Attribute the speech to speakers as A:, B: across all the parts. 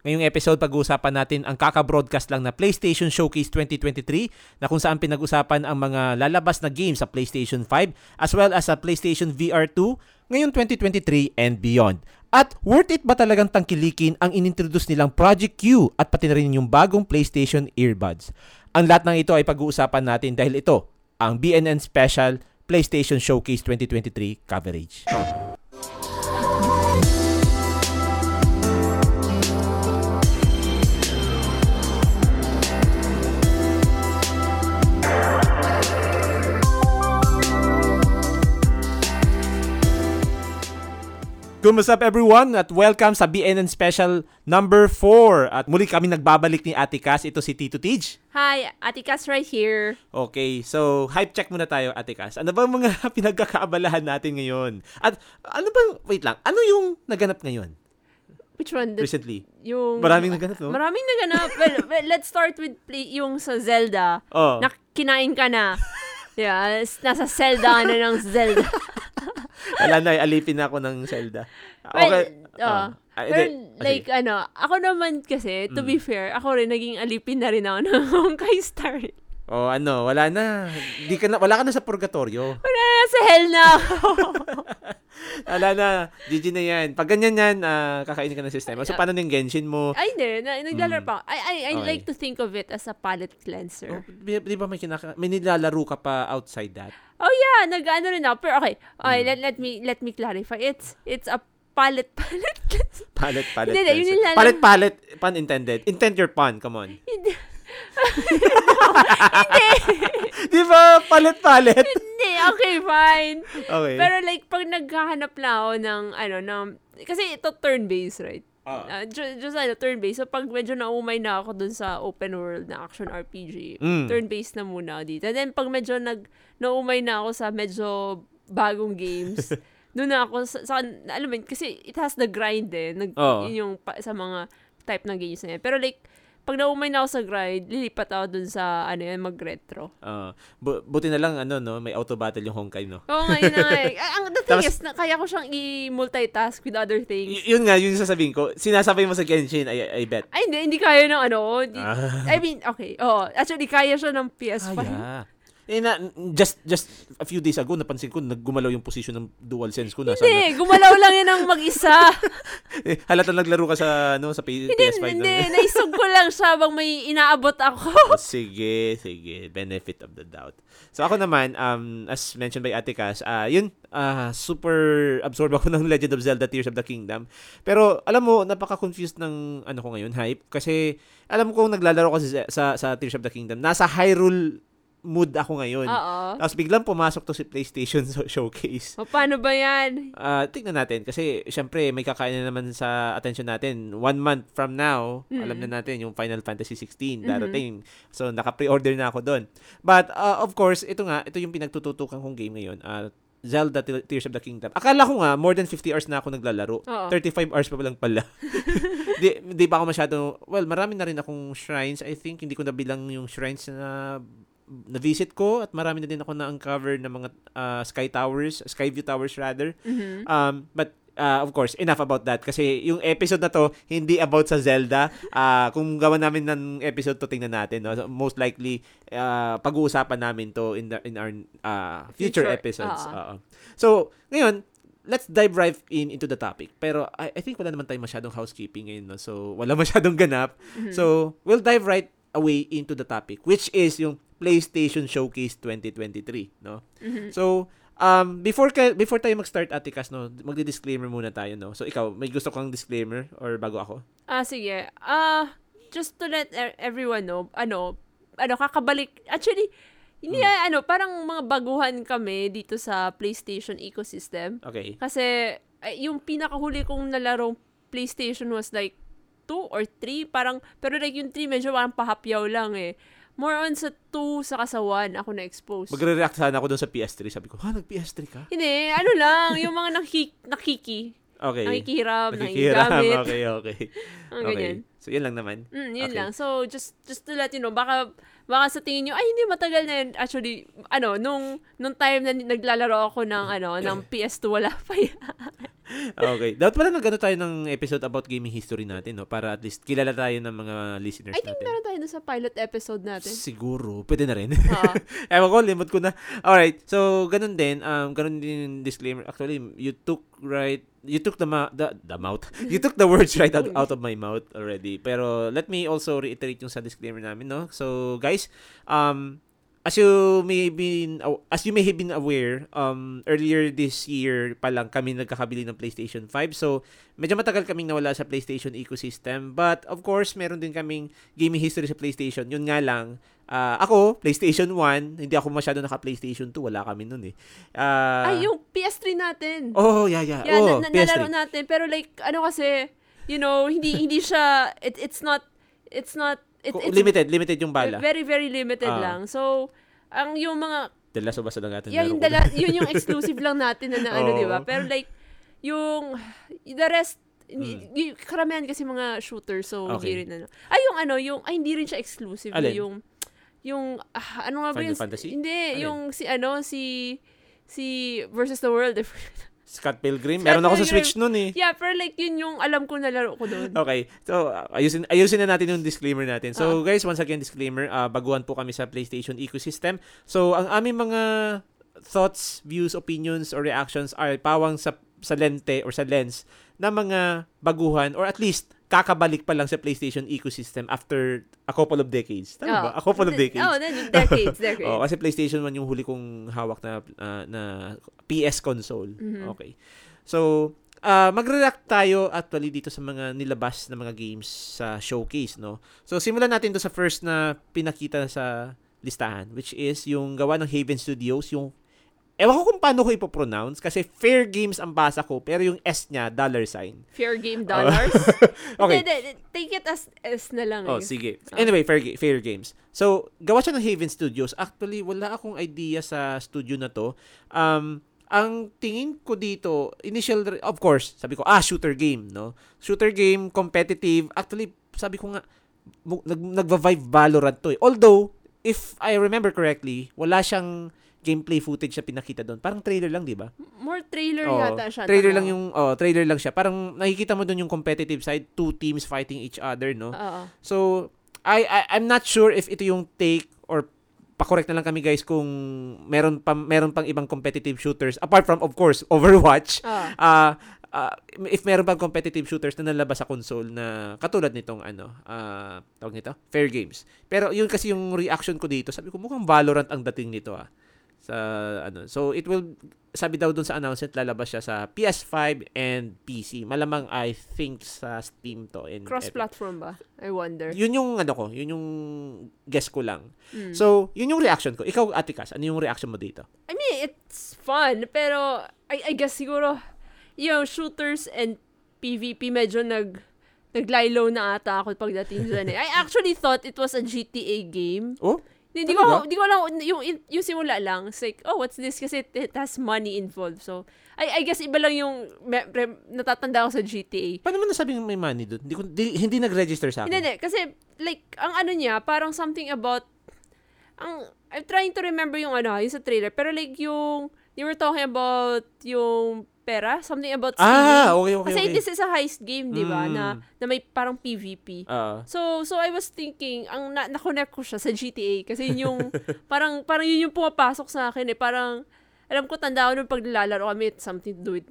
A: Ngayong episode, pag-uusapan natin ang kaka-broadcast lang na PlayStation Showcase 2023 na kung saan pinag-usapan ang mga lalabas na games sa PlayStation 5 as well as sa PlayStation VR 2 ngayong 2023 and beyond. At worth it ba talagang tangkilikin ang inintroduce nilang Project Q at pati na rin yung bagong PlayStation Earbuds? Ang lahat ng ito ay pag-uusapan natin dahil ito ang BNN Special PlayStation Showcase 2023 coverage. Kumusta up everyone at welcome sa BNN Special number 4. At muli kami nagbabalik ni Ate Cass. Ito si Tito Tej.
B: Hi, Ate Cass right here.
A: Okay, so hype check muna tayo Ate Cass. Ano ba mga pinagkakaabalahan natin ngayon? At ano bang, wait lang, ano yung naganap ngayon?
B: Which one? The,
A: Recently?
B: yung,
A: Maraming naganap, no?
B: Maraming naganap. well, well, let's start with play, yung sa Zelda.
A: Oh.
B: Na kinain ka na. Yeah, nasa Zelda na ng Zelda.
A: Wala na, alipin na ako ng Zelda.
B: Well,
A: Okay.
B: uh,
A: Ah, ah,
B: Pero.
A: Ah,
B: like ano, ako naman kasi, to
A: Mm.
B: be fair, ako rin naging alipin na rin ako ng Honkai Star.
A: Oh, ano, wala na. Di ka na, wala ka na sa purgatorio.
B: Wala na, sa hell na.
A: Wala na. GG na yan. Pag ganyan yan, ah, kakainin ka ng sistema. So, paano yung Genshin mo?
B: Ay, hindi. Na, naglalaro
A: Mm.
B: pa. I, I, I
A: Okay.
B: like to think of it as a palate
A: Oh,
B: cleanser.
A: di, di ba may, kinaka- may nilalaro ka pa outside that?
B: Oh yeah, nag-ano rin ako. Pero okay, okay
A: Mm.
B: let, let me let me clarify. It's it's a palette palette cleanser.
A: Palet, palet.
B: Hindi, hindi, yun
A: cleanser.
B: yung lala-
A: palet, palet. Pun intended. Intend your pun. Come on.
B: Hindi.
A: di ba? Palet, palet.
B: Hindi, okay, fine.
A: Okay.
B: Pero like, pag naghahanap lang ako ng, ano, ng, kasi ito turn-based, right?
A: Ah.
B: Uh, just, just ano, turn-based. So, pag medyo naumay na ako dun sa open world na action RPG,
A: Mm.
B: turn-based na muna ako dito. And then, pag medyo nag, naumay na ako sa medyo bagong games, doon na ako sa, sa alam mo, kasi it has the grind eh. Nag, yun yung pa, sa mga type ng games na yan. Pero like, pag naumay na ako sa grind, lilipat ako dun sa, ano yan, mag-retro.
A: Ah, bu- buti na lang, ano, no? May auto battle yung Honkai, no?
B: Oo nga, yun na nga eh. Ang the thing
A: Tapos-
B: is, na, kaya ko siyang i-multitask with other things.
A: Y- yun nga, yun yung sasabihin ko. Sinasabay mo sa Genshin, I, I bet.
B: Ay, hindi, hindi kaya ng ano. Di,
A: Ah.
B: I mean, okay. Oh, actually, kaya siya ng PS5.
A: Kaya. Eh, na, just, just a few days ago, napansin ko, naggumalaw yung position ng DualSense ko. Nasa,
B: Hindi, gumalaw lang yan ng mag-isa.
A: eh, halata naglaro ka sa, ano, sa P-
B: hindi,
A: PS5.
B: hindi.
A: na-
B: Naisog ko lang siya habang may inaabot ako.
A: Oh, sige, sige. Benefit of the doubt. So ako naman, um, as mentioned by Ate Cass, ah, yun, ah, super absorb ako ng Legend of Zelda Tears of the Kingdom. Pero alam mo, napaka-confused ng ano ko ngayon, hype. Kasi alam ko kung naglalaro kasi sa, sa, sa Tears of the Kingdom, nasa Hyrule mood ako ngayon.
B: Oo.
A: Tapos biglang pumasok to si PlayStation Showcase.
B: O, paano ba yan?
A: Ah, tignan natin kasi syempre may kakain na naman sa attention natin. One month from now,
B: Mm.
A: alam na natin yung Final Fantasy 16
B: Mhm.
A: darating. So naka-pre-order na ako doon. But uh, of course, ito nga, ito yung pinagtututukan kong game ngayon. Ah, Zelda Te- Tears of the Kingdom. Akala ko nga more than 50 hours na ako naglalaro.
B: Oo.
A: 35 hours pa lang pala. di, di pa ako masyado, well, marami na rin akong shrines. I think hindi ko nabilang yung shrines na na-visit ko at marami na din ako na-uncover ng mga ah, sky towers, sky view towers rather.
B: Mhm.
A: Um, but uh, of course, enough about that kasi yung episode na to hindi about sa Zelda. Ah, kung gawa namin ng episode to tingnan natin, no? So, most likely ah, pag-uusapan namin to in the in our ah, future,
B: Future,
A: episodes.
B: oo.
A: Oo. So, ngayon, let's dive right in into the topic. Pero I, I think wala naman tayong masyadong housekeeping ngayon, no? So, wala masyadong ganap.
B: Mhm.
A: So, we'll dive right away into the topic, which is yung PlayStation Showcase 2023, no?
B: Mhm.
A: So, um, before ka, before tayo mag-start, Ate Cas, no, magdi-disclaimer muna tayo, no? So, ikaw, may gusto kang disclaimer or bago ako?
B: Ah, sige. Ah, just to let e- everyone know, ano, ano, kakabalik, actually, hindi,
A: Hmm.
B: ano, parang mga baguhan kami dito sa PlayStation ecosystem.
A: Okay.
B: Kasi, ay, yung pinakahuli kong nalarong PlayStation was like, 2 or 3, parang, pero like yung 3 medyo parang pahapyaw lang eh. More on sa 2 saka sa 1 ako na-expose.
A: Magre-react sana ako doon sa PS3. Sabi ko, ha, nag-PS3 ka?
B: Hindi, ano lang, yung mga nakiki, nakiki,
A: Okay.
B: nakikihiram,
A: Nakikihiram.
B: nakikigamit,
A: Okay, okay.
B: ang
A: Okay.
B: ganyan.
A: So, yun lang naman.
B: Mm, yun
A: Okay.
B: lang. So, just just to let you know, baka baka sa tingin nyo, ay hindi matagal na yun. Actually, ano, nung nung time na naglalaro ako ng ano, ng PS2 wala pa yan.
A: okay. Dapat pala nagano tayo ng episode about gaming history natin, no? Para at least kilala tayo ng mga listeners
B: I think
A: natin.
B: meron tayo dun sa pilot episode natin.
A: Siguro. Pwede na rin.
B: Oo.
A: Ewan ko, limot ko na. Alright. So, ganun din. Um, ganun din yung disclaimer. Actually, you took right you took the, ma- the the mouth. You took the words right out, out of my mouth already. Pero let me also reiterate yung sa disclaimer namin, no? So, guys, um as you may been as you may have been aware, um earlier this year pa lang kami nagkakabili ng PlayStation 5. So, medyo matagal kaming nawala sa PlayStation ecosystem. But of course, meron din kaming gaming history sa PlayStation. Yun nga lang, ah, ako, PlayStation 1, hindi ako masyado naka-PlayStation 2. Wala kami nun eh. Ah,
B: Ay, yung PS3 natin.
A: Oh, yeah, yeah.
B: Yeah,
A: oh,
B: na, na,
A: PS3.
B: nalaro natin. Pero like, ano kasi, you know, hindi hindi siya, it, it's not, it's not, it, it's
A: limited, limited yung bala.
B: very, very limited
A: Ah.
B: lang. So, ang yung mga,
A: Last of Us lang natin.
B: yeah, yung, dala, yun yung exclusive lang natin na, na ano, di ba? Pero like, yung, the rest,
A: Mm.
B: karamihan kasi mga shooters, so
A: Okay.
B: hindi rin ano. Ay, yung ano, yung, ay, hindi rin siya exclusive.
A: Alin?
B: Yung, yung, ah, ano nga ba
A: Final
B: yun?
A: Fantasy?
B: Hindi,
A: Alin?
B: yung si, ano, si, si Versus the World.
A: Scott Pilgrim.
B: Scott
A: Meron ako sa
B: Pilgrim.
A: Switch nun eh.
B: yeah, pero like, yun yung alam ko na laro ko doon.
A: Okay. So, uh, ayusin, ayusin na natin yung disclaimer natin. So,
B: Ah.
A: guys, once again, disclaimer. Uh, baguhan po kami sa PlayStation ecosystem. So, ang aming mga thoughts, views, opinions, or reactions are pawang sa sa lente or sa lens na mga baguhan or at least kakabalik pa lang sa PlayStation ecosystem after a couple of decades. Tama ba? A couple of decades.
B: Oh, then, decades, decades.
A: Oh, kasi PlayStation 1 yung huli kong hawak na ah, na PS console.
B: Mhm.
A: Okay. So, ah magre-react tayo actually dito sa mga nilabas na mga games sa showcase, no? So, simulan natin to sa first na pinakita sa listahan, which is yung gawa ng Haven Studios, yung Ewan ko kung paano ko ipopronounce kasi Fair Games ang basa ko pero yung S niya dollar sign.
B: Fair game dollars.
A: Okay.
B: Hindi, take it as S na lang.
A: Oh,
B: eh.
A: sige.
B: Ah.
A: Anyway, fair, fair games. So, gawa siya ng Haven Studios. Actually, wala akong idea sa studio na to. Um, ang tingin ko dito, initial, of course, sabi ko, ah, shooter game, no? Shooter game, competitive. Actually, sabi ko nga, nag, nagva-vibe Valorant to eh. Although, if I remember correctly, wala siyang gameplay footage siya pinakita doon. Parang trailer lang, di ba?
B: More trailer
A: Oo,
B: yata siya.
A: Trailer lang yung, oh, trailer lang siya. Parang nakikita mo doon yung competitive side, two teams fighting each other, no?
B: Oo.
A: So, I, I I'm not sure if ito yung take or pa-correct na lang kami guys kung meron pa meron pang ibang competitive shooters apart from of course Overwatch.
B: Oo.
A: Ah ah, if meron pang competitive shooters na nalabas sa console na katulad nitong ano, ah tawag nito, Fair Games. Pero yun kasi yung reaction ko dito, sabi ko mukhang Valorant ang dating nito ah sa ano. So it will sabi daw dun sa announcement lalabas siya sa PS5 and PC. Malamang I think sa Steam to and
B: Cross-platform ba? I wonder.
A: yun yung ano ko, yun yung guess ko lang.
B: Mm.
A: So, yun yung reaction ko. Ikaw, Atikas, ano yung reaction mo dito?
B: I mean, it's fun, pero I, I guess siguro, yung shooters and PvP medyo nag naglaylo na ata ako pagdating dyan eh. I actually thought it was a GTA game.
A: Oh?
B: Hindi ko, hindi ko alam, yung, yung simula lang, it's like, oh, what's this? Kasi it, has money involved. So, I, I guess iba lang yung me, re, natatanda ko sa GTA.
A: Paano mo nasabing may money doon? Hindi, ko, di- hindi nag-register sa akin.
B: Hindi, hindi. Kasi, like, ang ano niya, parang something about, ang, I'm trying to remember yung ano, yung sa trailer. Pero like, yung, they were talking about yung pera, something about
A: Ah,
B: stealing.
A: okay, okay,
B: Kasi
A: okay.
B: this is a heist game, di ba?
A: Mm.
B: Na, na may parang PvP.
A: Ah.
B: So, so I was thinking, ang na, na-connect ko siya sa GTA kasi yun yung, parang, parang yun yung pumapasok sa akin eh. Parang, alam ko, tanda ko nung pag nilalaro kami, it's something to do with,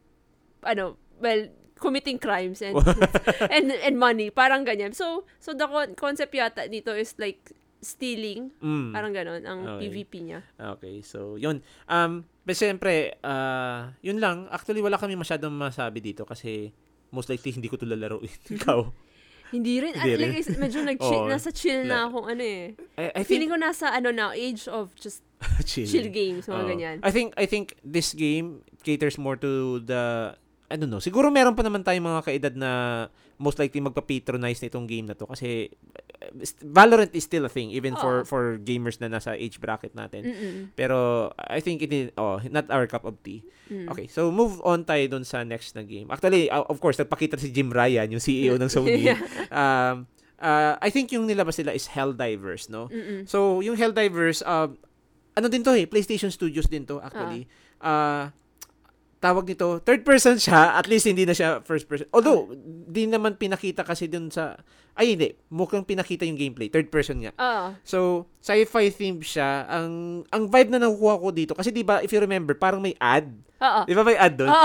B: ano, well, committing crimes and and and money parang ganyan so so the con- concept yata dito is like stealing
A: Mm.
B: parang ganon ang
A: Okay.
B: PVP niya
A: Okay, so yun. Um, pero siyempre, ah, yun lang. Actually, wala kami masyadong masabi dito kasi most likely hindi ko ito lalaroin. Ikaw.
B: hindi rin
A: Hindi
B: ah,
A: rin.
B: like, medyo nag-chill
A: Oo.
B: nasa chill na akong ano eh
A: I, I
B: feeling
A: think,
B: ko nasa ano na age of just
A: chill.
B: chill games mga
A: Oo.
B: ganyan
A: I think, I think this game caters more to the I don't know. Siguro meron pa naman tayong mga kaedad na most likely magpa-patronize nitong game na to kasi uh, Valorant is still a thing even for
B: Oo.
A: for gamers na nasa age bracket natin.
B: Mm-mm.
A: Pero I think it is oh, not our cup of tea.
B: Mm.
A: Okay, so move on tayo dun sa next na game. Actually, uh, of course, nagpakita si Jim Ryan, yung CEO ng Sony.
B: Yeah.
A: um, uh, I think yung nilabas nila is Helldivers, no?
B: Mm-mm.
A: So, yung Helldivers, uh, ano din to eh, PlayStation Studios din to actually. Uh, tawag nito, third person siya, at least hindi na siya first person. Although, di naman pinakita kasi dun sa, ay hindi, mukhang pinakita yung gameplay, third person nga.
B: Oo.
A: So, sci-fi themed siya. Ang ang vibe na nakukuha ko dito, kasi di ba, if you remember, parang may ad.
B: Oo.
A: Di ba may ad doon?
B: Oo,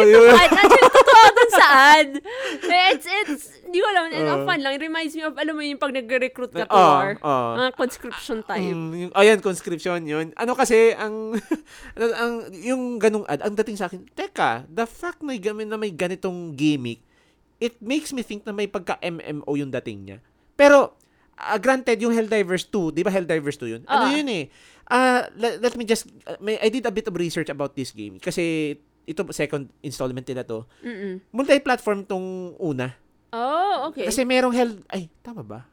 B: oo. Actually, totoo dun sa ad. It's, it's, di ko alam, ang fun lang. It reminds me of, alam mo yung pag nag-recruit ka to
A: Oo,
B: war. Mga conscription type.
A: Mm, yung, ayan, conscription yun. Ano kasi, ang, ano, ang, yung ganung ad, ang dating sa akin, teka, the fact na, may na may ganitong gimmick, it makes me think na may pagka-MMO yung dating niya. Pero, ah, granted, yung Helldivers 2, di ba Helldivers 2 yun? Ano
B: Ah.
A: yun eh? Ah, let, let me just, uh, may, I did a bit of research about this game. Kasi, ito, second installment nila to.
B: Mm-mm.
A: Multi-platform tong una.
B: Oh, okay.
A: Kasi merong Hell... Ay, tama ba?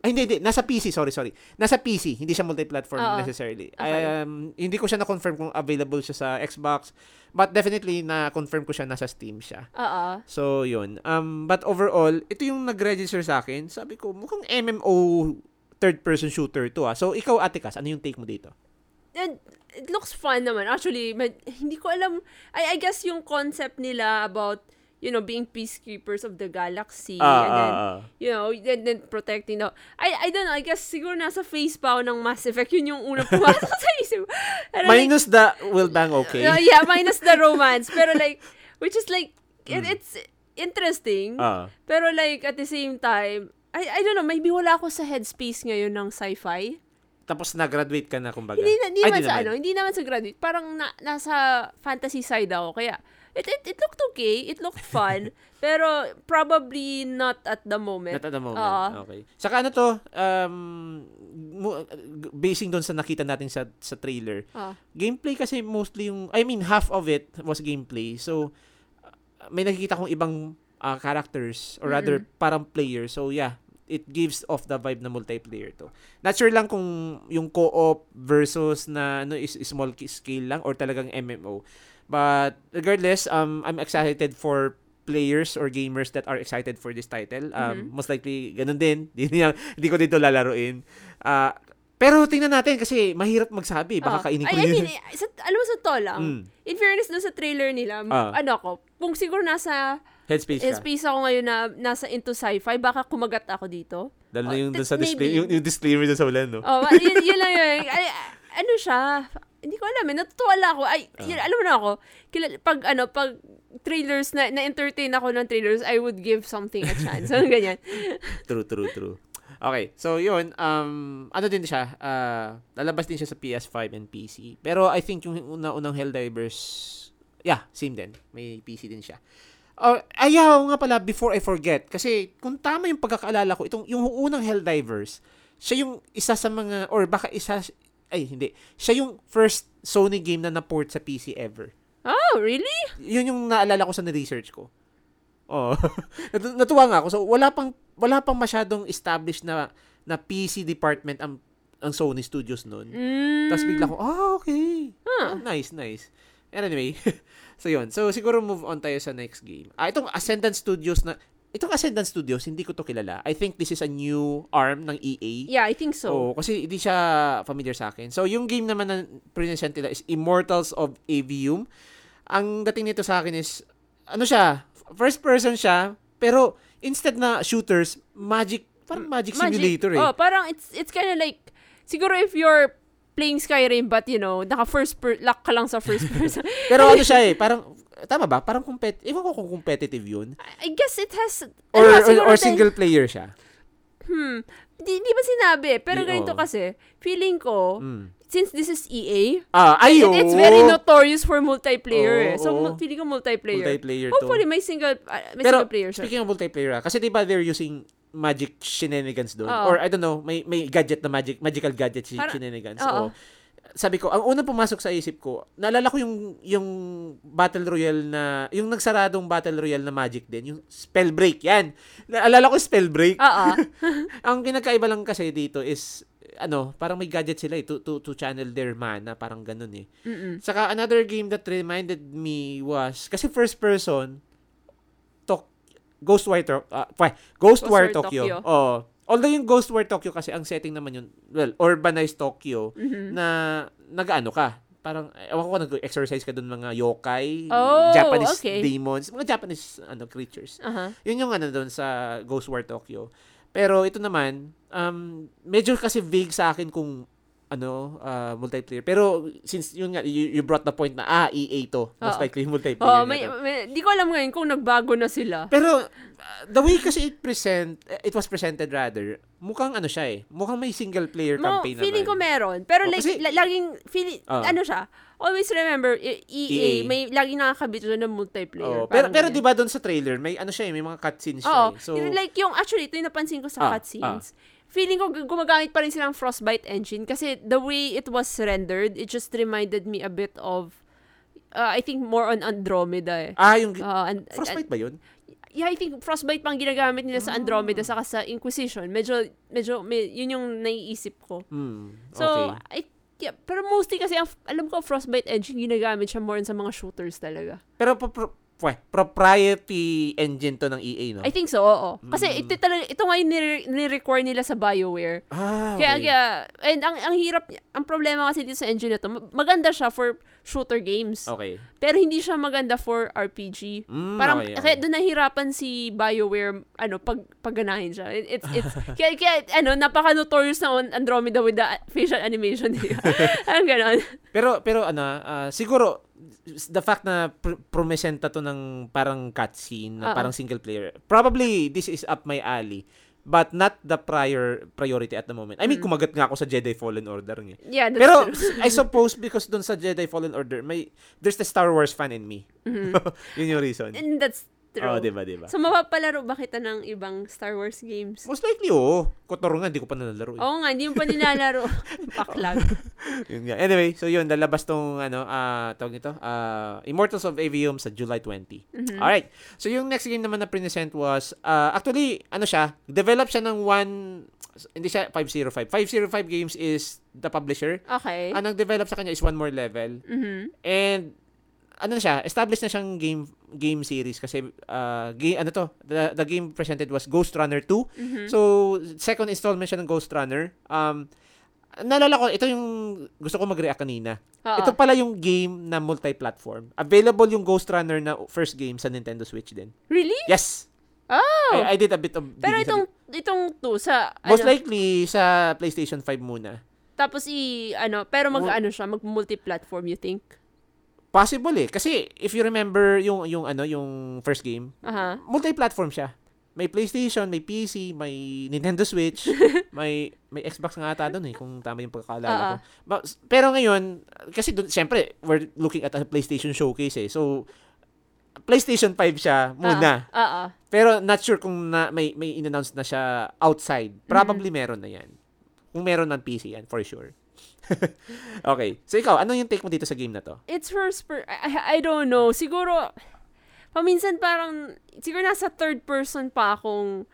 A: Ay, hindi, hindi. Nasa PC, sorry, sorry. Nasa PC, hindi siya multi-platform
B: Oo.
A: necessarily.
B: Okay.
A: Um, hindi ko siya na-confirm kung available siya sa Xbox. But definitely, na-confirm ko siya nasa Steam siya.
B: Oo.
A: So, yun. Um, but overall, ito yung nag-register sa akin. Sabi ko, mukhang MMO third-person shooter to ah. So, ikaw, Ate Cas, ano yung take mo dito?
B: And it looks fun naman. Actually, med- hindi ko alam. I, I guess yung concept nila about, you know, being peacekeepers of the galaxy.
A: Ah,
B: and then,
A: ah, ah.
B: you know, then, then protecting the... I, I don't know, I guess siguro nasa face pa ako ng Mass Effect. Yun yung unang pumasok sa isip. Like,
A: Minus the Will Bang Okay.
B: uh, yeah, minus the romance. Pero like, which is like, it,
A: Mm.
B: it's interesting.
A: Ah.
B: Pero like, at the same time, I, I don't know, maybe wala ako sa headspace ngayon ng sci-fi.
A: Tapos na-graduate ka na, kumbaga.
B: Hindi, hindi
A: Ay,
B: naman
A: di
B: sa ano, hindi naman sa graduate. Parang na, nasa fantasy side ako. Kaya, it, it, it looked okay. It looked fun. pero probably not at the moment.
A: Not at the moment.
B: Oo.
A: okay. Saka ano to, um, basing doon sa nakita natin sa sa trailer,
B: Ah.
A: gameplay kasi mostly yung, I mean, half of it was gameplay. So, uh, may nakikita kong ibang uh, characters or rather parang players. So, yeah, it gives off the vibe na multiplayer to. Not sure lang kung yung co-op versus na ano is, small scale lang or talagang MMO. But regardless, um I'm excited for players or gamers that are excited for this title. Um most likely ganun din. Hindi hindi ko dito lalaruin. Ah, pero tingnan natin kasi mahirap magsabi. Baka
B: Ah.
A: kainin ko
B: I, I mean, eh, sa, alam mo sa to lang,
A: Mm.
B: in fairness dun sa trailer nila,
A: Ah.
B: ano ako, kung siguro nasa
A: Headspace ka.
B: space ako ngayon na nasa into sci-fi, baka kumagat ako dito.
A: Lalo na
B: Oh,
A: yung
B: t-
A: sa display,
B: maybe.
A: yung, yung disclaimer dun sa ulan, no?
B: Oh, yun, yun lang yun. Ay, ano siya? Hindi ko alam eh. Natutuwa lang ako. Ay,
A: Ah.
B: yun, alam mo na ako. Kila, pag ano, pag trailers na na-entertain ako ng trailers, I would give something a chance. So, ganyan.
A: True, true, true. Okay, so yun, um, ano din siya, uh, lalabas din siya sa PS5 and PC. Pero I think yung una-unang Helldivers, yeah, same din. May PC din siya. Oh, ayaw nga pala, before I forget, kasi kung tama yung pagkakaalala ko, itong, yung unang Helldivers, siya yung isa sa mga, or baka isa, ay hindi, siya yung first Sony game na na-port sa PC ever.
B: Oh, really?
A: Yun yung naalala ko sa research ko. Oh. Natu- Natuwa nga ako. So wala pang wala pang masyadong established na na PC department ang ang Sony Studios noon.
B: Mm.
A: Tapos bigla ko, ah, okay.
B: Huh.
A: Ah, nice, nice. And anyway, so yun. So siguro move on tayo sa next game. Ah, itong Ascendant Studios na itong Ascendant Studios, hindi ko to kilala. I think this is a new arm ng EA.
B: Yeah, I think so.
A: Oo, kasi hindi siya familiar sa akin. So, yung game naman na present nila is Immortals of Avium. Ang dating nito sa akin is, ano siya, first person siya, pero instead na shooters, magic, parang magic, simulator eh.
B: Oh, parang it's it's kind of like siguro if you're playing Skyrim but you know, naka first per lock ka lang sa first person.
A: Pero ano siya eh, parang, tama ba? Parang compet, ewan ko kung competitive yun.
B: I guess it has
A: Or,
B: ano,
A: or, or single player siya.
B: Hmm. Di, di ba sinabi? Pero
A: Di,
B: ganito
A: oo.
B: kasi, feeling ko,
A: Mm.
B: since this is EA,
A: Ah, ay,
B: it, it's very notorious for multiplayer
A: Oo,
B: eh. So, mu- feeling ko multiplayer.
A: Multiplayer to.
B: Hopefully, may single, ah, may
A: Pero,
B: single player siya.
A: speaking of multiplayer, ah, kasi di ba they're using magic shenanigans doon?
B: Oo.
A: Or I don't know, may may gadget na magic, magical gadget si
B: Parang-
A: shenanigans.
B: oo.
A: So, sabi ko, ang unang pumasok sa isip ko, naalala ko yung yung Battle Royale na, yung nagsaradong Battle Royale na magic din, yung Spell Break, yan. Naalala ko Spell Break.
B: Oo.
A: ang kinakaiba lang kasi dito is, ano, parang may gadget sila eh, to, to, to channel their mana, parang ganun eh.
B: Mm-mm.
A: Saka another game that reminded me was kasi first person Tok Ghostwire uh, Ghostwire
B: Ghostwire
A: Tokyo.
B: Tokyo.
A: Oh. Although yung Ghostwire Tokyo kasi ang setting naman yun, well, urbanized Tokyo
B: Mhm.
A: na nag-ano ka, parang, ewan ko nag-exercise ka doon mga yokai,
B: Oh,
A: Japanese
B: okay.
A: demons, mga Japanese ano creatures.
B: Aha.
A: Yun yung ano doon sa Ghost War Tokyo. Pero ito naman, um, medyo kasi vague sa akin kung ano, uh, multiplayer. Pero since yun nga, you, you brought the point na, ah, EA to. Most
B: Oo.
A: likely multiplayer
B: Oh,
A: na
B: may,
A: to.
B: may, di ko alam ngayon kung nagbago na sila.
A: Pero, uh, the way kasi it present, it was presented rather, mukhang ano siya eh. Mukhang may single player
B: Mo,
A: campaign
B: feeling ko meron. Pero
A: Oh,
B: like,
A: kasi-
B: la- laging, feeling,
A: Oo.
B: ano siya, always remember, E-
A: EA.
B: EA, may laging nakakabit doon ng multiplayer.
A: pero
B: Parang
A: pero
B: ganyan.
A: 'di ba doon sa trailer, may ano siya eh, may mga cutscenes siya
B: Oo.
A: eh. So
B: like yung, actually, ito yung napansin ko
A: Ah,
B: sa cutscenes. Feeling ko gu- gumagamit pa rin silang Frostbite engine kasi the way it was rendered, it just reminded me a bit of, uh, I think more on Andromeda eh.
A: ah, yung
B: Uh, and,
A: Frostbite ba 'yun?
B: yeah, I think Frostbite pang ginagamit nila sa
A: Ah.
B: Andromeda saka sa Inquisition. Medyo, medyo, may, yun yung naiisip ko. So,
A: okay.
B: I, yeah, pero mostly kasi, ang, alam ko, Frostbite engine, ginagamit siya more sa mga shooters talaga.
A: Pero pwe, propriety engine to ng EA, no?
B: I think so, oo. Kasi
A: Mm.
B: ito talaga, ito nga yung nire- nire-record nila sa BioWare.
A: ah,
B: Kaya,
A: okay.
B: kaya, and ang, ang hirap, ang problema kasi dito sa engine na to, ma- maganda siya for shooter games.
A: Okay.
B: Pero hindi siya maganda for RPG.
A: Mm,
B: Parang,
A: okay, okay.
B: kaya doon nahirapan si BioWare, ano, pag, pagganahin siya. It- It's, it's, kaya, kaya, ano, napaka-notorious na on Andromeda with the facial animation ang ganon.
A: Pero pero ano, ah, siguro the fact na pr- promesenta to ng parang cutscene na
B: Oo.
A: parang single player. Probably this is up my alley. But not the prior priority at the moment. I mean,
B: Mm.
A: kumagat nga ako sa Jedi Fallen Order niya.
B: Yeah, that's
A: Pero
B: true.
A: I suppose because dun sa Jedi Fallen Order, may there's the Star Wars fan in me. Yun yung reason.
B: And that's true.
A: Oh, 'di ba, 'di ba?
B: So, mapapalaro ba kita ng ibang Star Wars games?
A: Most likely, oo. Kotoro nga, hindi ko pa nalalaro. Eh.
B: Oo nga, hindi mo pa nilalaro. Paklag.
A: Yun nga. Anyway, so yun, lalabas tong, ano, ah tawag nito, ah Immortals of Avium sa July 20.
B: Mhm.
A: Alright. So yung next game naman na present was, ah actually, ano siya, develop siya ng one, hindi siya 505. 505 Games is the publisher.
B: Okay.
A: Ang nag-develop sa kanya is One More Level.
B: Mhm.
A: And, ano na siya, established na siyang game game series kasi uh, game, ano to, the, the game presented was Ghost Runner 2.
B: Mhm.
A: So, second installment siya ng Ghost Runner. Um, naalala ko, ito yung gusto ko mag-react kanina.
B: Oo.
A: Ito pala yung game na multi-platform. Available yung Ghost Runner na first game sa Nintendo Switch din.
B: Really?
A: Yes!
B: Oh!
A: I, I did a bit of
B: Pero itong, itong to, sa,
A: Most
B: ano,
A: likely sa PlayStation 5 muna.
B: tapos i, ano, pero mag, ano siya, mag-multi-platform, you think?
A: Possible eh. Kasi if you remember yung, yung, ano, yung first game,
B: Aha.
A: multi-platform siya. May PlayStation, may PC, may Nintendo Switch, may may Xbox nga ata doon eh, kung tama yung pagkakaalala ko.
B: Oo.
A: Ba- pero ngayon, kasi doon, syempre, we're looking at a PlayStation showcase eh. So, PlayStation 5 siya muna.
B: Oo.
A: Pero not sure kung na, may, may in-announce na siya outside. Probably meron na yan. Kung meron ng PC yan, for sure. okay. So, ikaw, ano yung take mo dito sa game na to?
B: It's first per, I, I- don't know. Siguro, paminsan parang, siguro nasa third person pa akong,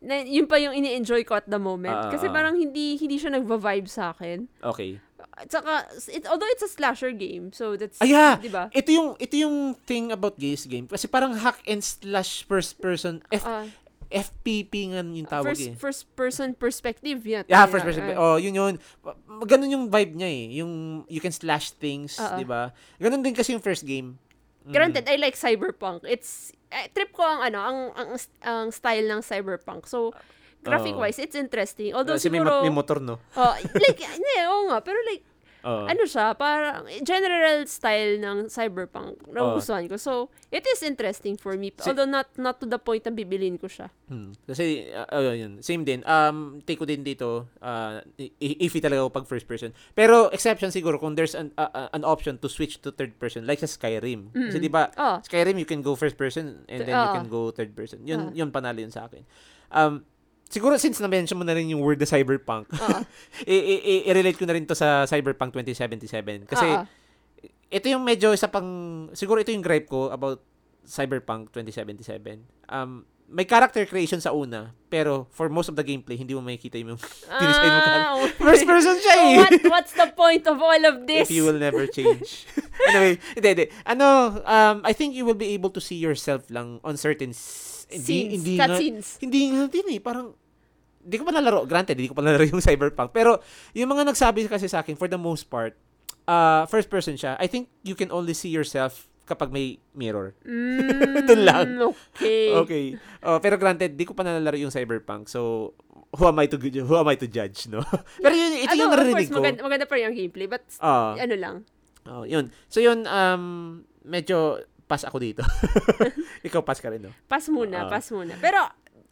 B: na, yun pa yung ini-enjoy ko at the moment.
A: Ah, ah,
B: Kasi
A: ah.
B: parang hindi, hindi siya nagva-vibe sa akin.
A: Okay.
B: At saka, it, although it's a slasher game, so that's,
A: Ah, yeah.
B: di ba?
A: Ito yung ito yung thing about this game kasi parang hack and slash first person F,
B: Ah,
A: FPP nga yung tawag
B: first,
A: eh.
B: first person perspective yan.
A: Yeah, first person.
B: Ah,
A: Oh, yun yun. Ganun yung vibe niya eh. Yung you can slash things,
B: Oo.
A: 'di ba? Ganun din kasi yung first game. Mm.
B: Granted, I like cyberpunk. It's, eh, trip ko ang ano, ang, ang, ang style ng cyberpunk. So, graphic-wise, it's interesting. Although
A: Kasi may,
B: siguro,
A: mo- may motor, no?
B: oh, like, hindi, oo nga, pero like,
A: Oo.
B: ano siya, parang general style ng cyberpunk nagustuhan ko. So, it is interesting for me.
A: Si-
B: Although not not to the point na bibilin ko siya.
A: Hmm. Kasi, uh, uh, yun. Same din. Um, take ko din dito, uh, iffy talaga ako pag first person. Pero, exception siguro kung there's an, uh, uh, an option to switch to third person, like sa Skyrim. Kasi, di ba,
B: Oh,
A: Skyrim, you can go first person and then you
B: Oo.
A: can go third person. Yun,
B: Ah.
A: yun panalo yun sa akin. Um, siguro since na-mention mo na rin yung word na cyberpunk,
B: Oo.
A: i- i- i-relate ko na rin to sa Cyberpunk 2077. Kasi
B: Oo.
A: ito yung medyo isa pang, siguro ito yung gripe ko about Cyberpunk 2077. Um, may character creation sa una, pero for most of the gameplay, hindi mo makikita yung dinesign mo.
B: Ah,
A: First person siya eh!
B: what, what's the point of all of this?
A: If you will never change. anyway, hindi, hindi. Ano, um, I think you will be able to see yourself lang on certain s-
B: Scenes,
A: hindi nga,
B: cutscenes.
A: hindi nga din eh. Parang, hindi ko pa nalaro. Granted, hindi ko pa nalaro yung Cyberpunk. Pero, yung mga nagsabi kasi sa akin, for the most part, uh, first person siya. I think you can only see yourself kapag may mirror.
B: Mm,
A: Doon lang.
B: Okay.
A: Okay. Oh, pero granted, di ko pa nalalaro yung Cyberpunk. So, who am I to who am I to judge, no? pero yun, ito
B: ano,
A: yung narinig
B: course,
A: ko.
B: maganda, maganda pa rin yung gameplay. But,
A: Ah.
B: ano lang.
A: Oh, yun. So yun um medyo pass ako dito. Ikaw pass ka rin, no?
B: Pass muna,
A: Ah.
B: pass muna. Pero,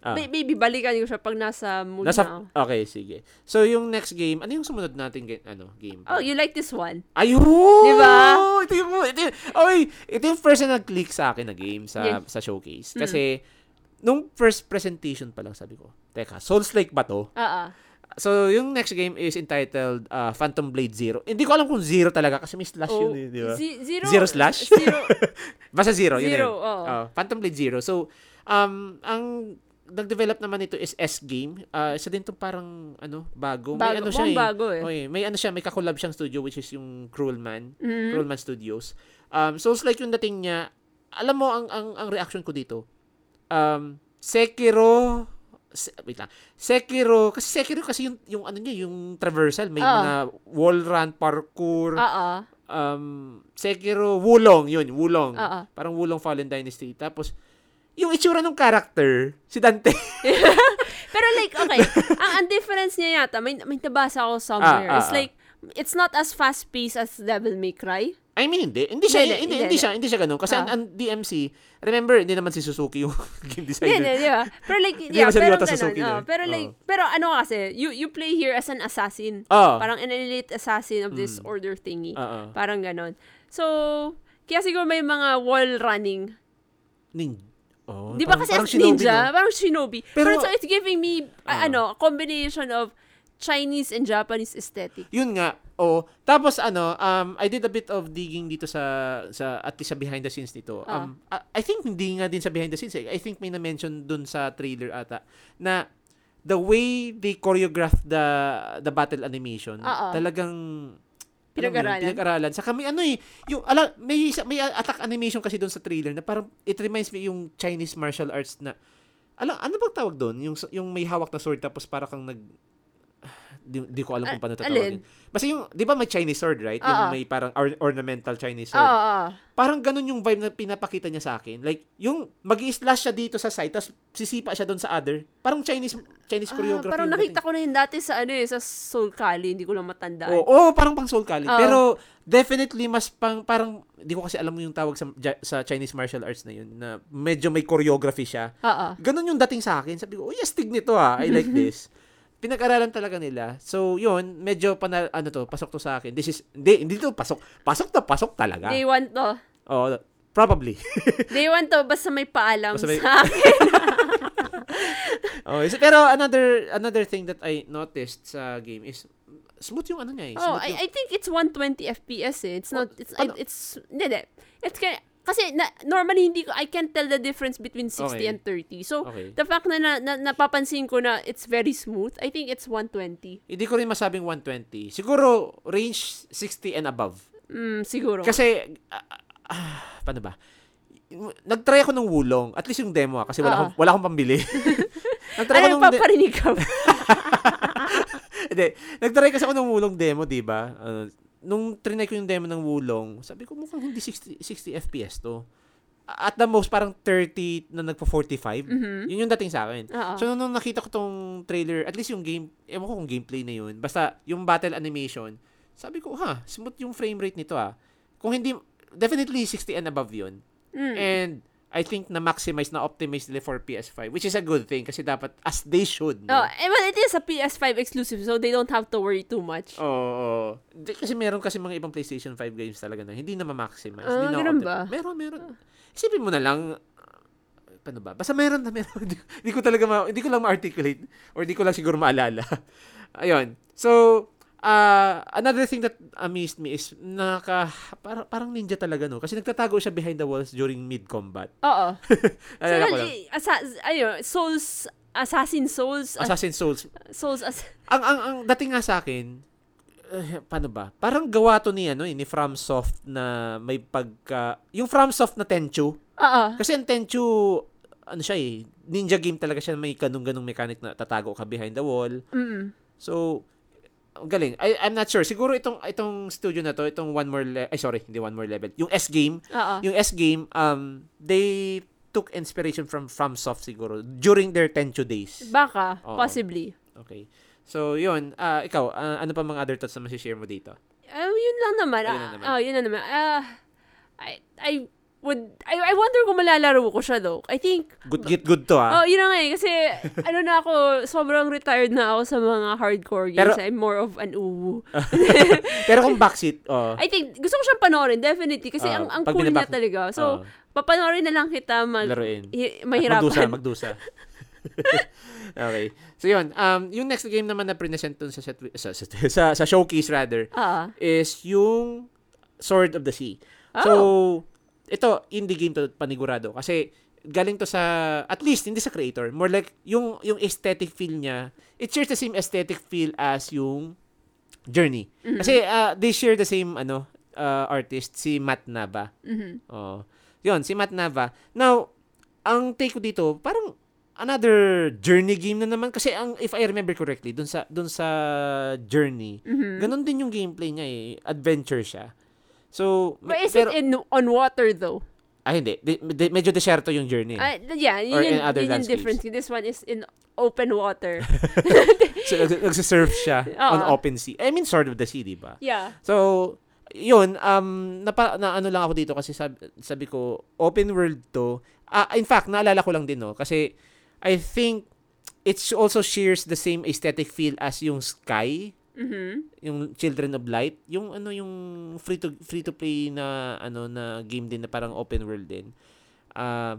A: Ah.
B: may- maybe balikan ko siya pag nasa mood
A: Nasa
B: na.
A: Okay, sige. So yung next game, ano yung sumunod nating ga- ano, game?
B: Oh, you like this one?
A: Ayun!
B: Diba?
A: Ito yung, ito yung, okay, ito yung first na nag-click sa akin na game sa
B: Yeah.
A: sa showcase.
B: Mm.
A: Kasi, nung first presentation pa lang sabi ko, teka, Souls-like ba to?
B: Ah, ah.
A: So, yung next game is entitled uh, Phantom Blade Zero. Hindi ko alam kung zero talaga kasi may slash
B: Oh,
A: yun, eh, di ba?
B: zi- zero,
A: Zero slash?
B: Zero.
A: Basta zero,
B: Zero,
A: yun.
B: oo.
A: Oh, Phantom Blade Zero. So, um, ang nag-develop naman ito is S-Game. Uh, isa din to parang, ano, bago. May
B: Bago,
A: ano siya eh.
B: bago eh.
A: Okay, may ano siya, may kakolab siyang studio which is yung Cruelman.
B: Mhm.
A: Cruelman Studios. Um, so, it's like yung dating niya, alam mo, ang, ang, ang reaction ko dito, um, Sekiro, se, wait lang, Sekiro, kasi Sekiro kasi yung, yung ano niya, yung traversal, may
B: Ah.
A: mga wall run, parkour,
B: Ah, ah.
A: um, Sekiro, Wulong, yun, Wulong.
B: Ah, ah.
A: Parang Wulong Fallen Dynasty. Tapos, yung itsura ng character, si Dante.
B: Pero like, okay, ang, ang difference niya yata, may, may nabasa ako somewhere.
A: Ah, ah,
B: it's
A: ah.
B: like, it's not as fast-paced as Devil May Cry.
A: I mean, hindi. Hindi siya,
B: Hindi,
A: hindi,
B: hindi,
A: siya, hindi siya ganun. Kasi
B: Ah.
A: ang, ang DMC, remember, hindi naman si Suzuki yung game designer.
B: hindi, di ba? Pero like, yeah, pero ganun.
A: Suzuki
B: oh, pero like,
A: Oo.
B: pero ano kasi, you you play here as an assassin.
A: Ah.
B: Parang an elite assassin of this
A: Mm.
B: order thingy.
A: Ah, ah.
B: Parang ganon. So, kaya siguro may mga wall running.
A: Nin. Oh,
B: Di ba kasi
A: parang
B: as ninja?
A: no?
B: Parang shinobi. Pero,
A: Pero-
B: so it's giving me, uh, ano, a combination of Chinese and Japanese aesthetic.
A: Yun nga. Oh, tapos ano, um I did a bit of digging dito sa sa at least sa behind the scenes nito.
B: Ah.
A: Um I, I think hindi nga din sa behind the scenes. Eh. I think may na-mention dun sa trailer ata na the way they choreograph the the battle animation,
B: Ah, ah.
A: talagang
B: Pinag-aralan.
A: Pinag-aralan. Saka may ano eh, yung, ala, may, isa- may attack animation kasi doon sa trailer na parang, it reminds me yung Chinese martial arts na, ala, ano bang tawag doon? Yung, yung may hawak na sword tapos para kang nag, di, di ko alam kung paano
B: Ah, alin?
A: tatawagin. Basta yung, di ba may Chinese sword, right? Yung
B: ah.
A: may parang or- ornamental Chinese sword.
B: oo.
A: Parang ganun yung vibe na pinapakita niya sa akin. Like, yung mag slash siya dito sa side, tapos sisipa siya doon sa other. Parang Chinese Chinese
B: Ah,
A: choreography.
B: parang
A: yung
B: nakita
A: dating.
B: ko na yun dati sa ano eh, sa Soul Kali, hindi ko lang matandaan.
A: Oo, oh, parang pang Soul Calibur.
B: Oo.
A: Pero definitely mas pang parang di ko kasi alam mo yung tawag sa sa Chinese martial arts na yun na medyo may choreography siya.
B: Oo.
A: Ganun yung dating sa akin. Sabi ko, "Oh, astig nito ah. I like this." Pinag-aralan talaga nila. So, yun, medyo pana, ano to, pasok to sa akin. This is, hindi, hindi to pasok. Pasok to, pasok talaga.
B: Day one to.
A: Oh, probably.
B: Day one to, basta may paalam
A: Basta may-
B: sa akin.
A: oh, is- pero another another thing that I noticed sa game is smooth yung ano niya eh.
B: oh,
A: Smooth yung-
B: I, I think it's 120 FPS eh. It's not, it's,
A: Ano?
B: it's, hindi. It's kind kasi na, normally hindi ko, I can't tell the difference between 60
A: Okay.
B: and 30. So,
A: Okay.
B: the fact na, na, na napapansin ko na it's very smooth, I think it's 120.
A: Hindi ko rin masabing 120. Siguro range 60 and above.
B: Mm, siguro.
A: Kasi, ah, ah, paano ba? Nag-try ako ng wulong. At least yung demo ah, kasi wala,
B: Oo.
A: akong, wala akong pambili. Nag-try
B: ano
A: ng...
B: paparinig ka?
A: Hindi. Nag-try kasi ako ng wulong demo, di ba? Uh, nung trinay ko yung demo ng wulong, sabi ko mukhang hindi 60, 60 FPS to. At the most, parang 30 na nagpo-45.
B: Mhm.
A: Yun yung dating sa akin.
B: Oo.
A: So, nung nakita ko tong trailer, at least yung game, ewan ko kung gameplay na yun. Basta, yung battle animation, sabi ko, ha, smooth yung frame rate nito ah. Kung hindi, definitely 60 and above yun.
B: Mm.
A: And, I think na maximize na optimize nila for PS5, which is a good thing kasi dapat, as they should. no?
B: Oh, eh, well, it is a PS5 exclusive, so they don't have to worry too much.
A: Oo. oo. Di- kasi meron kasi mga ibang PlayStation 5 games talaga na hindi na ma-maximize.
B: Ah,
A: hindi na
B: ganun ba?
A: Meron, meron. Isipin mo na lang, uh, paano ba? Basta meron na meron. Hindi, hindi ko talaga ma, hindi ko lang ma-articulate or hindi ko lang siguro maalala. Ayun. So, uh, another thing that amazed me is naka, para, parang ninja talaga no. Kasi nagtatago siya behind the walls during mid-combat.
B: Oo. so,
A: Alala ko lang.
B: asa- ayun, Souls, Assassin Souls, as-
A: Assassin's Souls.
B: Souls, as-
A: ang ang ang dating nga sa akin eh, paano ba? Parang gawa to ni ano eh, ni FromSoft na may pagka yung FromSoft na Tenchu.
B: Oo.
A: Kasi ang Tenchu ano siya eh, ninja game talaga siya may ganung-ganung mechanic na tatago ka behind the wall.
B: Mm.
A: So ang galing. I, I'm not sure. Siguro itong itong studio na to, itong one more le- ay sorry, hindi one more level. Yung S game, yung S game um they took inspiration from FromSoft siguro during their Tenchu days.
B: Baka,
A: Oo.
B: possibly.
A: Okay. So, yun. ah ikaw, ah, ano pa mga other thoughts na masishare mo dito?
B: Ah, yun lang naman.
A: Ayun
B: Ah,
A: lang naman.
B: ah, yun lang naman. Ah, I, I would, I, I wonder kung malalaro ko siya though. I think,
A: Good, get good to, ah.
B: oh, yun na nga eh. Kasi, ano na ako, sobrang retired na ako sa mga hardcore games.
A: Pero-
B: I'm more of an uwu.
A: Pero kung backseat, oh.
B: I think, gusto ko siyang panoorin, definitely. Kasi
A: Ah,
B: ang, ang cool niya talaga. So,
A: oh,
B: papanoorin na lang kita mag,
A: laruin.
B: hi-
A: At
B: mahirapan.
A: Magdusa, magdusa. okay. So, yun. Um, yung next game naman na present dun sa, sa, sa, sa, showcase rather,
B: Ah.
A: is yung Sword of the Sea.
B: Oh.
A: So, ito, indie game to panigurado. Kasi, galing to sa, at least, hindi sa creator. More like, yung, yung aesthetic feel niya, it shares the same aesthetic feel as yung Journey. Kasi, uh, they share the same, ano, uh, artist, si Matt Nava.
B: Mhm.
A: Oh. Yun, si Matt Nava. Now, ang take ko dito, parang another journey game na naman kasi ang if I remember correctly, dun sa dun sa journey,
B: Mhm.
A: ganun din yung gameplay niya eh, adventure siya. So,
B: But is
A: pero,
B: it in on water though?
A: ah hindi, Di- di- medyo deserto yung journey.
B: Ah, yeah, yun,
A: Or
B: yun,
A: in other
B: yun yung difference. This one is in open water.
A: so, nag- nagsisurf siya on
B: Oo.
A: open sea. I mean, Sword of the Sea, di ba?
B: yeah.
A: So, yun, um, napa, na ano lang ako dito kasi sabi, sabi ko, open world to. Ah, in fact, naalala ko lang din, no? Kasi, I think, it also shares the same aesthetic feel as yung Sky,
B: Mhm.
A: yung Children of Light, yung ano yung free to free to play na ano na game din na parang open world din. Ah,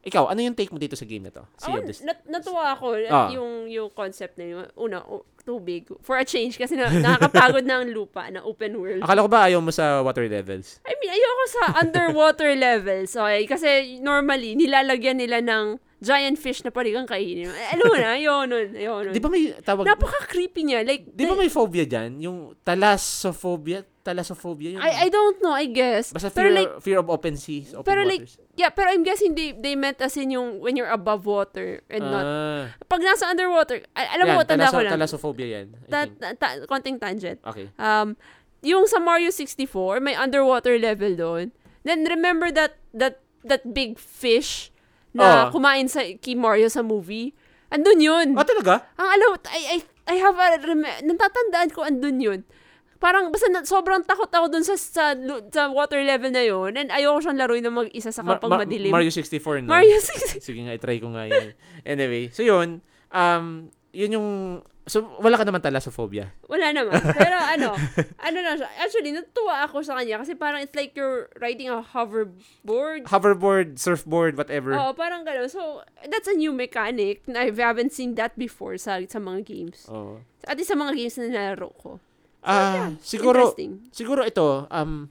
A: ikaw, ano yung take mo dito sa game na to? Sea
B: Ako,
A: of the Sea.
B: nat- natuwa ako
A: Ah.
B: yung yung concept na yun. Una, o- tubig. For a change kasi na, nakakapagod na ang lupa na open world.
A: Akala ko ba ayaw mo sa water levels?
B: I mean, ayoko sa underwater levels. Okay? Kasi normally, nilalagyan nila ng giant fish na kang kainin. Eh, Alam mo na, ayoko nun. Nun.
A: Di ba may tawag
B: Napaka-creepy niya. Like,
A: Di ba may phobia dyan? Yung thalassophobia? Thalassophobia yun.
B: I, I don't know, I guess.
A: Basta
B: pero
A: fear,
B: like,
A: fear of open seas, open
B: pero like,
A: waters.
B: yeah, pero I'm guessing they, they meant as in yung when you're above water and not.
A: ah,
B: Pag nasa underwater, alam mo,
A: yan,
B: tanda ko lang.
A: Thalassophobia yan.
B: Ta, ta, ta- konting tangent.
A: Okay.
B: Um, yung sa Mario 64, may underwater level doon. Then remember that that that big fish na
A: Oh.
B: kumain sa kay Mario sa movie? Andun yun.
A: Ah, talaga?
B: Ang alam, I, I, I have a, rem- natatandaan ko andun yun. Parang, basta na, sobrang takot ako dun sa, sa, sa water level na yun. And ayoko siyang laruin na mag-isa sa
A: Ma-
B: kapag
A: Ma-
B: madilim.
A: Mario 64, no?
B: Mario 64.
A: Sige nga, i-try ko nga yan. Anyway, so yun, um, yun yung, so wala ka naman thalassophobia.
B: Wala naman. Pero ano, ano na siya. Actually, natuwa ako sa kanya kasi parang it's like you're riding a hoverboard.
A: Hoverboard, surfboard, whatever.
B: Oo, parang gano'n. So, that's a new mechanic na I haven't seen that before sa sa mga games.
A: Oh.
B: At sa mga games na nalaro ko.
A: Ah, siguro,
B: Interesting.
A: siguro ito, um,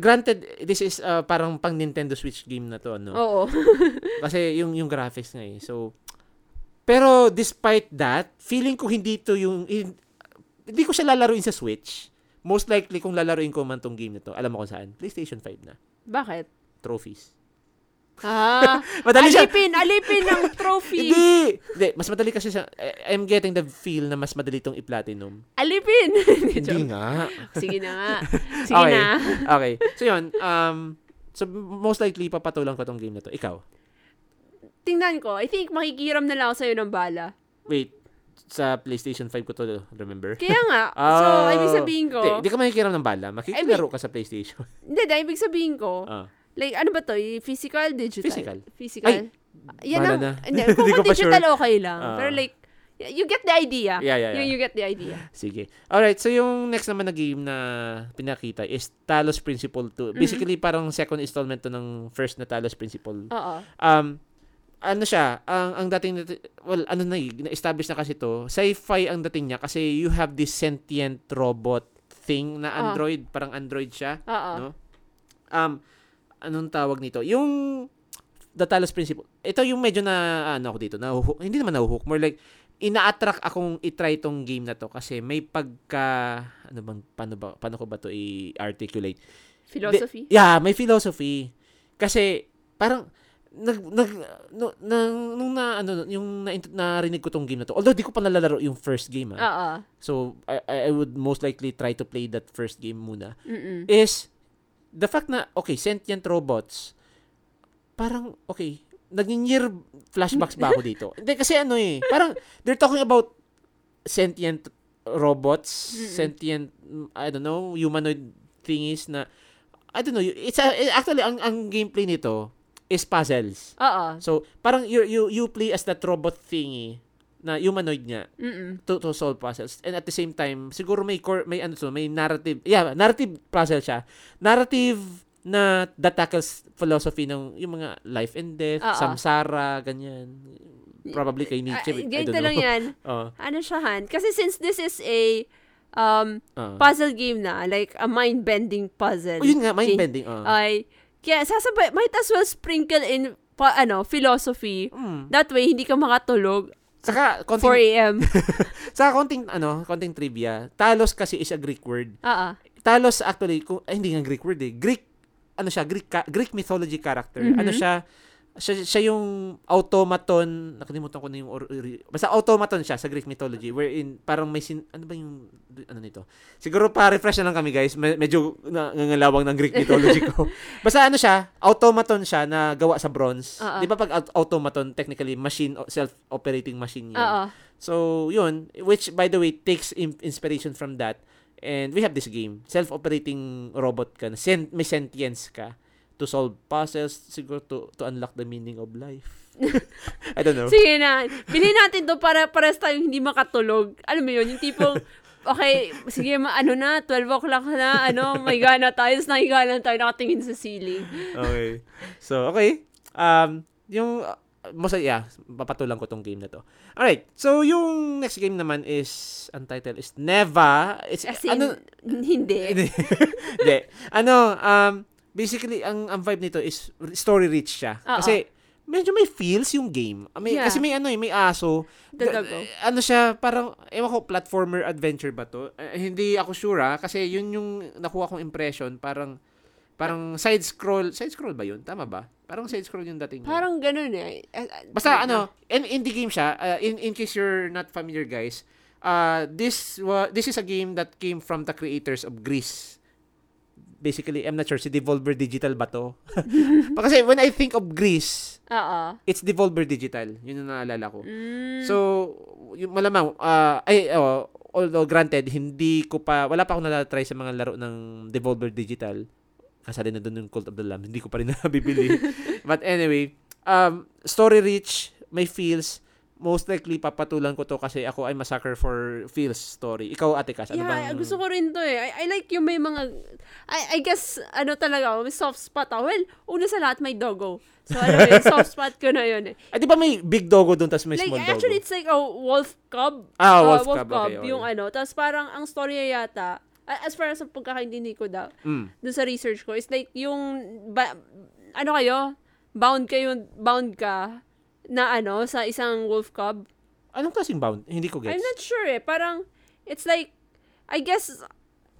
A: granted, this is uh, parang pang Nintendo Switch game na to, no?
B: Oo.
A: Kasi yung yung graphics nga eh. So pero despite that, feeling ko hindi to yung hin- hindi ko siya lalaruin sa Switch. Most likely kung lalaruin ko man tong game na to, alam mo kung saan? PlayStation 5 na.
B: Bakit?
A: Trophies.
B: Ah,
A: Madali siya.
B: alipin, alipin ng trophy.
A: Hindi! Hindi, mas madali kasi siya. I'm getting the feel na mas madali tong i-platinum.
B: Alipin.
A: Hindi nga.
B: Sige na nga. Sige
A: Okay.
B: na.
A: Okay. So yun, um, so most likely papatulan ko tong game na to. Ikaw.
B: Tingnan ko. I think makikiram na lang ako sa'yo ng bala.
A: Wait, sa PlayStation 5 ko to, remember?
B: Kaya nga. so,
A: Ah.
B: ibig sabihin ko,
A: Hindi, ka makikiram ng bala. Makikilaro ka sa PlayStation.
B: hindi, dahil ibig sabihin ko,
A: Ah.
B: like, ano ba to? Physical, digital?
A: Physical.
B: Physical.
A: Ay,
B: Yan ang,
A: na.
B: hindi, kung
A: Hindi ko pa
B: digital,
A: sure.
B: okay lang.
A: Ah.
B: Pero like, you get the idea.
A: Yeah, yeah, yeah.
B: You, you get the idea.
A: Sige. Alright, so yung next naman na game na pinakita is Talos Principle 2.
B: Mm-hmm.
A: Basically, parang second installment to ng first na Talos Principle.
B: Oo.
A: Um, ano siya, ang, ang dating, well, ano na na-establish na kasi to, sci-fi ang dating niya kasi you have this sentient robot thing na
B: Ah.
A: android, parang android siya.
B: Oo.
A: no? Um, anong tawag nito? Yung The Talos Principle. Ito yung medyo na, ano ako dito, nahuhook, hindi naman nahuhook, more like, ina-attract akong i-try tong game na to kasi may pagka, ano bang, paano ba, paano ko ba to i-articulate?
B: Philosophy.
A: Di- yeah, may philosophy. Kasi, parang, nag, nag, no, nang, nung na, ano, yung na, narinig ko tong game na to, although di ko pa nalalaro yung first game, ah.
B: Oo.
A: So, I, I would most likely try to play that first game muna.
B: Mm-mm.
A: Is, the fact na, okay, sentient robots, parang, okay, naging year flashbacks ba ako dito? Hindi, kasi ano eh, parang, they're talking about sentient robots,
B: Mm-mm.
A: sentient, I don't know, humanoid thingies na, I don't know, it's a, actually, ang, ang gameplay nito is puzzles.
B: Oo.
A: So, parang you, you, you play as that robot thingy na humanoid nga
B: Mm-mm.
A: to, to solve puzzles. And at the same time, siguro may core, may ano to, may narrative. Yeah, narrative puzzle siya. Narrative na that tackles philosophy ng yung mga life and death,
B: Oo.
A: samsara, ganyan. Probably kay Nietzsche.
B: Ah,
A: I
B: ganito
A: don't
B: lang
A: know.
B: yan.
A: Oo.
B: Ano siya, Han? Kasi since this is a um,
A: Oo.
B: puzzle game na, like a mind-bending puzzle.
A: Oh, yun nga, mind
B: Okay.
A: bending. oo.
B: Ay, kaya sasabay, might as well sprinkle in pa, ano, philosophy.
A: Mm.
B: That way, hindi ka makatulog.
A: Saka,
B: 4
A: konting,
B: a.m.
A: saka konting, ano, konting trivia. Talos kasi is a Greek word.
B: Oo.
A: Talos actually, kung, ay, hindi nga Greek word eh. Greek, ano siya, Greek, Greek mythology character.
B: Mhm.
A: Ano siya, siya, siya yung automaton, nakalimutan ko na yung, or, or- basta automaton siya sa Greek mythology, wherein parang may, sin, ano ba yung, ano nito? Siguro pa-refresh na lang kami guys, Me- medyo na- nangangalawang ng Greek mythology ko. basta ano siya, automaton siya na gawa sa bronze.
B: Oo.
A: Di ba pag aut- automaton, technically, machine, self-operating machine yan.
B: Oo.
A: So, yun, which by the way takes in- inspiration from that. And we have this game, self-operating robot ka, na sen- may sentience ka to solve puzzles, siguro to, to unlock the meaning of life. I don't know.
B: Sige na. Bilhin natin to para pares tayong hindi makatulog. Alam mo yun, yung tipong, okay, sige, ma- ano na, 12 o'clock na, ano, may gana tayo, tapos nahiga lang tayo, nakatingin sa ceiling.
A: okay. So, okay. Um, yung, uh, most, yeah, papatulang ko tong game na to. Alright. So, yung next game naman is, ang title is Neva. It's,
B: As in,
A: ano,
B: hindi.
A: Hindi. ano, um, basically, ang, ang vibe nito is story rich siya.
B: Oo.
A: Kasi, medyo may feels yung game. May,
B: Yeah.
A: Kasi may ano eh, may aso.
B: Totoo.
A: Ga- ano siya, parang, ewan ko, platformer adventure ba to? Eh, hindi ako sure ah, kasi yun yung nakuha kong impression, parang, parang side scroll, side scroll ba yun? Tama ba? Parang side scroll yung dating. niya.
B: Parang ganun eh. Ah, ah,
A: Basta
B: ah,
A: ano, in, indie game siya. Uh, in in case you're not familiar guys, uh this wa- this is a game that came from the creators of Grease. Basically, I'm not sure si Devolver Digital ba to? Kasi when I think of Grease,
B: Oo.
A: it's Devolver Digital. Yun yung naalala ko.
B: Mm.
A: So, yung malamang, uh, ay, oh, although granted, hindi ko pa, wala pa akong natatry sa mga laro ng Devolver Digital. Kasali na doon yung Cult of the Lamb. Hindi ko pa rin nabibili. But anyway, um, story rich, may feels, most likely papatulan ko to kasi ako ay massacre for feels story. Ikaw, Ate Cass, ano
B: yeah,
A: bang...
B: gusto ko rin to eh. I, I like yung may mga, I, I guess, ano talaga, may soft spot ako. Well, una sa lahat, may doggo. So, mo yun, soft spot ko na yun eh.
A: Ay, di ba may big doggo doon, tapos may
B: Like,
A: small doggo?
B: actually, it's like a wolf cub.
A: Ah,
B: Uh,
A: wolf cub, okay, okay.
B: Yung ano. Tapos parang, ang story yata, as far as ang pagkakaintindi ko daw,
A: Mm.
B: dun sa research ko, is like yung, ba, ano kayo, bound kayo, bound ka, na ano, sa isang wolf cub.
A: Anong klaseng bound? Hindi ko gets.
B: I'm not sure eh. Parang, it's like, I guess,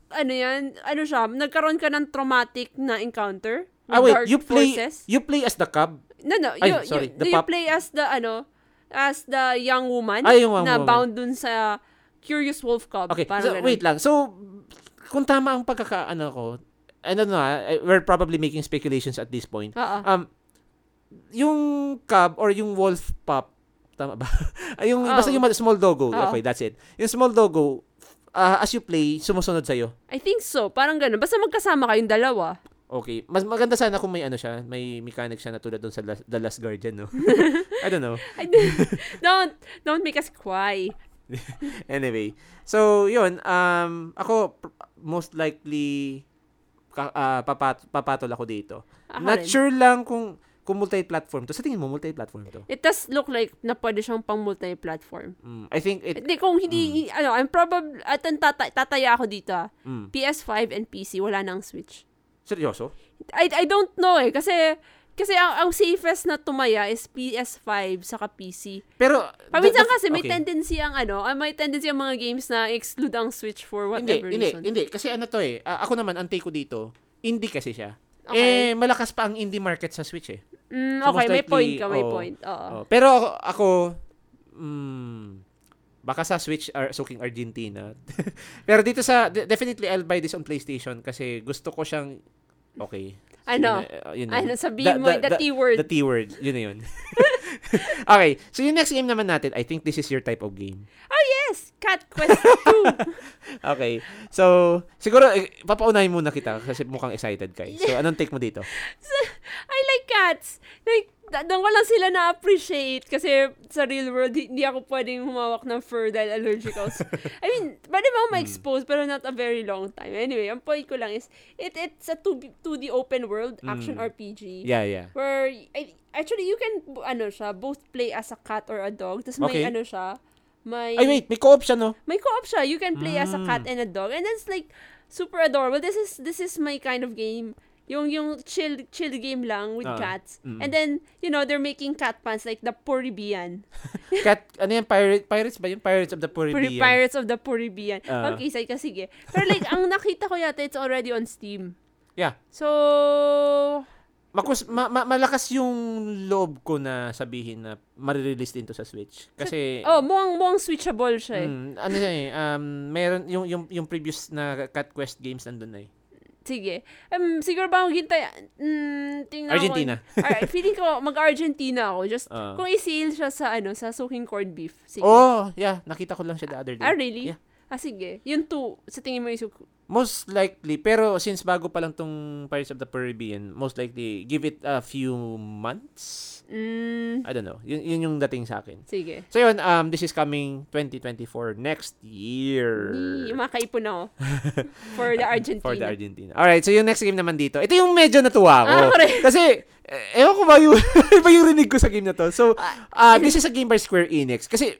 B: ano yan, ano siya, nagkaroon ka ng traumatic na encounter
A: ah, wait, you play,
B: forces.
A: you play as the cub?
B: No, no,
A: Ay,
B: you,
A: sorry,
B: you,
A: the
B: you play as the, ano, as the young woman
A: Ay, yung
B: na
A: woman.
B: bound dun sa Curious Wolf Cub.
A: Okay,
B: Parang
A: so,
B: ganun.
A: wait lang. So, kung tama ang pagkakaano ko, I don't know, we're probably making speculations at this point.
B: Oo.
A: Um, yung cub or yung wolf pup, tama ba? Ay, yung,
B: Oo.
A: basta yung small doggo.
B: Oo.
A: Okay, that's it. Yung small doggo, ah, as you play, sumusunod sa'yo.
B: I think so. Parang ganun. Basta magkasama kayong dalawa.
A: Okay. Mas maganda sana kung may ano siya, may mechanic siya na tulad dun sa Last, The Last Guardian, no? I don't know.
B: I don't, don't make us cry.
A: Anyway, so yun, um, ako pr- most likely ka, ah, papat, papatol ako dito.
B: Ako
A: Not
B: rin.
A: sure lang kung kung multi-platform to. Sa tingin mo multi-platform to?
B: It does look like na pwede siyang pang multi-platform.
A: Mm, I think it
B: Hindi, kung hindi, ano, I'm probably, at ang tata- tataya ako dito ah.
A: mm,
B: PS5 and PC, wala nang Switch.
A: seryoso.
B: I, I don't know eh, kasi, kasi ang, ang safest na tumaya is PS5 saka PC.
A: Pero
B: Paminsan kasi may
A: okay.
B: tendency ang ano, ah, may tendency ang mga games na exclude ang Switch for
A: Hindi,
B: whatever
A: hindi,
B: reason.
A: hindi kasi ano to eh. ah, ako naman ang take ko dito, indie kasi siya.
B: Okay.
A: Eh malakas pa ang indie market sa Switch eh.
B: Mm,
A: So,
B: okay,
A: most
B: may
A: likely,
B: point ka, may
A: oo.
B: point. Oo.
A: Oh, pero ako, ako mm, baka sa Switch ar suking Argentina. pero dito sa de- definitely I'll buy this on PlayStation kasi gusto ko siyang okay.
B: Ano?
A: Yun, na- yun na.
B: Ano, sabihin mo, the T-word.
A: The T-word. Yun na yun. okay. So, yung next game naman natin, I think this is your type of game.
B: Oh, yes! Cat Quest 2.
A: Okay. So, siguro, eh, papaunahin muna kita kasi mukhang excited ka. eh. So, anong take mo dito?
B: I like cats. Like, ko lang sila na-appreciate kasi sa real world, di- hindi ako pwedeng humawak ng fur dahil allergic ako. I mean, pwede mo ako ma-expose pero not a very long time. Anyway, ang point ko lang is, it it's a 2D, 2D open world action
A: Mm.
B: RPG.
A: Yeah, yeah.
B: Where, I, actually, you can, ano siya, both play as a cat or a dog. Tapos may,
A: Okay.
B: ano siya, may,
A: Ay, wait. May co-op siya, no?
B: may co-op siya. You can play as a cat
A: Mm.
B: and a dog. And it's like, super adorable. This is, this is my kind of game. Yung, yung chill, chill game lang with
A: Ah,
B: cats.
A: mm.
B: And then, you know, they're making cat pants like the Puribian.
A: Cat, ano yan? Pirate, pirates ba yun? Pirates of the
B: Puri-
A: Caribbean.
B: Pirates of the Puribian.
A: Ah.
B: okay, say ka, sige. Pero like, ang nakita ko yata, it's already on Steam.
A: Yeah.
B: So,
A: Makus, ma, ma- malakas yung loob ko na sabihin na marirelease din to sa Switch. Kasi,
B: oh, mukhang, mukhang switchable siya eh.
A: mm, ano siya eh, um, meron, yung, yung, yung previous na Cat Quest games nandun na eh.
B: Sige. Um, siguro ba akong hintay, mm, tingnan
A: Argentina.
B: Ko, Ar- feeling ko, mag-Argentina ako. Just,
A: Ah.
B: kung i-sale siya sa, ano, sa suking corned beef. Sige.
A: Oh, yeah. Nakita ko lang siya the other day.
B: Ah, really?
A: Yeah.
B: Ah, sige. Yung two, sa tingin mo yung
A: Most likely, pero since bago pa lang tong Pirates of the Caribbean, most likely, give it a few months?
B: Mm,
A: I don't know. Yun, yun yung dating sa akin.
B: sige.
A: So yun, um, this is coming 2024, next year.
B: Ni, makaipon ako. For the Argentina.
A: For the Argentina. Alright, so yung next game naman dito. Ito yung medyo natuwa ko.
B: Ah, correct.
A: Kasi, eh, ewan ko ba yung, iba yung rinig ko sa game na to. So, uh, this is a game by Square Enix. Kasi,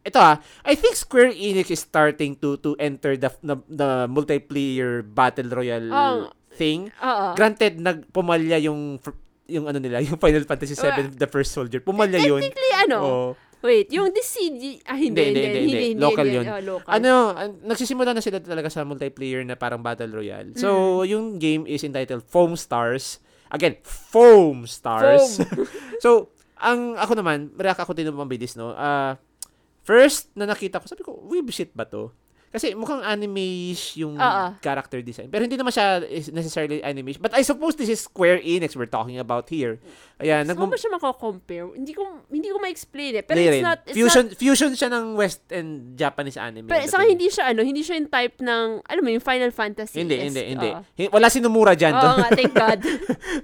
A: ito ah, I think Square Enix is starting to to enter the the, the multiplayer battle royale
B: Oh.
A: thing.
B: Oo.
A: Granted, nagpumalya yung yung ano nila, yung Final Fantasy VII, The First Soldier. Pumalya yun.
B: Technically, ano?
A: Oo.
B: Wait, yung DCG, ah, hindi,
A: Hindi,
B: hindi,
A: hindi, hindi. Local yun.
B: Oh, local.
A: Ano, an- nagsisimula na sila talaga sa multiplayer na parang battle royale. So, yung game is entitled Foam Stars. Again, Foam Stars. so, ang ako naman, react ako din ng mabilis, no? Ah, first na nakita ko, sabi ko, web shit ba to? Kasi mukhang anime yung
B: Oo.
A: character design. Pero hindi naman siya necessarily anime. But I suppose this is Square Enix we're talking about here. Ayan,
B: Saan
A: nagmum-
B: ba siya mako-compare? Hindi ko, hindi ko ma-explain eh. Pero it's
A: rin.
B: not, it's
A: fusion
B: not,
A: fusion siya ng West and Japanese anime.
B: pero saka hindi siya, ano, hindi siya yung type ng, alam mo, yung Final Fantasy.
A: Hindi, hindi, hindi. Hi- Wala sinumura dyan.
B: Oo nga, thank God.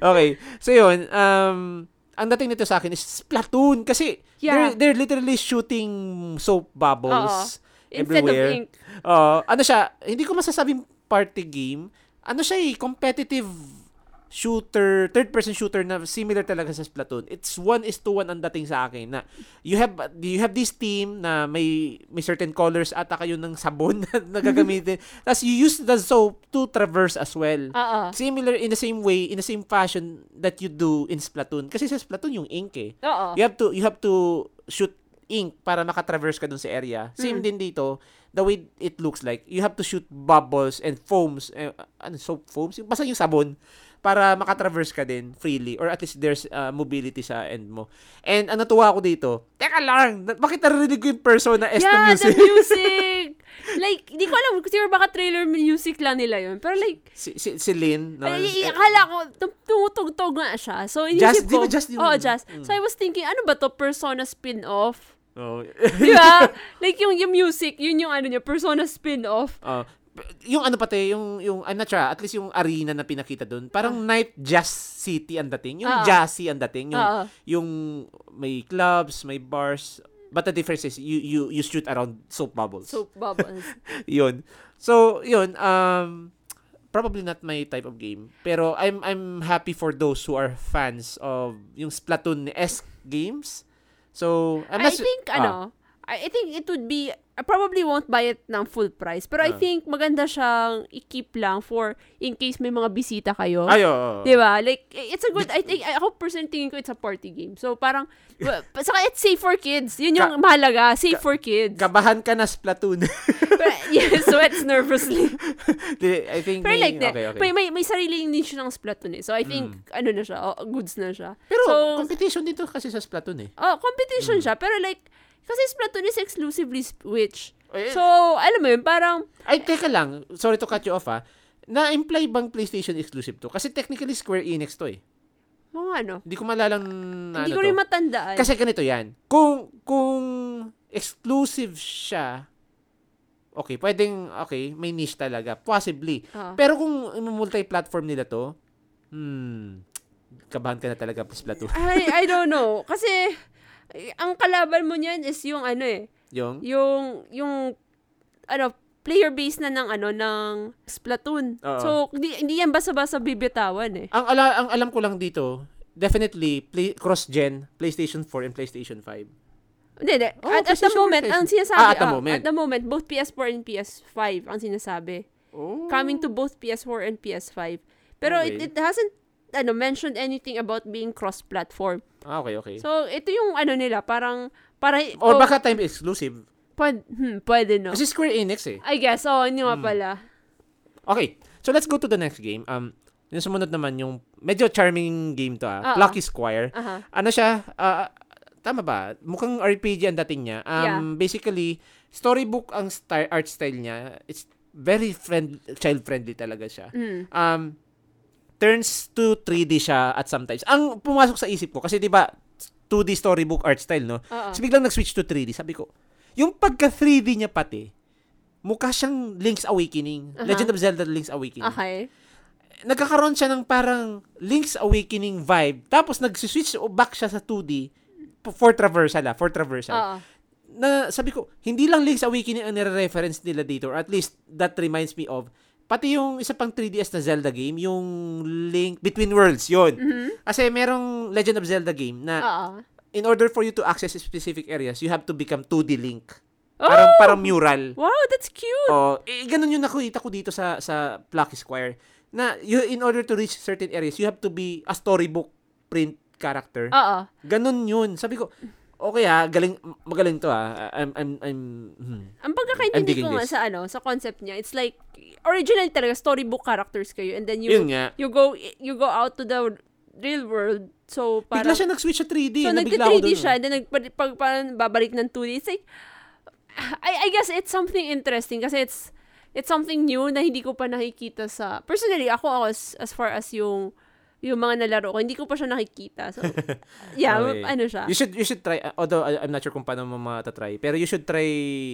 A: okay. So yun, um, ang dating nito sa akin is Splatoon. Kasi
B: Yeah.
A: they're, they're literally shooting soap bubbles
B: Instead
A: everywhere.
B: of ink.
A: Uh, ano siya, hindi ko masasabing party game. Ano siya eh, competitive shooter, third-person shooter na similar talaga sa Splatoon. It's one is to one ang dating sa akin na you have you have this team na may may certain colors ata kayo ng sabon na, gagamitin. Tapos you use the soap to traverse as well.
B: Oo.
A: Similar in the same way, in the same fashion that you do in Splatoon. Kasi sa Splatoon yung ink eh.
B: Oo.
A: You have to you have to shoot ink para makatraverse ka dun sa area. Same din dito, the way it looks like, you have to shoot bubbles and foams, eh, ano, soap foams, basta yung sabon, para makatraverse ka din freely or at least there's uh, mobility sa end mo. And ang natuwa ko dito, teka lang, bakit narinig ko yung persona S
B: yeah,
A: music?
B: the music! like, di ko alam, siguro baka trailer music lang nila yun. Pero like,
A: si, si, si Lynn, no?
B: ay,
A: Eh,
B: akala ko, tum- tumutugtog nga siya. So, inisip
A: di
B: ko,
A: ba jazz yung-
B: Oo, jazz.
A: Mm.
B: So, I was thinking, ano ba to? Persona spin-off?
A: oh.
B: Di ba? like, yung, yung music, yun yung ano niya, Persona spin-off.
A: Uh, yung ano pati, yung, yung, I'm not sure, at least yung arena na pinakita doon, parang night jazz city ang dating. Yung
B: Ah.
A: jazzy ang dating. Yung,
B: Oo.
A: yung may clubs, may bars, but the difference is you, you, you shoot around soap bubbles.
B: Soap bubbles.
A: yun. So, yun, um, probably not my type of game. Pero I'm I'm happy for those who are fans of yung Splatoon-esque games. So, I'm
B: I
A: not su-
B: think,
A: ah.
B: ano, I, I think it would be, I probably won't buy it ng full price. Pero I
A: Ah.
B: think maganda siyang i-keep lang for in case may mga bisita kayo.
A: Ay, oo, oo.
B: Di ba? Like, it's a good, I think, ako personally tingin ko it's a party game. So, parang, well, saka it's safe for kids. Yun yung mahalaga, safe for kids.
A: Kabahan ka na Splatoon.
B: Pero, yeah, sweats nervously.
A: I think
B: Pero
A: may,
B: like,
A: okay, okay.
B: may, may, may sariling niche ng Splatoon eh. So, I think, ano na siya, oh, goods na siya.
A: Pero
B: so,
A: competition dito kasi sa Splatoon eh.
B: oh,
A: Mm.
B: competition siya. Pero like, kasi Splatoon is exclusively Switch.
A: Eh,
B: So, alam mo yun, parang,
A: Ay, teka lang. Sorry to cut you off ha. Na-imply bang PlayStation exclusive to? Kasi technically Square Enix to eh.
B: mga ano,
A: Hindi ko malalang na
B: hindi
A: ano
B: ko
A: to.
B: rin matandaan.
A: Kasi ganito yan. Kung, kung exclusive siya, okay, pwedeng, okay, may niche talaga. Possibly.
B: Ah.
A: Pero kung multi-platform nila to, hmm, kabahan ka na talaga Splatoon.
B: I, I don't know. Kasi, ang kalaban mo niyan is yung ano eh,
A: Yung,
B: yung, yung, ano, player base na ng ano ng Splatoon.
A: Oo.
B: So, hindi, hindi yan basta-basta bibitawan eh.
A: ang, ala, ang alam ko lang dito, definitely, play, cross-gen, PlayStation 4 and PlayStation 5.
B: Hindi, hindi.
A: Oh,
B: at, at the moment, ang sinasabi,
A: Ah, at the
B: ah,
A: moment.
B: at the moment, both PS4 and PS5 ang sinasabi.
A: Oh.
B: Coming to both PS4 and PS5. Pero
A: Okay.
B: it, it hasn't ano, mentioned anything about being cross-platform.
A: Ah, okay, okay.
B: So, ito yung ano nila, parang, para,
A: Or
B: oh,
A: baka time exclusive.
B: pwede, hmm, pwede no.
A: Kasi Square Enix eh.
B: I guess, oh, hindi
A: Hmm.
B: nga pala.
A: Okay, so let's go to the next game. Um, yung sumunod naman yung medyo charming game to ah.
B: Oo.
A: Plucky Squire.
B: Aha.
A: Ano siya? ah, tama ba? Mukhang RPG ang dating niya. Um, Basically, storybook ang sty- art style niya. It's very friend child-friendly talaga siya.
B: Mm.
A: Um, turns to 3D siya at sometimes. Ang pumasok sa isip ko, kasi di ba 2D storybook art style, no?
B: Oo.
A: So biglang nag-switch to 3D. Sabi ko, yung pagka 3D niya pati, mukha siyang Link's Awakening.
B: Aha.
A: Legend of Zelda Link's Awakening.
B: Okay.
A: Nagkakaroon siya ng parang Link's Awakening vibe. Tapos nag-switch back siya sa 2D for traversal ah, for traversal.
B: Oo.
A: Na sabi ko, hindi lang Link's Awakening ang nire-reference nila dito or at least that reminds me of pati yung isa pang 3DS na Zelda game, yung Link Between Worlds, yun.
B: Mhm.
A: Kasi merong Legend of Zelda game na
B: Oo.
A: in order for you to access specific areas, you have to become 2D Link.
B: Oh!
A: Parang parang mural.
B: Wow, that's cute.
A: Oh, eh, ganun yung nakita ko dito sa sa Plucky Squire. Na you, in order to reach certain areas, you have to be a storybook print character.
B: Oo.
A: Ganun yun. Sabi ko, okay ha, galing, magaling to ha. I'm, I'm, I'm, hmm.
B: Ang pagkakaintindi ko nga
A: this.
B: sa ano, sa concept niya, it's like originally talaga storybook characters kayo and then you
A: yun nga.
B: you go you go out to the real world. So
A: Bigla
B: parang
A: siya nag-switch sa 3D.
B: So
A: nabigla ako
B: nagti-3D
A: dun,
B: siya
A: eh.
B: and then nag pag, parang babalik ng 2D. It's like I I guess it's something interesting kasi it's it's something new na hindi ko pa nakikita sa personally ako ako as, as far as yung yung mga nalaro ko, hindi ko pa siya nakikita. So, yeah,
A: Okay.
B: ano siya.
A: You should you should try uh, although I- I'm not sure kung paano mo matatry pero you should try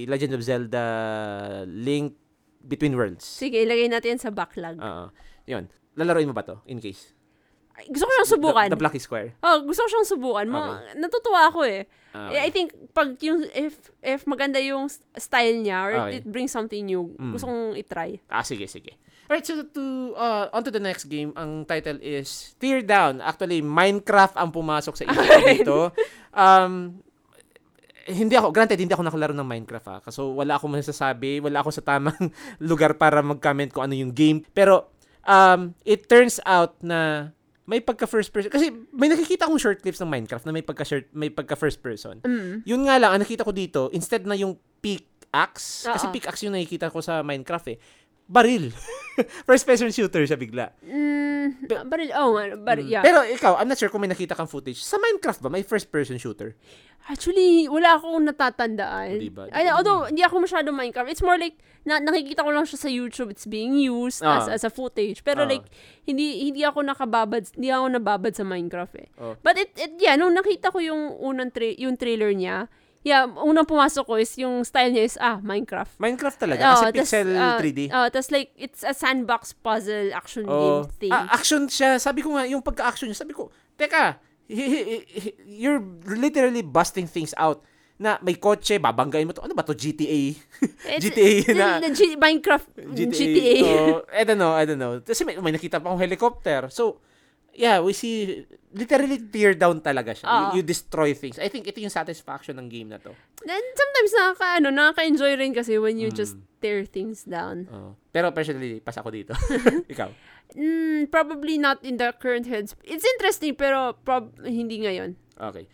A: Legend of Zelda Link Between Worlds.
B: Sige, ilagay natin yan sa backlog.
A: Oo. Yun. Lalaroin mo ba to in case?
B: Ay, gusto ko siyang subukan.
A: The, the Plucky Square.
B: Oh, gusto ko siyang subukan. Ma- Natutuwa ako eh. Eh, I think pag yung if if maganda yung style niya or
A: Okay.
B: it brings something new,
A: Mm.
B: gusto kong i-try.
A: Ah, sige, sige. Alright, so to, uh, on to the next game. Ang title is Tear Down. Actually, Minecraft ang pumasok sa isip dito. Um, hindi ako, granted, hindi ako nakalaro ng Minecraft ha. So, wala akong masasabi. Wala ako sa tamang lugar para mag-comment kung ano yung game. Pero, um, it turns out na may pagka first person. Kasi may nakikita akong short clips ng Minecraft na may pagka short, may pagka first person.
B: Mm.
A: Yun nga lang, ang nakita ko dito, instead na yung pickaxe, kasi
B: Oo.
A: pickaxe yung nakikita ko sa Minecraft eh, baril. First person shooter siya bigla.
B: Mm, baril, oh, baril,
A: Mm.
B: yeah.
A: Pero ikaw, I'm not sure kung may nakita kang footage. Sa Minecraft ba, may first person shooter?
B: Actually, wala akong natatandaan.
A: Diba?
B: Ay, although, hindi ako masyado Minecraft. It's more like, na, nakikita ko lang siya sa YouTube. It's being used as,
A: Ah.
B: as a footage. Pero
A: Ah.
B: like, hindi hindi ako nakababad, hindi ako nababad sa Minecraft eh.
A: Oh.
B: But it, it, yeah, nung nakita ko yung unang tra- yung trailer niya, yeah, unang pumasok ko is yung style niya is, ah, Minecraft.
A: Minecraft talaga,
B: Oo,
A: kasi
B: tas,
A: pixel
B: ah,
A: 3D.
B: Oh, tas like, it's a sandbox puzzle action
A: Oh.
B: game thing.
A: Ah, action siya. Sabi ko nga, yung pagka-action niya, sabi ko, teka, you're literally busting things out na may kotse, babanggain mo to. Ano ba to? GTA? GTA na-
B: the G- Minecraft GTA.
A: Oh, I don't know, I don't know. Kasi may, may nakita pa akong helicopter. So, yeah, we see, literally tear down talaga siya. You, you destroy things. I think ito yung satisfaction ng game na to.
B: And sometimes nakaka, ano, nakaka-enjoy rin kasi when you
A: Mm.
B: just tear things down.
A: Oh. Pero personally, pas ako dito. Ikaw.
B: Mm, probably not in the current heads. It's interesting pero prob hindi ngayon.
A: Okay.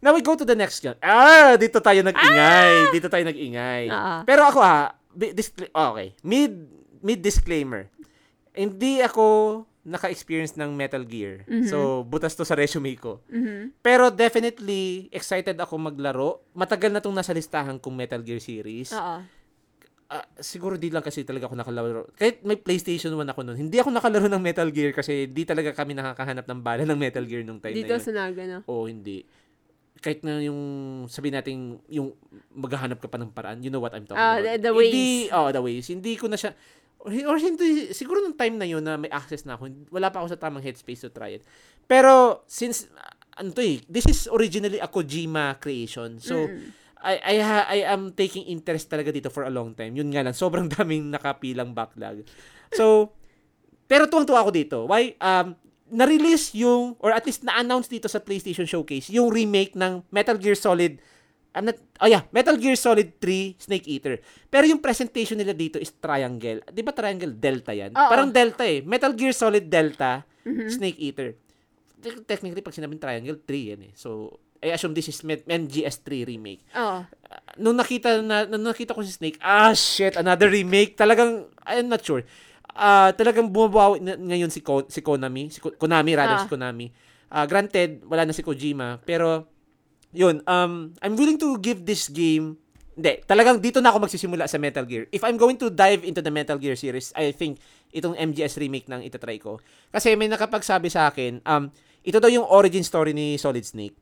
A: Now we go to the next one. Ah, dito tayo nag-ingay. Dito tayo nag-ingay.
B: Ah.
A: Pero ako ha, bi- discla- okay, mid mid disclaimer. Hindi ako naka-experience ng Metal Gear.
B: Mhm.
A: So, butas to sa resume ko.
B: Mhm.
A: Pero definitely excited ako maglaro. Matagal na tong nasa listahan kong Metal Gear series.
B: Oo.
A: Ah, siguro di lang kasi talaga ako nakalaro. Kahit may PlayStation 1 ako noon, hindi ako nakalaro ng Metal Gear kasi di talaga kami nakakahanap ng bala ng Metal Gear nung time
B: Dito
A: na yun.
B: sa Naga, no?
A: Oo, hindi. Kahit na yung, sabi natin, yung maghahanap ka pa ng paraan, you know what I'm talking
B: Ah,
A: about.
B: the- the
A: Hindi, oh, the ways. Hindi ko na siya, or, or hindi, siguro nung time na yun na may access na ako, wala pa ako sa tamang headspace to try it. Pero, since, ah, ano to eh, this is originally a Kojima creation. So,
B: Mm.
A: I I ha, I am taking interest talaga dito for a long time. Yun nga lang, sobrang daming nakapilang backlog. So, pero tuwang-tuwa ako dito. Why? Um, na-release yung, or at least na-announce dito sa PlayStation Showcase, yung remake ng Metal Gear Solid, I'm not, oh yeah, Metal Gear Solid 3 Snake Eater. Pero yung presentation nila dito is triangle. Di ba triangle? Delta yan?
B: Oo.
A: Parang Delta eh. Metal Gear Solid Delta,
B: Mhm.
A: Snake Eater. Te- Technically, pag sinabing triangle, 3 yan eh. So, I assume this is Met- MGS3 remake
B: Oo.
A: nung nakita na nung nakita ko si Snake, ah shit, another remake. Talagang I'm not sure. Ah, talagang bumabawi ngayon si Ko, si Konami, si Ko- Konami rather
B: Ah.
A: si Konami. Ah, granted, wala na si Kojima, pero yun, um I'm willing to give this game hindi, talagang dito na ako magsisimula sa Metal Gear. If I'm going to dive into the Metal Gear series, I think itong MGS remake nang itatry ko. Kasi may nakapagsabi sa akin, um, ito daw yung origin story ni Solid Snake.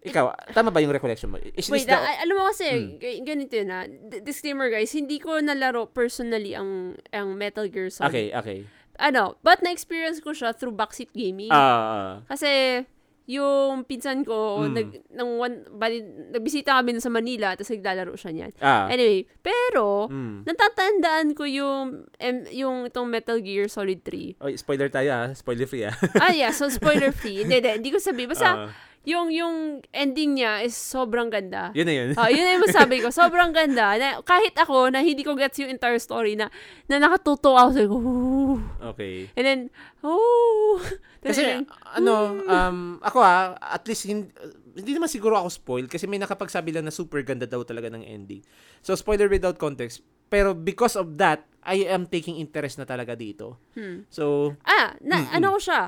A: Ikaw, tama ba yung recollection mo? Is
B: Wait,
A: the-
B: ah, alam mo kasi,
A: Hmm.
B: ganito yun ha. D- disclaimer guys, hindi ko nalaro personally ang ang Metal Gear Solid.
A: Okay, okay.
B: Ano, but na-experience ko siya through backseat gaming.
A: Ah,
B: Kasi, yung pinsan ko,
A: Mm.
B: nag, nang one, bali, nagbisita kami sa Manila, tapos naglalaro siya niyan.
A: ah.
B: Anyway, pero,
A: Mm.
B: natatandaan ko yung, em, yung itong Metal Gear Solid 3.
A: Oy, spoiler tayo ah. Spoiler free ah.
B: ah, yeah, so spoiler free. hindi, hindi, hindi ko sabi. Basta,
A: Ah,
B: yung, yung ending niya is sobrang ganda.
A: yun na yun.
B: Ah, yun na yung masabi ko. Sobrang ganda. Na, kahit ako, na hindi ko gets yung entire story, na, na nakatuto ako. Sabi ko, "Ooh."
A: Okay.
B: And then, oh.
A: Kasi ano, um ako ah, at least hindi, hindi naman siguro ako spoil kasi may nakapagsabi lang na super ganda daw talaga ng ending. So spoiler without context. Pero because of that, I am taking interest na talaga dito.
B: Hmm.
A: So,
B: Ah, na,
A: Mm,
B: ano ko siya?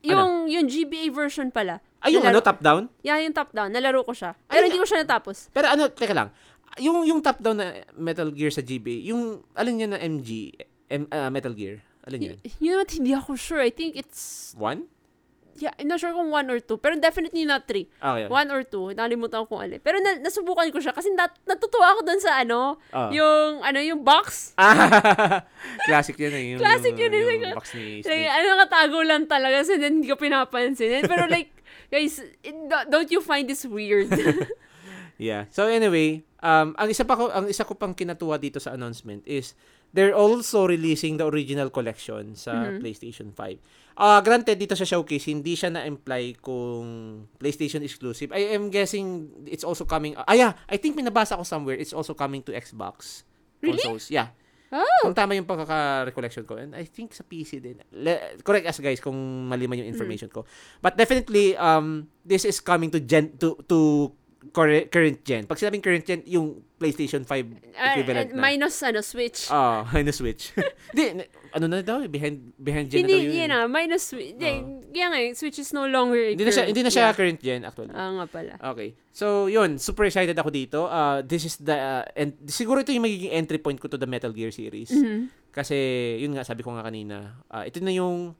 B: Yung, yung GBA version pala.
A: ay yung ano top down?
B: Yeah, yung top down. Nalaro ko siya. Pero
A: Ay,
B: hindi ko siya natapos.
A: Pero ano, teka lang. Yung yung top down na Metal Gear sa GB, yung alin niya na MG, M, ah, Metal Gear. Alin yun?
B: Y- you know what? Hindi ako sure. I think it's...
A: One?
B: Yeah, I'm not sure kung one or two. Pero definitely not three.
A: Okay.
B: One or two. Nakalimutan ko kung alin. Pero na, nasubukan ko siya kasi nat, natutuwa ako dun sa ano,
A: Ah.
B: yung, ano, yung box.
A: Ah, classic yun eh. Yung,
B: Classic yun eh.
A: Yung box ni
B: Like,
A: Snake.
B: ano, nakatago lang talaga. So, then, hindi ko pinapansin. Pero like, guys, it- don't you find this weird?
A: Yeah. So anyway, um ang isa pa ko ang isa ko pang kinatuwa dito sa announcement is they're also releasing the original collection sa
B: Mhm.
A: PlayStation 5. Ah, granted dito sa showcase hindi siya na-imply kung PlayStation exclusive. I am guessing it's also coming Ah yeah, I think may nabasa ko somewhere it's also coming to Xbox
B: Really?
A: consoles. Yeah.
B: oh!
A: Kung tama yung pagkaka-recollection ko. And I think sa PC din. Le- correct us guys kung mali man yung information ko. But definitely um this is coming to gen to to current, current gen. Pag sinabing current gen, yung PlayStation 5
B: Ah,
A: equivalent
B: and
A: na.
B: minus, ano, Switch.
A: Ah, minus Switch. Hindi, ano na daw, eh, behind behind gen na
B: hindi,
A: daw yun.
B: yun na, minus Switch. Hindi, kaya nga, eh, Switch is no longer
A: Hindi na siya, hindi na siya
B: Yeah.
A: current gen actually.
B: Ah, nga pala.
A: Okay. So, yun. Super excited ako dito. Uh, this is the... Uh, and siguro ito yung magiging entry point ko to the Metal Gear series.
B: Mhm.
A: Kasi, yun nga, sabi ko nga kanina, ah, ito na yung,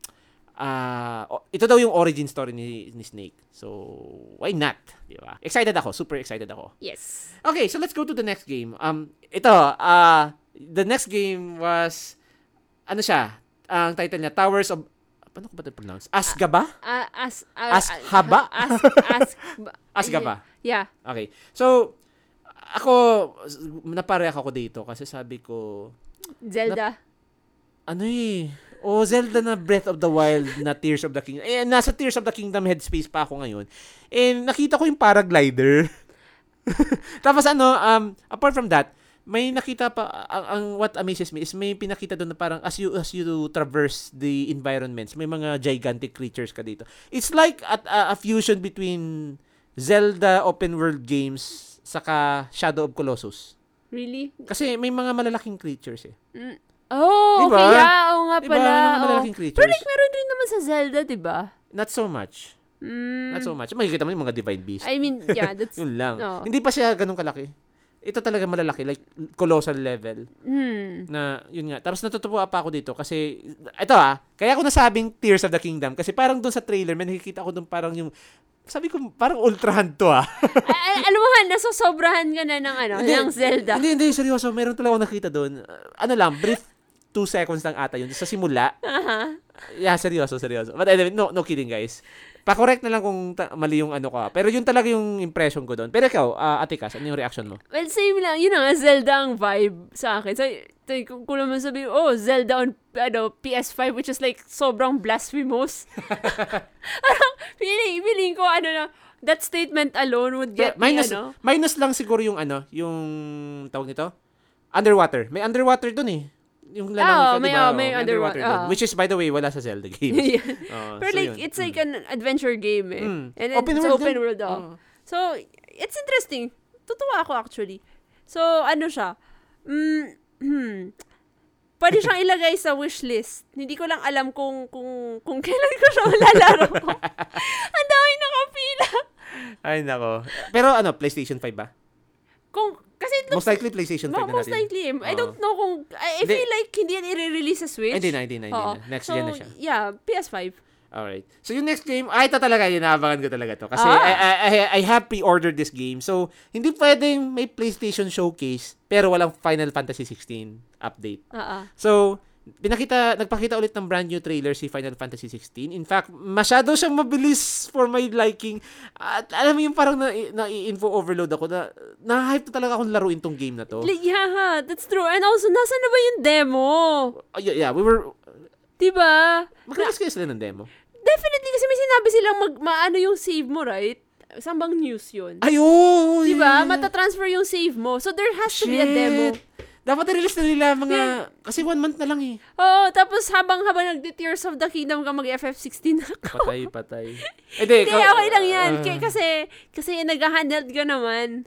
A: ah, o- ito daw yung origin story ni, ni Snake. So, why not? Di ba? Excited ako. Super excited ako.
B: Yes.
A: Okay, so let's go to the next game. Um, ito, ah, the next game was, ano siya? Ang title niya, Towers of, paano ko ba ito pronounce? Asgaba?
B: Ah, as, ah,
A: Ashaba?
B: ah, As, as,
A: Asgaba.
B: Yeah.
A: Okay. So, ako, napareak ako dito kasi sabi ko,
B: Zelda.
A: ano eh, oh, Zelda na Breath of the Wild na Tears of the Kingdom. Eh, nasa Tears of the Kingdom headspace pa ako ngayon. And nakita ko yung paraglider. Tapos ano, um, apart from that, may nakita pa, ang, ang what amazes me is may pinakita doon na parang as you, as you traverse the environments, may mga gigantic creatures ka dito. It's like at, a, a fusion between Zelda open world games saka Shadow of Colossus.
B: Really?
A: Kasi may mga malalaking creatures eh.
B: Mm. Oh,
A: Diba?
B: okay. Yeah, oo nga
A: Diba?
B: pala. Oo.
A: malalaking creatures.
B: Pero like, meron rin naman sa Zelda, di ba?
A: Not so much.
B: Mm,
A: Not so much. Makikita mo yung mga divine beast.
B: I mean, yeah, that's...
A: Yun lang.
B: Oo.
A: Hindi pa siya ganun kalaki. Ito talaga malalaki. Like, colossal level.
B: hmm.
A: Na, yun nga. Tapos natutuwa pa ako dito kasi, ito ah, kaya ako nasabing Tears of the Kingdom kasi parang doon sa trailer, may nakikita ko doon parang yung, sabi ko, parang ultra hand to ah.
B: A- a- alam mo nga, nasosobrahan ka na ng, ano,
A: Hindi.
B: ng Zelda.
A: hindi, hindi, seryoso. Meron talaga ako nakita doon. Ano lang, brief two seconds lang ata yun. Sa simula.
B: Aha.
A: Yeah, seryoso, seryoso. But anyway, no, no kidding guys. Pa-correct na lang kung ta- mali yung ano ka. Pero yun talaga yung impression ko doon. Pero ikaw, uh, Ate Cass, ano yung reaction mo?
B: Well, same lang. Yun na nga, Zelda ang vibe sa akin. So, ito, kung, kung naman sabihin, oh, Zelda on ano, PS5, which is like, sobrang blasphemous. Parang, feeling, feeling ko, ano na, that statement alone would get
A: Pero minus,
B: me, ano.
A: minus lang siguro yung ano, yung tawag nito? Underwater. May underwater doon eh. Yung lalaki ka,
B: may-
A: di ba?
B: oh, may underwater,
A: dun.
B: ah.
A: Which is, by the way, wala sa Zelda games.
B: Yeah.
A: Oh,
B: Pero
A: so
B: like,
A: yun.
B: it's like an adventure game eh.
A: Mm.
B: And
A: Open
B: it's
A: world
B: open
A: din.
B: world, oh.
A: Oh.
B: So, it's interesting. Tutuwa ako actually. So, ano siya? Mm, hmm. Pwede siyang ilagay sa wishlist. Hindi ko lang alam kung kung kung kailan ko siya malalaro. Ang dami nakapila.
A: Ay, nako. Pero ano, PlayStation 5 ba?
B: Kung, kasi it looks,
A: Most likely PlayStation 5
B: mo-
A: na
B: most
A: natin.
B: likely. eh. I don't know kung, I, I feel like hindi yan i-release sa Switch.
A: Hindi na, hindi na, hindi na. Next
B: so,
A: gen na siya.
B: yeah, PS5.
A: Alright. So, yung next game, ay, ito talaga, inaabangan ko talaga to. Kasi,
B: Ah.
A: I, I, I, I have pre-ordered this game. So, hindi pwedeng may PlayStation Showcase, pero walang Final Fantasy 16 update.
B: Ah.
A: So, pinakita, nagpakita ulit ng brand new trailer si Final Fantasy 16. In fact, masyado siyang mabilis for my liking. At alam mo yung parang na, na info overload ako na na-hype na talaga akong laruin tong game na to.
B: Yeah, that's true. And also, nasa na ba yung demo?
A: Oh, yeah, yeah, we were,
B: Diba?
A: magkakas kayo sila ng demo.
B: Definitely, kasi may sinabi silang mag, maano yung save mo, right? Saan bang news yun?
A: Ayun!
B: Diba? Matatransfer yung save mo. So, there has to be a demo.
A: Dapat i-release na nila mga, kasi one month na lang eh.
B: Oo, tapos habang habang nag-Tears of the Kingdom ka mag-FF16 na ka.
A: Patay, patay. Eh, di,
B: Hindi, okay lang yan. K- kasi, kasi nag-handheld ka naman.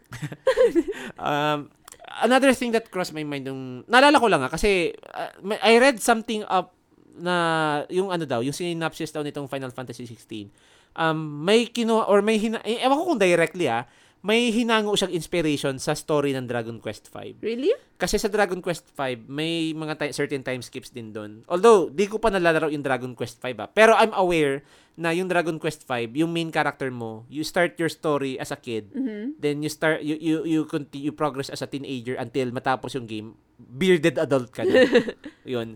A: um, another thing that crossed my mind nung, naalala ko lang ah, kasi uh, I read something up na yung ano daw, yung synopsis daw nitong Final Fantasy 16. Um, may kino or may hina, eh, ewan ko kung directly ah, may hinango siyang inspiration sa story ng Dragon Quest 5.
B: Really?
A: Kasi sa Dragon Quest 5, may mga ti- certain time skips din doon. Although, di ko pa nalalaro yung Dragon Quest 5 ah. Pero I'm aware na yung Dragon Quest 5, yung main character mo, you start your story as a kid,
B: Mhm.
A: then you start you you you continue you progress as a teenager until matapos yung game, bearded adult ka na. Yun.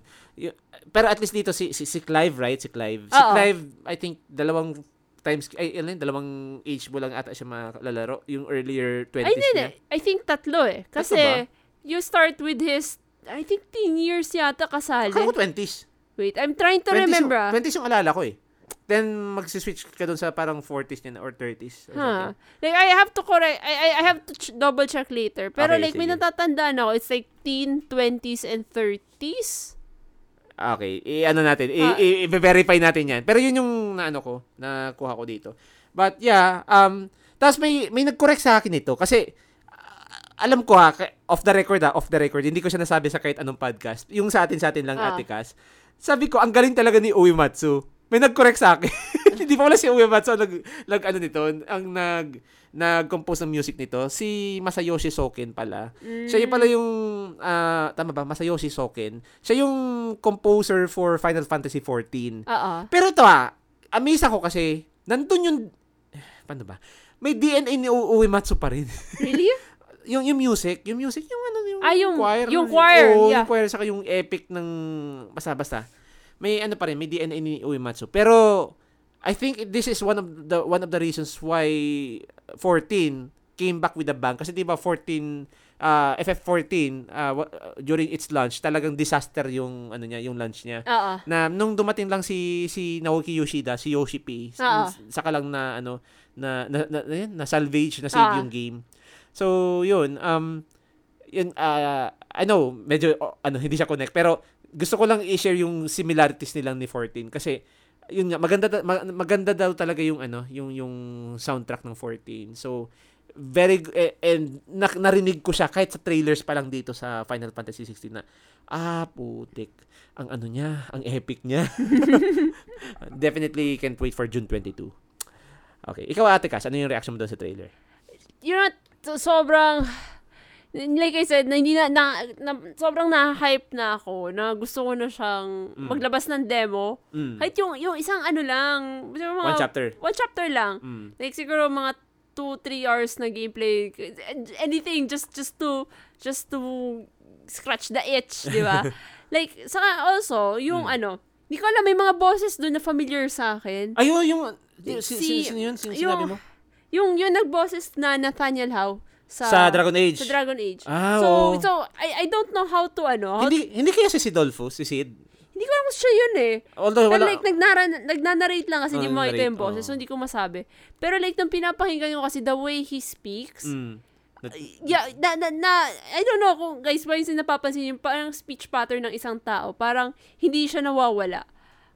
A: Pero at least dito si si, si Clive, right? Si Clive. Si
B: Oo.
A: Clive, I think dalawang times ay yun, dalawang age mo lang ata siya makalalaro yung earlier 20s
B: Ay,
A: niya.
B: hindi. I think tatlo eh. Kasi, you start with his, I think 10 years yata kasali.
A: Akala ko 20s.
B: Wait, I'm trying to
A: 20s
B: remember. ah.
A: Yung, 20s yung alala ko eh. Then, magsiswitch ka dun sa parang 40s niya or 30s. Or
B: Huh.
A: something.
B: Like, I have to correct, I, I, I have to ch- double check later. Pero
A: Okay,
B: like, may
A: sige.
B: natatandaan ako, it's like teen, 20s, and 30s.
A: Okay, i-ano natin,
B: Ah.
A: i-verify natin yan. Pero yun yung naano ko, nakuha ko dito. But yeah, um, tapos may, may nag-correct sa akin ito kasi ah, alam ko ha, off the record ha, off the record, hindi ko siya nasabi sa kahit anong podcast. Yung sa atin sa atin lang,
B: Ah.
A: Ate Cass. Sabi ko, ang galing talaga ni Uematsu. May nag-correct sa akin. hindi pa wala si Uematsu ang nag, nag, ano nito, ang nag, nag-compose ng music nito. Si Masayoshi Soken pala. Siya yung pala yung, ah, tama ba? Masayoshi Soken. Siya yung composer for Final Fantasy 14.
B: Oo.
A: Pero ito ah, amaze ako kasi, nandun yung, eh, paano ba? May DNA ni U- Uematsu pa rin.
B: Really?
A: yung, yung music, yung music, yung ano, yung,
B: Ah, yung-
A: choir.
B: yung choir,
A: Oo,
B: yeah.
A: yung choir, saka yung epic ng, basta-basta. May ano pa rin, may DNA ni Uematsu. Pero, I think this is one of the one of the reasons why 14 came back with a bang kasi 'di ba 14 uh, FF14 uh, during its launch talagang disaster yung ano niya yung launch niya
B: Oo.
A: na nung dumating lang si si Naoki Yoshida si Yoshi P saka lang na ano na na, na, na, na salvage na save
B: Ah.
A: yung game so yun um yun uh, I know medyo oh, ano hindi siya connect pero gusto ko lang i-share yung similarities nilang ni 14 kasi yun nga maganda da- ma- maganda daw talaga yung ano yung yung soundtrack ng 14 so very eh, and na, narinig ko siya kahit sa trailers pa lang dito sa Final Fantasy 16 na ah putik ang ano niya ang epic niya. Definitely can't wait for June 22 okay ikaw ate Kas ano yung reaction mo doon sa trailer?
B: You know, so- sobrang, like I said, na, hindi na, na, na- sobrang na-hype na ako na gusto ko na siyang
A: Mm.
B: maglabas ng demo.
A: mm.
B: Kahit yung, yung isang ano lang, mga,
A: one chapter
B: one chapter lang.
A: mm.
B: Like siguro mga 2-3 hours na gameplay. Anything just just to just to scratch the itch, di ba? like, saka also, yung
A: Mm.
B: ano, di ko alam, may mga bosses doon na familiar sa akin.
A: Ayun, yung, yung si,
B: Si-
A: si, yun? Sino
B: yung-
A: sinabi mo?
B: Yung, yung nag-bosses na Nathaniel Howe sa,
A: Sa Dragon Age.
B: Sa Dragon Age.
A: Ah,
B: so,
A: oo.
B: so I, I don't know how to, ano, how
A: hindi, hindi kaya si Sidolfo, si Sid?
B: hindi ko alam siya yun eh.
A: Although, wala,
B: like, nagnara, nagnanarrate lang kasi
A: Oh,
B: hindi mo
A: nagnarate,
B: yung boses,
A: oo.
B: so hindi ko masabi. Pero like, nung pinapakinggan ko kasi the way he speaks,
A: mm,
B: yeah, na, na, na, I don't know kung guys yung napapansin yung parang speech pattern ng isang tao, parang hindi siya nawawala.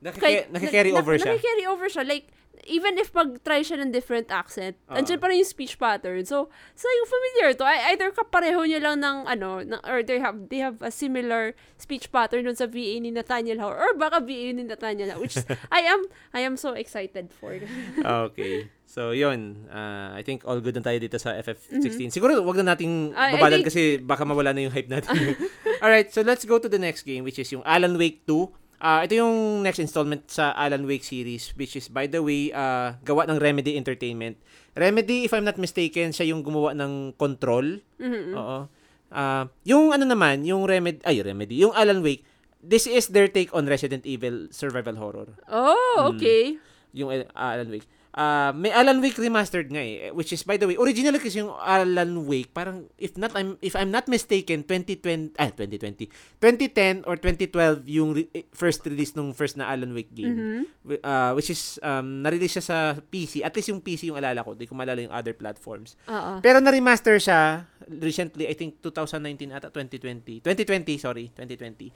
A: nakike- nakikarry
B: na-
A: over siya.
B: Nakikarry over siya. Like, even if mag-try siya ng different accent,
A: Oo.
B: andyan pa rin yung speech pattern. So, so yung familiar to. I- Either kapareho nyo lang ng, ano, ng, or they have, they have a similar speech pattern dun sa VA ni Nathaniel Howe, or baka VA ni Nathaniel Howe, which is- I am, I am so excited for.
A: okay. So, yun. Uh, I think all good na tayo dito sa FF16. Siguro, wag na nating
B: Mm-hmm. I
A: babalan
B: think-
A: kasi baka mawala na yung hype natin. Alright, so let's go to the next game which is yung Alan Wake 2. Ah, ito yung next installment sa Alan Wake series which is by the way uh, gawa ng Remedy Entertainment. Remedy if I'm not mistaken, siya yung gumawa ng Control.
B: Mhm.
A: Oo. Ah, yung ano naman, yung Remedy, ay Remedy, yung Alan Wake, this is their take on Resident Evil survival horror
B: Oh, okay.
A: yung uh, Alan Wake. Ah, may Alan Wake remastered nga eh, which is by the way, originally kasi yung Alan Wake, parang if not I'm if I'm not mistaken, 2020 ah 2020, 2010 or 2012 yung re- eh, first release nung first na Alan Wake game.
B: Mhm.
A: Wi- ah, which is um na-release siya sa PC. At least yung PC yung alala ko, di ko maalala yung other platforms.
B: Oo.
A: Pero na-remaster siya recently, I think 2019 ata 2020. 2020, sorry, 2020.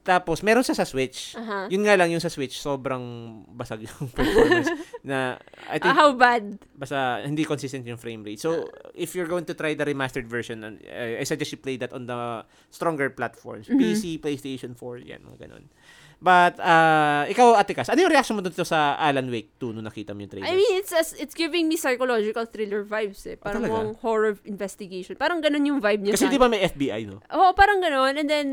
A: Tapos meron siya sa Switch.
B: Aha.
A: Yun nga lang yung sa Switch, sobrang basag yung performance na I think
B: Ah, how bad?
A: basta hindi consistent yung frame rate. So, if you're going to try the remastered version, uh, I suggest you play that on the stronger platforms.
B: Mhm.
A: PC, PlayStation 4, yan, mga ganun. But, uh, ikaw, Ate Cass, ano yung reaction mo dito sa Alan Wake 2 nung nakita mo yung trailer?
B: I mean, it's as, it's giving me psychological thriller vibes eh. Parang
A: talaga?
B: mga horror investigation. Parang ganun yung vibe niya
A: Kasi di ba may FBI, no?
B: Oo, parang ganun. And then,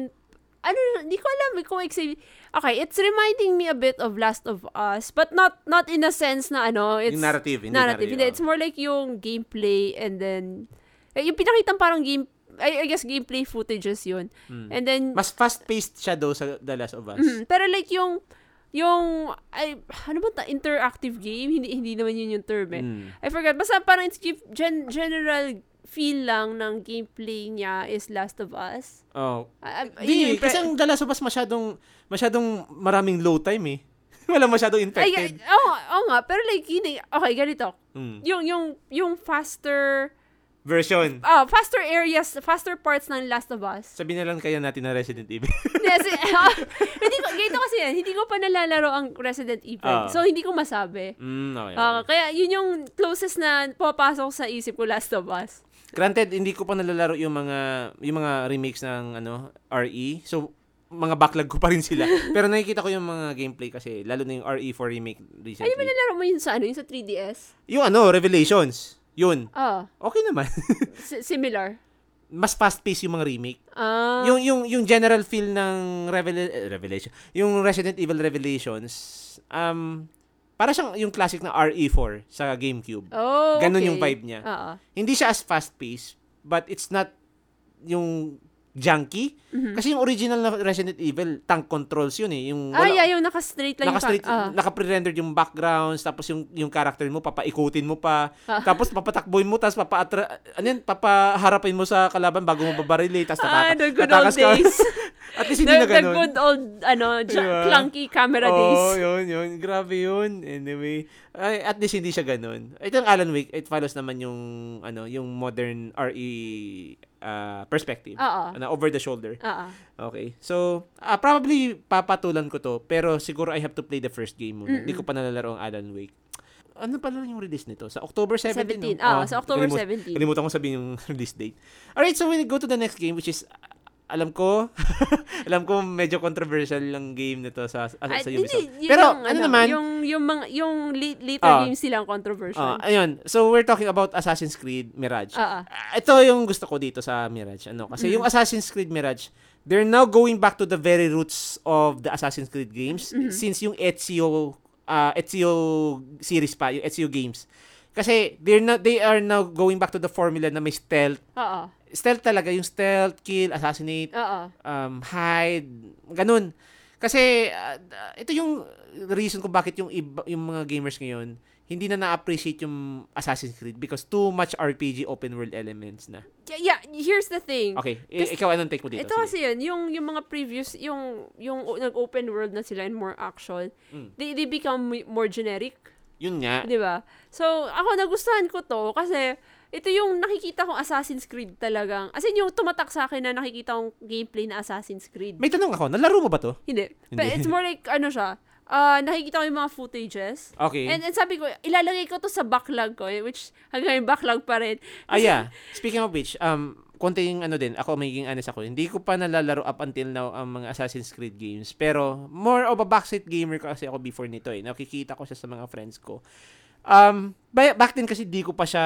B: ano, di ko alam kung ex- Okay, it's reminding me a bit of Last of Us, but not not in a sense na ano, it's
A: yung narrative, hindi
B: narrative. Hindi,
A: narrative.
B: it's more like yung gameplay and then, eh, yung pinakitang parang game, I, I guess gameplay footages yun.
A: Mm.
B: And then,
A: Mas fast-paced siya daw sa The Last of Us.
B: Mhm. pero like yung, yung, ay, ano ba ta, interactive game? Hindi, hindi naman yun yung term eh.
A: Mm.
B: I forgot. Basta parang it's gen, general feel lang ng gameplay niya is Last of Us.
A: Oh.
B: I, I,
A: Di,
B: yung impre-
A: kasi ang The Last of Us masyadong, masyadong maraming low time eh. Wala masyadong infected.
B: oo nga, oo nga, pero like, yun, eh, okay, ganito.
A: Mm.
B: Yung, yung, yung faster,
A: Version.
B: ah, faster areas, faster parts ng Last of Us.
A: Sabi na lang kaya natin na Resident Evil.
B: Hindi, kasi, hindi ko, ganito kasi yan, hindi ko pa nalalaro ang Resident Evil.
A: Ah.
B: So, hindi ko masabi.
A: mm, okay,
B: Ah,
A: okay.
B: kaya, yun yung closest na papasok sa isip ko, Last of Us.
A: Granted, hindi ko pa nalalaro yung mga yung mga remakes ng ano RE. So mga backlog ko pa rin sila. Pero nakikita ko yung mga gameplay kasi lalo na yung RE4 remake
B: Ay,
A: recently.
B: nalaro mo yun sa ano, yung sa 3DS?
A: Yung ano, Revelations. Yun.
B: Ah,
A: Okay naman.
B: si- similar.
A: Mas fast-paced yung mga remake.
B: Ah,
A: yung yung yung general feel ng Revel- eh, Revelation, yung Resident Evil Revelations, um para siyang yung classic na RE4 sa GameCube.
B: oh,
A: Ganun
B: okay.
A: yung vibe niya.
B: Oo.
A: Hindi siya as fast-paced, but it's not yung junky.
B: Mhm.
A: Kasi yung original na Resident Evil, tank controls yun eh. Yung
B: Ah,
A: wala,
B: yeah, yung naka-straight lang
A: naka-straight,
B: yung... ah.
A: naka-pre-rendered yung backgrounds, tapos yung yung character mo, papaikutin mo pa,
B: Ah.
A: tapos papatakboy mo, tapos papa ano yan, papaharapin mo sa kalaban bago mo babarili, tapos
B: Ah,
A: tataka-
B: the good old
A: ka.
B: days.
A: At least
B: the,
A: hindi na
B: the
A: ganun.
B: good old, ano,
A: Diba?
B: clunky camera
A: Oo,
B: days.
A: yun, yun. Grabe yun. Anyway, ay, at least hindi siya ganun. Ito yung Alan Wake, it follows naman yung, ano, yung modern RE uh, perspective.
B: Oo.
A: Na over the shoulder.
B: Oo.
A: Okay. So, ah, probably papatulan ko to, pero siguro I have to play the first game muna. Hindi ko pa nalalaro ang Alan Wake. ano pala yung release nito? Sa October 17,
B: 17.
A: no?
B: Ah,
A: Oh,
B: sa October
A: kalimut-
B: 17.
A: Kalimutan ko sabihin yung release date. Alright, so we go to the next game which is alam ko, alam ko medyo controversial lang game nito sa sa,
B: Ay,
A: sa
B: hindi,
A: Ubisoft.
B: yun
A: Pero
B: yung,
A: ano, naman,
B: Yung, yung, mga, yung later
A: Ah.
B: games silang controversial.
A: ah, ayun. So we're talking about Assassin's Creed Mirage.
B: Ah, ah.
A: Ah, ito yung gusto ko dito sa Mirage. Ano? Kasi
B: Mm.
A: yung Assassin's Creed Mirage, they're now going back to the very roots of the Assassin's Creed games
B: Mm-hmm.
A: since yung Ezio uh, Ezio series pa, yung Ezio games. Kasi they're not they are now going back to the formula na may stealth.
B: Oo.
A: Stealth talaga yung stealth, kill, assassinate,
B: Oo.
A: um, hide, ganun. Kasi uh, ito yung reason kung bakit yung iba, yung mga gamers ngayon hindi na na-appreciate yung Assassin's Creed because too much RPG open world elements na.
B: Yeah, yeah, here's the thing.
A: Okay, i- ikaw anong take mo dito?
B: Ito kasi yun, yung, yung mga previous, yung, yung nag-open world na sila and more action,
A: Mm.
B: they, they become more generic.
A: Yun nga.
B: Di ba? So, ako nagustuhan ko to kasi ito yung nakikita kong Assassin's Creed talagang. As in, yung tumatak sa akin na nakikita kong gameplay na Assassin's Creed.
A: May tanong ako, nalaro mo ba to?
B: Hindi.
A: Hindi.
B: But it's more like, ano siya, ah nakikita ko yung mga footages.
A: Okay.
B: And, and sabi ko, ilalagay ko to sa backlog ko, eh, which hanggang yung backlog pa rin.
A: ah, yeah. Speaking of which, um, konting ano din, ako magiging honest ako, hindi ko pa nalalaro up until now ang mga Assassin's Creed games. Pero, more of a backseat gamer kasi ako before nito eh. Nakikita ko siya sa mga friends ko. Um, ba- back then kasi di ko pa siya,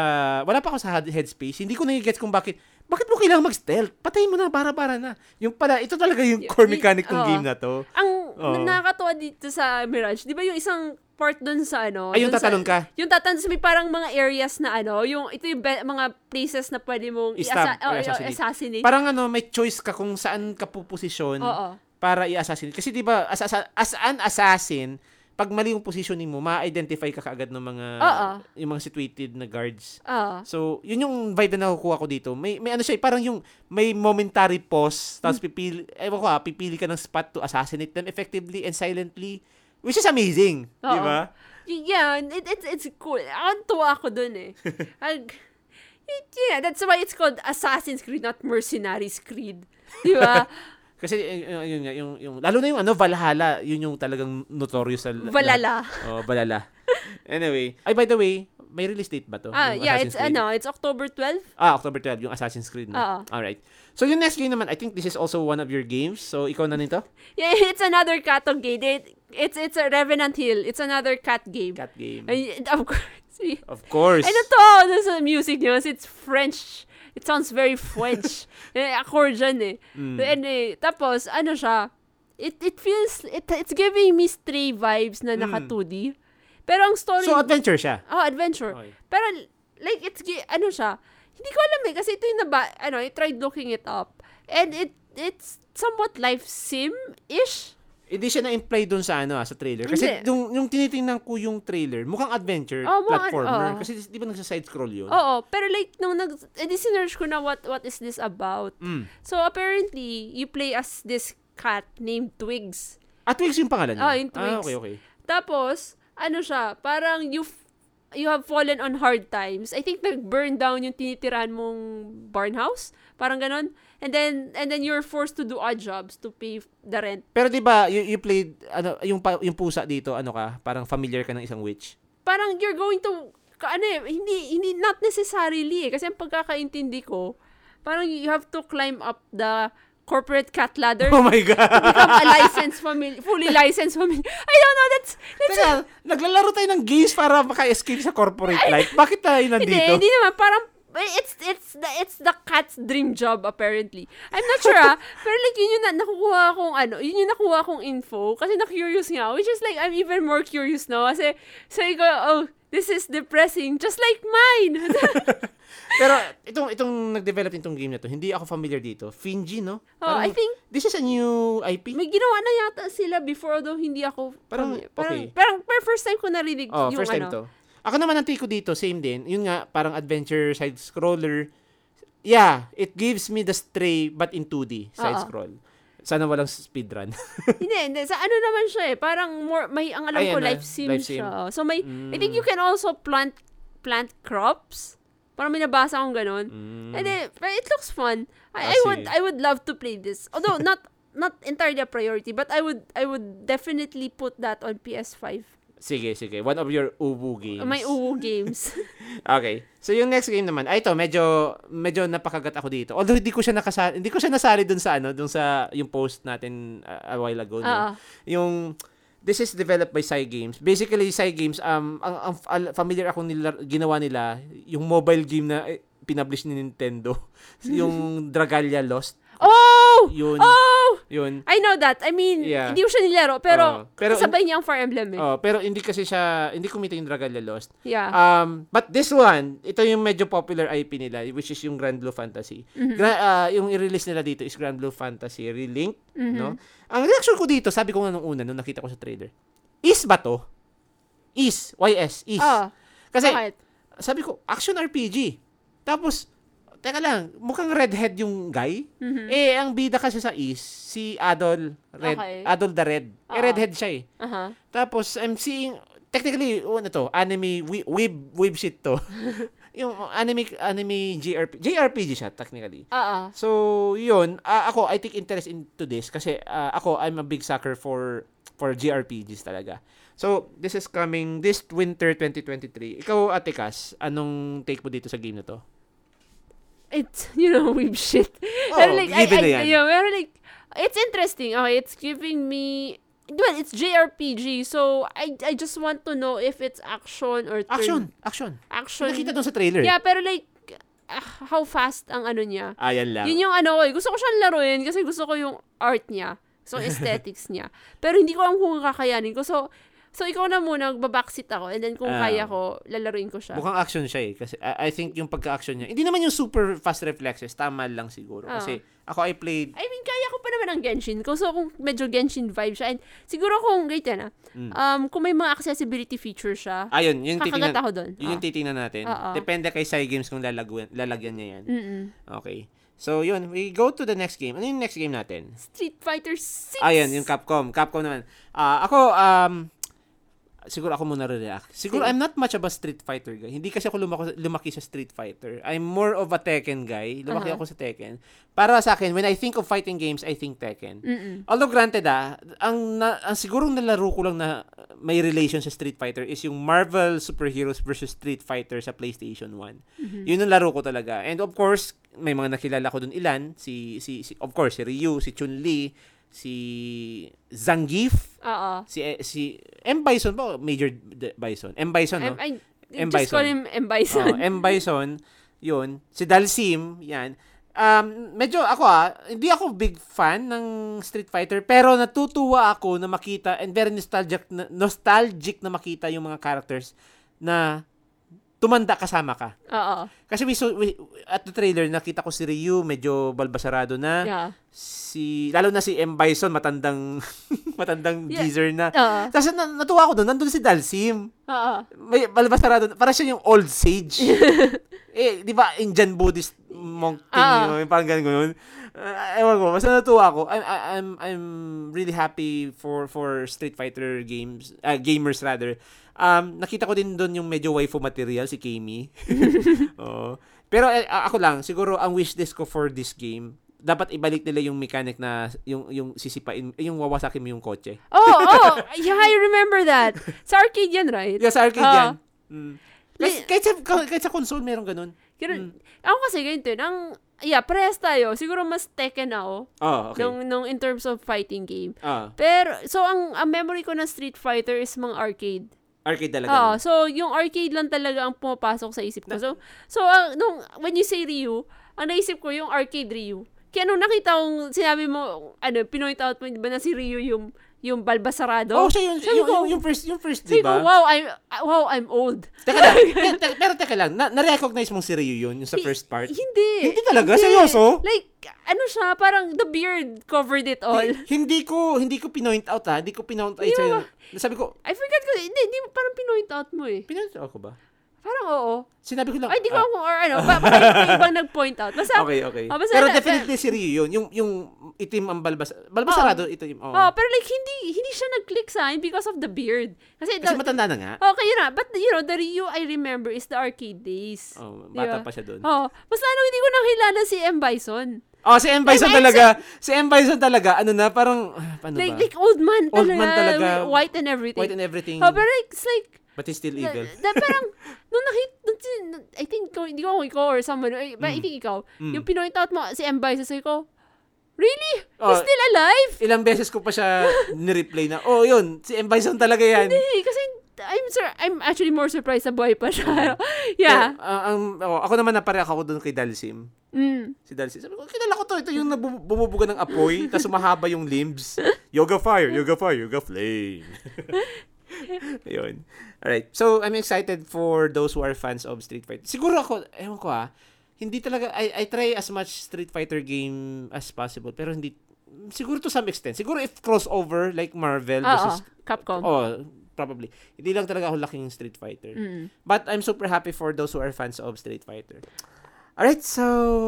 A: wala pa ako sa head- headspace. Hindi ko na-gets kung bakit, bakit mo kailangan mag-stealth? Patayin mo na, para-para na. Yung pala, ito talaga yung core mechanic ng game na to.
B: Ang
A: Oo.
B: nakakatuwa dito sa Mirage, di ba yung isang part dun sa ano?
A: Ay, yung
B: sa-
A: tatalon ka?
B: Yung tatalon sa may parang mga areas na ano, yung ito yung be- mga places na pwede mong
A: I-stab
B: i-assa-
A: or
B: oh,
A: assassinate.
B: assassinate.
A: Parang ano, may choice ka kung saan ka puposisyon.
B: Oo.
A: para i-assassinate. Kasi 'di ba as, as, as an assassin, pag mali yung positioning mo, ma-identify ka kaagad ng mga
B: Oo.
A: yung mga situated na guards.
B: Oo.
A: So, yun yung vibe na nakukuha ko dito. May may ano siya, eh, parang yung may momentary pause, tapos pipili, ewan ko ha, pipili ka ng spot to assassinate them effectively and silently, which is amazing, 'di
B: Oo.
A: ba?
B: Y- Yeah, it, it's it's cool. Ang tuwa ako dun eh. Ag, yeah, that's why it's called Assassin's Creed, not Mercenaries Creed. Di ba?
A: Kasi eh, yun, yun, nga, yung, yung lalo na yung ano Valhalla, yun yung talagang notorious sa
B: Valala.
A: Oh, Valhalla. anyway, ay by the way, may release date ba to?
B: Ah,
A: Yung
B: yeah,
A: Assassin's
B: it's
A: Creed?
B: ano, it's October 12.
A: Ah, October 12, yung Assassin's Creed. No?
B: Oo.
A: Alright. So, yung next game naman, I think this is also one of your games. So, ikaw na nito?
B: Yeah, it's another cat game. It, it's it's a Revenant Hill. It's another cat game.
A: Cat game.
B: Ay, of course.
A: Of course.
B: Natuwa ako dun sa music niyo it's French. It sounds very French. eh, accordion eh.
A: Mm.
B: And, eh, tapos, ano siya, it, it feels, it, it's giving me stray vibes na naka
A: Mm.
B: 2D. Pero ang story,
A: So, adventure siya.
B: oh, adventure.
A: Okay.
B: Pero, like, it's, gi- ano siya, hindi ko alam eh, kasi ito yung naba, ano, I tried looking it up. And it, it's somewhat life sim-ish.
A: Hindi siya na-imply dun sa ano ah, sa trailer. Kasi yung, yung tinitingnan ko yung trailer, mukhang adventure,
B: Oh, mukhang-
A: platformer.
B: oh.
A: Kasi di ba nagsa-side scroll yun?
B: Oo, pero like, nung nag, edi sinerge ko na what, what is this about.
A: Mm.
B: So, apparently, you play as this cat named Twigs.
A: At Twigs yung pangalan niya?
B: Ah, yung Twigs.
A: Ah, okay, okay.
B: Tapos, ano siya, parang you, f- you have fallen on hard times. I think nag-burn down yung tinitirahan mong barn house. Parang ganon. And then, and then you're forced to do odd jobs to pay the rent.
A: Pero di ba, you, you played, ano, yung, yung pusa dito, ano ka, parang familiar ka ng isang witch?
B: Parang you're going to, ano eh, hindi, hindi, not necessarily eh. Kasi ang pagkakaintindi ko, parang you have to climb up the corporate cat ladder
A: Oh my God!
B: become a licensed family, fully licensed family. I don't know, that's, that's
A: Teka, naglalaro tayo ng games para maka-escape sa corporate life. Bakit tayo
B: Hindi,
A: nandito?
B: hindi naman. Parang, it's, it's, the, it's the cat's dream job, apparently. I'm not sure, ah. Pero like, yun yung na, nakukuha kong, ano, yun yung nakuha kong info. Kasi na-curious nga. ako, Which is like, I'm even more curious now. Kasi, sabi ko, oh, this is depressing. Just like mine.
A: Pero itong itong nag-develop itong game na to, hindi ako familiar dito. Finji, no?
B: oh, I think,
A: this is a new IP.
B: may ginawa na yata sila before, although hindi ako,
A: Parang,
B: parang,
A: okay.
B: parang, pero first time ko narinig
A: Oh,
B: yung
A: first time
B: ano.
A: to. Ako naman ang take ko dito, same din. Yun nga, parang adventure side scroller. Yeah, it gives me the stray but in 2D side
B: Oo.
A: scroll. Sana walang speedrun.
B: hindi, hindi. Sa ano naman siya eh. Parang more, may, ang alam
A: Ayan
B: ko,
A: na,
B: life sim,
A: life sim.
B: siya. So may, I think
A: Mm.
B: you can also plant, plant crops. Parang may nabasa akong ganun.
A: Mm.
B: And then, it looks fun.
A: Ah,
B: I, I would. I would love to play this. Although, not, not entirely a priority, but I would, I would definitely put that on PS5.
A: Sige, sige. One of your uwu games.
B: May uwu games.
A: Okay. So yung next game naman, ay ito, medyo medyo napakagat ako dito. Although hindi ko siya nakasali, hindi ko siya nasali dun sa ano, dun sa yung post natin uh, a while ago, no? Yung this is developed by Psy Games. Basically, Psy Games um ang, ang familiar ako nila ginawa nila yung mobile game na eh, pinublish ni Nintendo. yung Dragalia Lost.
B: Oh!
A: Yun.
B: Oh!
A: Yun.
B: I know that. I mean,
A: Yeah.
B: hindi ko siya nilaro, pero,
A: Oo. Pero-
B: kasabay niya ang Fire Emblem eh.
A: Oh, pero hindi kasi siya hindi kumita yung Dragalia Lost.
B: yeah.
A: Um, but this one, ito yung medyo popular IP nila, which is yung Grand Blue Fantasy.
B: Mm-hmm.
A: Gra- ah, yung i-release nila dito is Grand Blue Fantasy Relink,
B: Mm-hmm.
A: no? Ang reaction ko dito, sabi ko nga nung una, nung nakita ko sa trailer, is ba to? Is, YS, is.
B: oh,
A: Kasi,
B: bakit?
A: sabi ko, action RPG. Tapos, teka lang, mukhang redhead yung guy.
B: Mhm.
A: Eh, ang bida kasi sa is, si Adol, Red,
B: Okay.
A: Adol the Red. Eh,
B: Oo.
A: redhead siya eh.
B: Aha.
A: Tapos, I'm seeing, technically, ano to, anime, we- weeb, weeb shit to. yung anime, anime JRP, JRPG siya, technically.
B: Oo.
A: So, yun, ah, ako, I take interest into this kasi ah, ako, I'm a big sucker for for JRPGs talaga. So, this is coming this winter 2023. Ikaw, Ate Cas, anong take mo dito sa game na to?
B: It's, you know, weeb shit.
A: Oh,
B: pero like, I, I,
A: yan.
B: yeah, pero like, it's interesting. Okay, it's giving me, well, it's JRPG, so I I just want to know if it's action or turn,
A: Action! Action!
B: Action.
A: Nakita doon sa trailer.
B: Yeah, pero like, ah, how fast ang ano niya.
A: Ayan lang.
B: Yun yung ano ko eh. Gusto ko siyang laruin kasi gusto ko yung art niya. Yung aesthetics niya. Pero hindi ko alam kung kakayanin ko. So, so ikaw na muna, babackseat ako. And then kung
A: Ah.
B: kaya ko, lalaruin ko siya.
A: Mukhang action siya eh. Kasi I, I think yung pagka-action niya, hindi naman yung super fast reflexes, tama lang siguro.
B: Ah.
A: Kasi ako I played,
B: I mean, kaya ko pa naman ang Genshin. Kung so, kung medyo Genshin vibe siya. And siguro kung, wait yan ah,
A: Mm.
B: um, kung may mga accessibility feature siya,
A: ayun, yun
B: kakagat
A: titingnan,
B: ako doon.
A: yun yung titingnan natin.
B: Oo.
A: Depende kay Psy Games kung lalagyan, lalagyan niya yan.
B: Mm-mm.
A: Okay. So, yun. We go to the next game. Ano yung next game natin?
B: Street Fighter 6!
A: Ayan, yung Capcom. Capcom naman. Ah, ako, um, siguro ako muna re-react. Siguro. I'm not much of a Street Fighter guy. Hindi kasi ako lumaki, lumaki sa Street Fighter. I'm more of a Tekken guy. Lumaki
B: Aha.
A: ako sa Tekken. Para sa akin, when I think of fighting games, I think Tekken.
B: Mm-mm.
A: Although granted ah, ang, na, ang sigurong nalaro ko lang na may relation sa Street Fighter is yung Marvel Superheroes versus Street Fighter sa PlayStation 1.
B: Mhm.
A: Yun ang laro ko talaga. And of course, may mga nakilala ko dun ilan. Si, si, si of course, si Ryu, si Chun-Li, si Zangief,
B: Oo.
A: si, eh, si M. Bison ba? Major D- Bison. M. Bison, no?
B: M- I,
A: M.
B: just call
A: Bison.
B: him M. Bison.
A: Oh, M. Bison, yun. Si Dalsim, yan. Um, medyo ako ah, hindi ako big fan ng Street Fighter, pero natutuwa ako na makita and very nostalgic na, nostalgic na makita yung mga characters na tumanda kasama ka.
B: Oo.
A: Kasi we, we at the trailer nakita ko si Ryu medyo balbasarado na.
B: Yeah.
A: Si lalo na si M Bison matandang matandang
B: Yeah.
A: geezer na.
B: Oo.
A: Tapos na, natuwa ko doon, nandun si Dalsim
B: Oo.
A: may balbasarado para siya yung old sage. eh, di ba, Indian Buddhist monk thing,
B: Ah.
A: yun, parang ganun ganun. Uh, ewan ko, basta natuwa ako. I'm, I- I'm, I'm really happy for, for Street Fighter games, uh, gamers rather. Um, nakita ko din doon yung medyo waifu material, si Kami. Oo. Pero eh, ako lang, siguro ang wishlist ko for this game, dapat ibalik nila yung mechanic na yung yung sisipain yung wawasakin mo yung kotse.
B: Oh, oh, yeah, I remember that. Sa arcade yan, right?
A: Yeah, sa arcade
B: Ah.
A: yan. Mm. Kahit, kahit, sa, kahit sa console meron ganun.
B: Ganun.
A: Mm.
B: Ako kasi ganito, ang, yeah, parehas tayo. Siguro mas Tekken ako.
A: Oh, okay.
B: Nung, nung in terms of fighting game.
A: Ah,
B: Pero, so, ang, ang memory ko ng Street Fighter is mga arcade.
A: Arcade talaga.
B: Oo, so, yung arcade lang talaga ang pumapasok sa isip ko. So, so ang nung, when you say Ryu, ang naisip ko yung arcade Ryu. Kaya nung nakita kong sinabi mo, ano, pinoint out mo, di ba na si Ryu yung, yung balbasarado?
A: Oh, siya yung,
B: ko-
A: yung, yung first, yung first, di ba?
B: wow, I'm, wow, I'm old.
A: Teka lang, te- te- pero teka lang, na, na-recognize mong si Ryu yun, yung sa first part?
B: Hindi.
A: Hindi talaga? Seryoso?
B: Like, ano siya, parang the beard covered it all.
A: Hi- hindi ko, hindi ko pinoint out ha, hindi ko pinoint out
B: Hindi
A: sa'yo. Sabi ko,
B: I forgot ko, hindi, hindi, parang pinoint out mo eh.
A: pinoint out ko ba?
B: Parang oo.
A: Sinabi ko lang.
B: Ay, di
A: ah,
B: ko kung, or ano, ba, baka may ibang nag-point out. Basta,
A: Okay, okay.
B: Ah, basta
A: pero
B: na-
A: definitely si Ryu yun, yung, yung itim ang balbas, balbasarado, itim, oh.
B: Oh, pero like hindi hindi siya nag-click sa akin because of the beard. Kasi,
A: Kasi
B: the,
A: matanda na nga.
B: okay yun na. But you know, the Ryu I remember is the arcade days.
A: Oh, bata
B: ba?
A: pa siya doon.
B: Oh, basta ano hindi ko nakilala si M Bison.
A: Oh, si M. Bison
B: M.
A: talaga. Si M. Bison talaga, ano na, parang, ah, paano
B: like,
A: ba?
B: like old man talaga.
A: Old man talaga.
B: White and everything.
A: White and everything.
B: Oh, pero like, it's like,
A: but he's still
B: na,
A: evil.
B: na parang, nung nakita, nung, I think, hindi ko ikaw or someone, eh, but I
A: Mm.
B: think ikaw,
A: Mm.
B: yung pinoint out mo, si M. Bison, sabi ko, really?
A: Oh.
B: He's still alive?
A: Ilang beses ko pa siya nireplay na, oh, yun, si M. Bison talaga yan.
B: Hindi, kasi, I'm sur- I'm actually more surprised na buhay pa siya. yeah.
A: Pero, ah, ang, oh, ako naman napareha ako doon kay Dalsim.
B: Mm.
A: Si Dalsim. Sabi ko, kilala ko to. Ito yung nabu- bumubuga ng apoy, tapos umahaba yung limbs. Yoga fire, yoga fire, yoga flame. Ayun. Alright. So, I'm excited for those who are fans of Street Fighter. Siguro ako, ewan ko ah, hindi talaga, I, I try as much Street Fighter game as possible, pero hindi, siguro to some extent. Siguro if crossover, like Marvel versus,
B: Capcom.
A: oh, probably. Hindi lang talaga ako laking Street Fighter.
B: Mm.
A: But I'm super happy for those who are fans of Street Fighter. Alright, so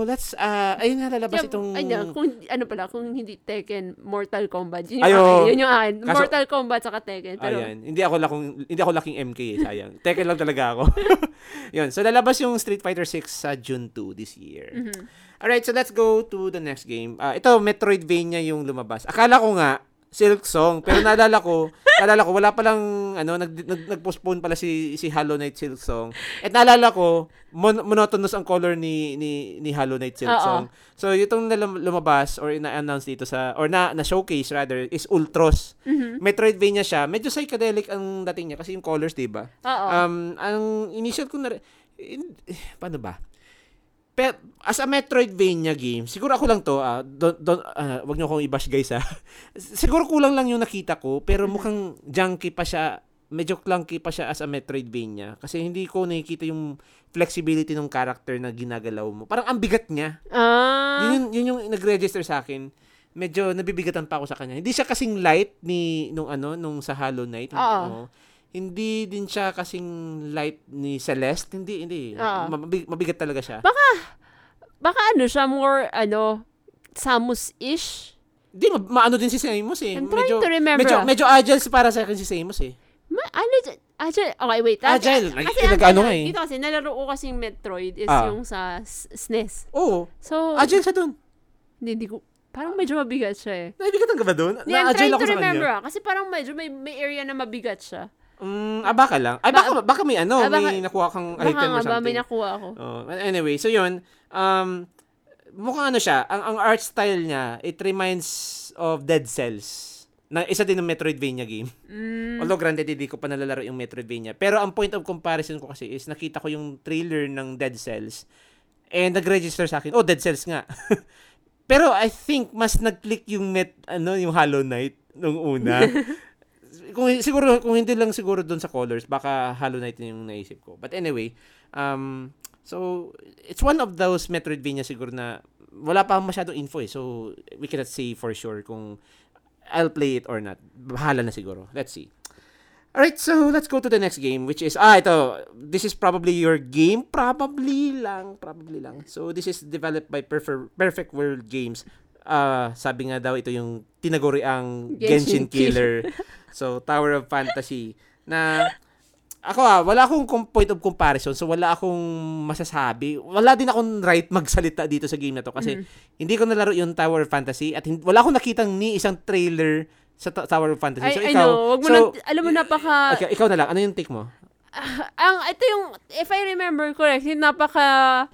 A: let's, uh, ayun na lalabas
B: Yeah,
A: itong...
B: ay, yeah, kung ano pala, kung hindi Tekken, Mortal Kombat. Yun yung
A: Ayo.
B: akin. Yun yung akin.
A: Kaso-
B: Mortal Kombat saka Tekken. Pero,
A: Ayan. Hindi ako lakong hindi ako laking MK eh, sayang. Tekken lang talaga ako. 'Yun. So lalabas yung Street Fighter 6 sa June 2 this year.
B: Mhm.
A: Alright, so let's go to the next game. Ah, ito Metroidvania yung lumabas. Akala ko nga Silk Song, pero naalala ko, naalala ko wala pa lang ano nag, nag nag-postpone pala si si Hollow Knight Silk Song. At naalala ko mon- monotonous ang color ni ni ni Hollow Knight Silk. Song. So itong lumabas or na-announce dito sa or na na showcase rather is Ultros.
B: Mhm.
A: Metroidvania siya. Medyo psychedelic ang dating niya kasi yung colors, 'di ba? Um ang initial ko na in, paano ba? Pero as a Metroidvania game, siguro ako lang to, ah, don't, don't, ah, wag niyo akong i-bash guys ah. siguro kulang lang yung nakita ko, pero mukhang junky pa siya, medyo clunky pa siya as a Metroidvania kasi hindi ko nakikita yung flexibility ng character na ginagalaw mo. Parang ang bigat niya.
B: ah.
A: Yun, yung- yun yung nag-register sa akin. Medyo nabibigatan pa ako sa kanya. Hindi siya kasing light ni nung ano, nung sa Hollow Knight.
B: Oo.
A: Hindi din siya kasing light ni Celeste. Hindi, hindi.
B: Oo.
A: Mabig- mabigat talaga siya.
B: Baka ano siya, more, ano, Samus-ish?
A: Hindi, ma- maano din si Samus eh.
B: I'm trying
A: medyo,
B: to remember.
A: Medyo, medyo agile para sa akin si Samus eh.
B: Ma, ano, agile, okay, wait.
A: Agile.
B: Kasi
A: Nag- nga eh.
B: dito kasi, nalaro ko kasing Metroid is
A: Ah.
B: yung sa SNES.
A: Oo.
B: So,
A: Agile siya dun.
B: hindi, hindi ko, parang medyo mabigat siya eh.
A: Naibigatan ka ba?
B: Hindi, I'm
A: Na-agile
B: trying
A: ako
B: to
A: sa
B: remember
A: kanya.
B: ah, kasi parang medyo may, may area na mabigat siya.
A: Mm, ah, baka lang. Ay, baka, baka may ano,
B: Ah, baka-
A: may nakuha kang
B: Baka
A: item
B: nga
A: or
B: ba, may
A: something.
B: nakuha ako.
A: Oh, anyway, so yun, um, mukhang ano siya, ang, ang art style niya, it reminds of Dead Cells. Na isa din ng Metroidvania game.
B: Mm,
A: Although granted, hindi ko pa nalalaro yung Metroidvania. Pero ang point of comparison ko kasi is nakita ko yung trailer ng Dead Cells and nag-register sa akin, oh, Dead Cells nga. Pero I think mas nag-click yung met, ano, yung Hollow Knight nung una. kung siguro kung hindi lang siguro doon sa colors, baka Hollow Knight yung naisip ko. But anyway, um so it's one of those Metroidvania siguro na wala pa masyadong info eh. So we cannot say for sure kung I'll play it or not. Bahala na siguro. Let's see. Alright, so let's go to the next game which is ah ito, this is probably your game probably lang, probably lang. So this is developed by Perfer- Perfect World Games. Ah, sabi nga daw ito yung tinaguri ang Genshin,
B: Genshin
A: Killer. so Tower of Fantasy na ako ah, wala akong point of comparison so wala akong masasabi. Wala din akong right magsalita dito sa game na to kasi
B: Mhm.
A: hindi ko nalaro yung Tower of Fantasy at hin- wala akong nakitang ni isang trailer sa Tower of Fantasy.
B: I,
A: so
B: I
A: ikaw,
B: know, wag mo
A: so,
B: na, alam mo, napaka,
A: okay, ikaw na lang. Ano yung take mo?
B: ang, ito yung, if I remember correctly, napaka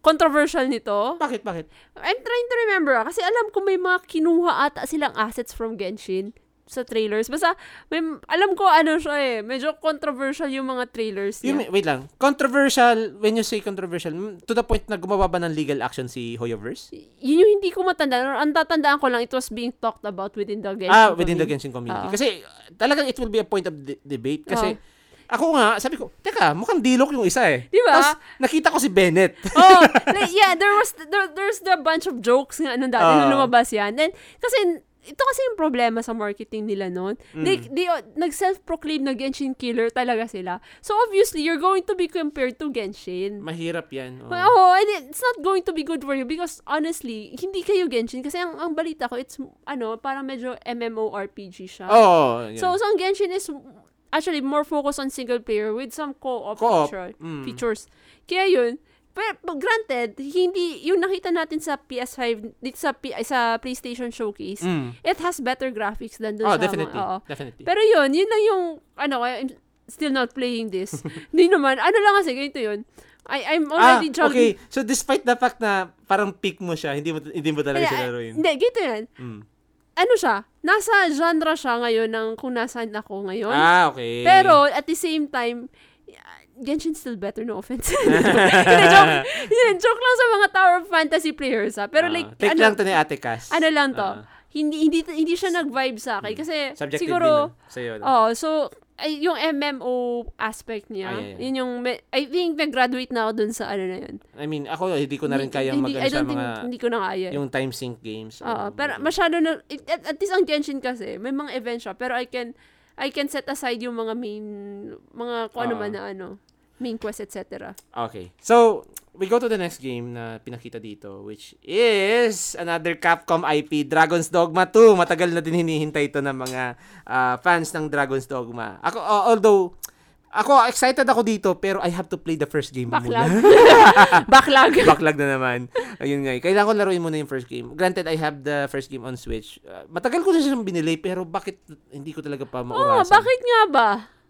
B: controversial nito.
A: Bakit, bakit?
B: I'm trying to remember ah, kasi alam ko may mga kinuha ata silang assets from Genshin sa trailers. Basta, may, alam ko ano siya eh, medyo controversial yung mga trailers
A: Yung,
B: niya.
A: wait lang. Controversial, when you say controversial, to the point na gumawa ba ng legal action si Hoyoverse?
B: Yun yung hindi ko matanda. Ang tatandaan ko lang, it was being talked about within the Genshin
A: ah, within the
B: community.
A: Genshin community.
B: Oo.
A: Kasi talagang it will be a point of de- debate. Kasi
B: Oo.
A: ako nga, sabi ko, teka, mukhang dilok yung isa eh.
B: Di ba?
A: Tapos nakita ko si Bennett.
B: oh, like, yeah, there was, there, there's the bunch of jokes nga nung dati
A: Ah.
B: nung lumabas yan. Then, kasi, ito kasi yung problema sa marketing nila noon. They,
A: Mm.
B: they, uh, nag-self-proclaim na Genshin killer talaga sila. So, obviously, you're going to be compared to Genshin.
A: Mahirap yan. oo.
B: Oh, and it's not going to be good for you because honestly, hindi kayo Genshin kasi ang, ang balita ko it's ano, parang medyo MMORPG siya.
A: Oo. yan.
B: So, so ang Genshin is actually more focused on single player with some co-op,
A: Co-op.
B: feature,
A: Mm.
B: features. Kaya yun, pero, but granted, hindi, yung nakita natin sa PS5, dito sa, P- sa PlayStation Showcase,
A: Mm.
B: it has better graphics than dun
A: Oh,
B: sa mga-
A: definitely.
B: oo.
A: Definitely.
B: Pero yun, yun lang yung, ano, I'm still not playing this. Hindi naman, ano lang kasi, ganito yun. I, I'm
A: ah,
B: already
A: okay.
B: jogging.
A: So, despite the fact na parang pick mo siya, hindi mo, hindi mo talaga siya laruin.
B: Hindi, ganito yan.
A: Mm.
B: Ano siya, nasa genre siya ngayon ng kung nasaan ako ngayon.
A: Ah, okay.
B: Pero, at the same time, Genshin's still better, no offense. Joke, hindi, joke lang sa mga Tower of Fantasy players, ha. Pero
A: Ah,
B: like,
A: take
B: ano,
A: lang to ni Ate Cass.
B: ano lang to,
A: Ah.
B: hindi, hindi, hindi siya nag-vibe sa akin. Kasi,
A: Subjective
B: siguro,
A: din, no?
B: Oh, so, ay, yung MMO aspect niya,
A: Ah, yeah, yeah.
B: yun yung, I think, nag-graduate na ako dun sa ano na yun.
A: I mean, ako, hindi ko na rin
B: hindi,
A: mag sa
B: think,
A: mga,
B: hindi ko na kaya.
A: yung time sync games.
B: Oo,
A: Um,
B: pero masyado na, at, at least ang Genshin kasi, may mga events siya, pero I can, I can set aside yung mga main, mga kung ano
A: Oo.
B: man na ano, main quest, etc.
A: Okay. So, we go to the next game na pinakita dito, which is another Capcom IP, Dragon's Dogma 2. Matagal na din hinihintay ito ng mga ah, fans ng Dragon's Dogma. Ako, uh, although, ako, excited ako dito, pero I have to play the first game
B: Backlog.
A: muna.
B: Backlog.
A: Backlog na naman. Ayun nga. eh. Kailangan ko laruin muna yung first game. Granted, I have the first game on Switch. Uh, matagal ko na siyang binili, pero bakit hindi ko talaga pa maurasan?
B: bakit nga ba?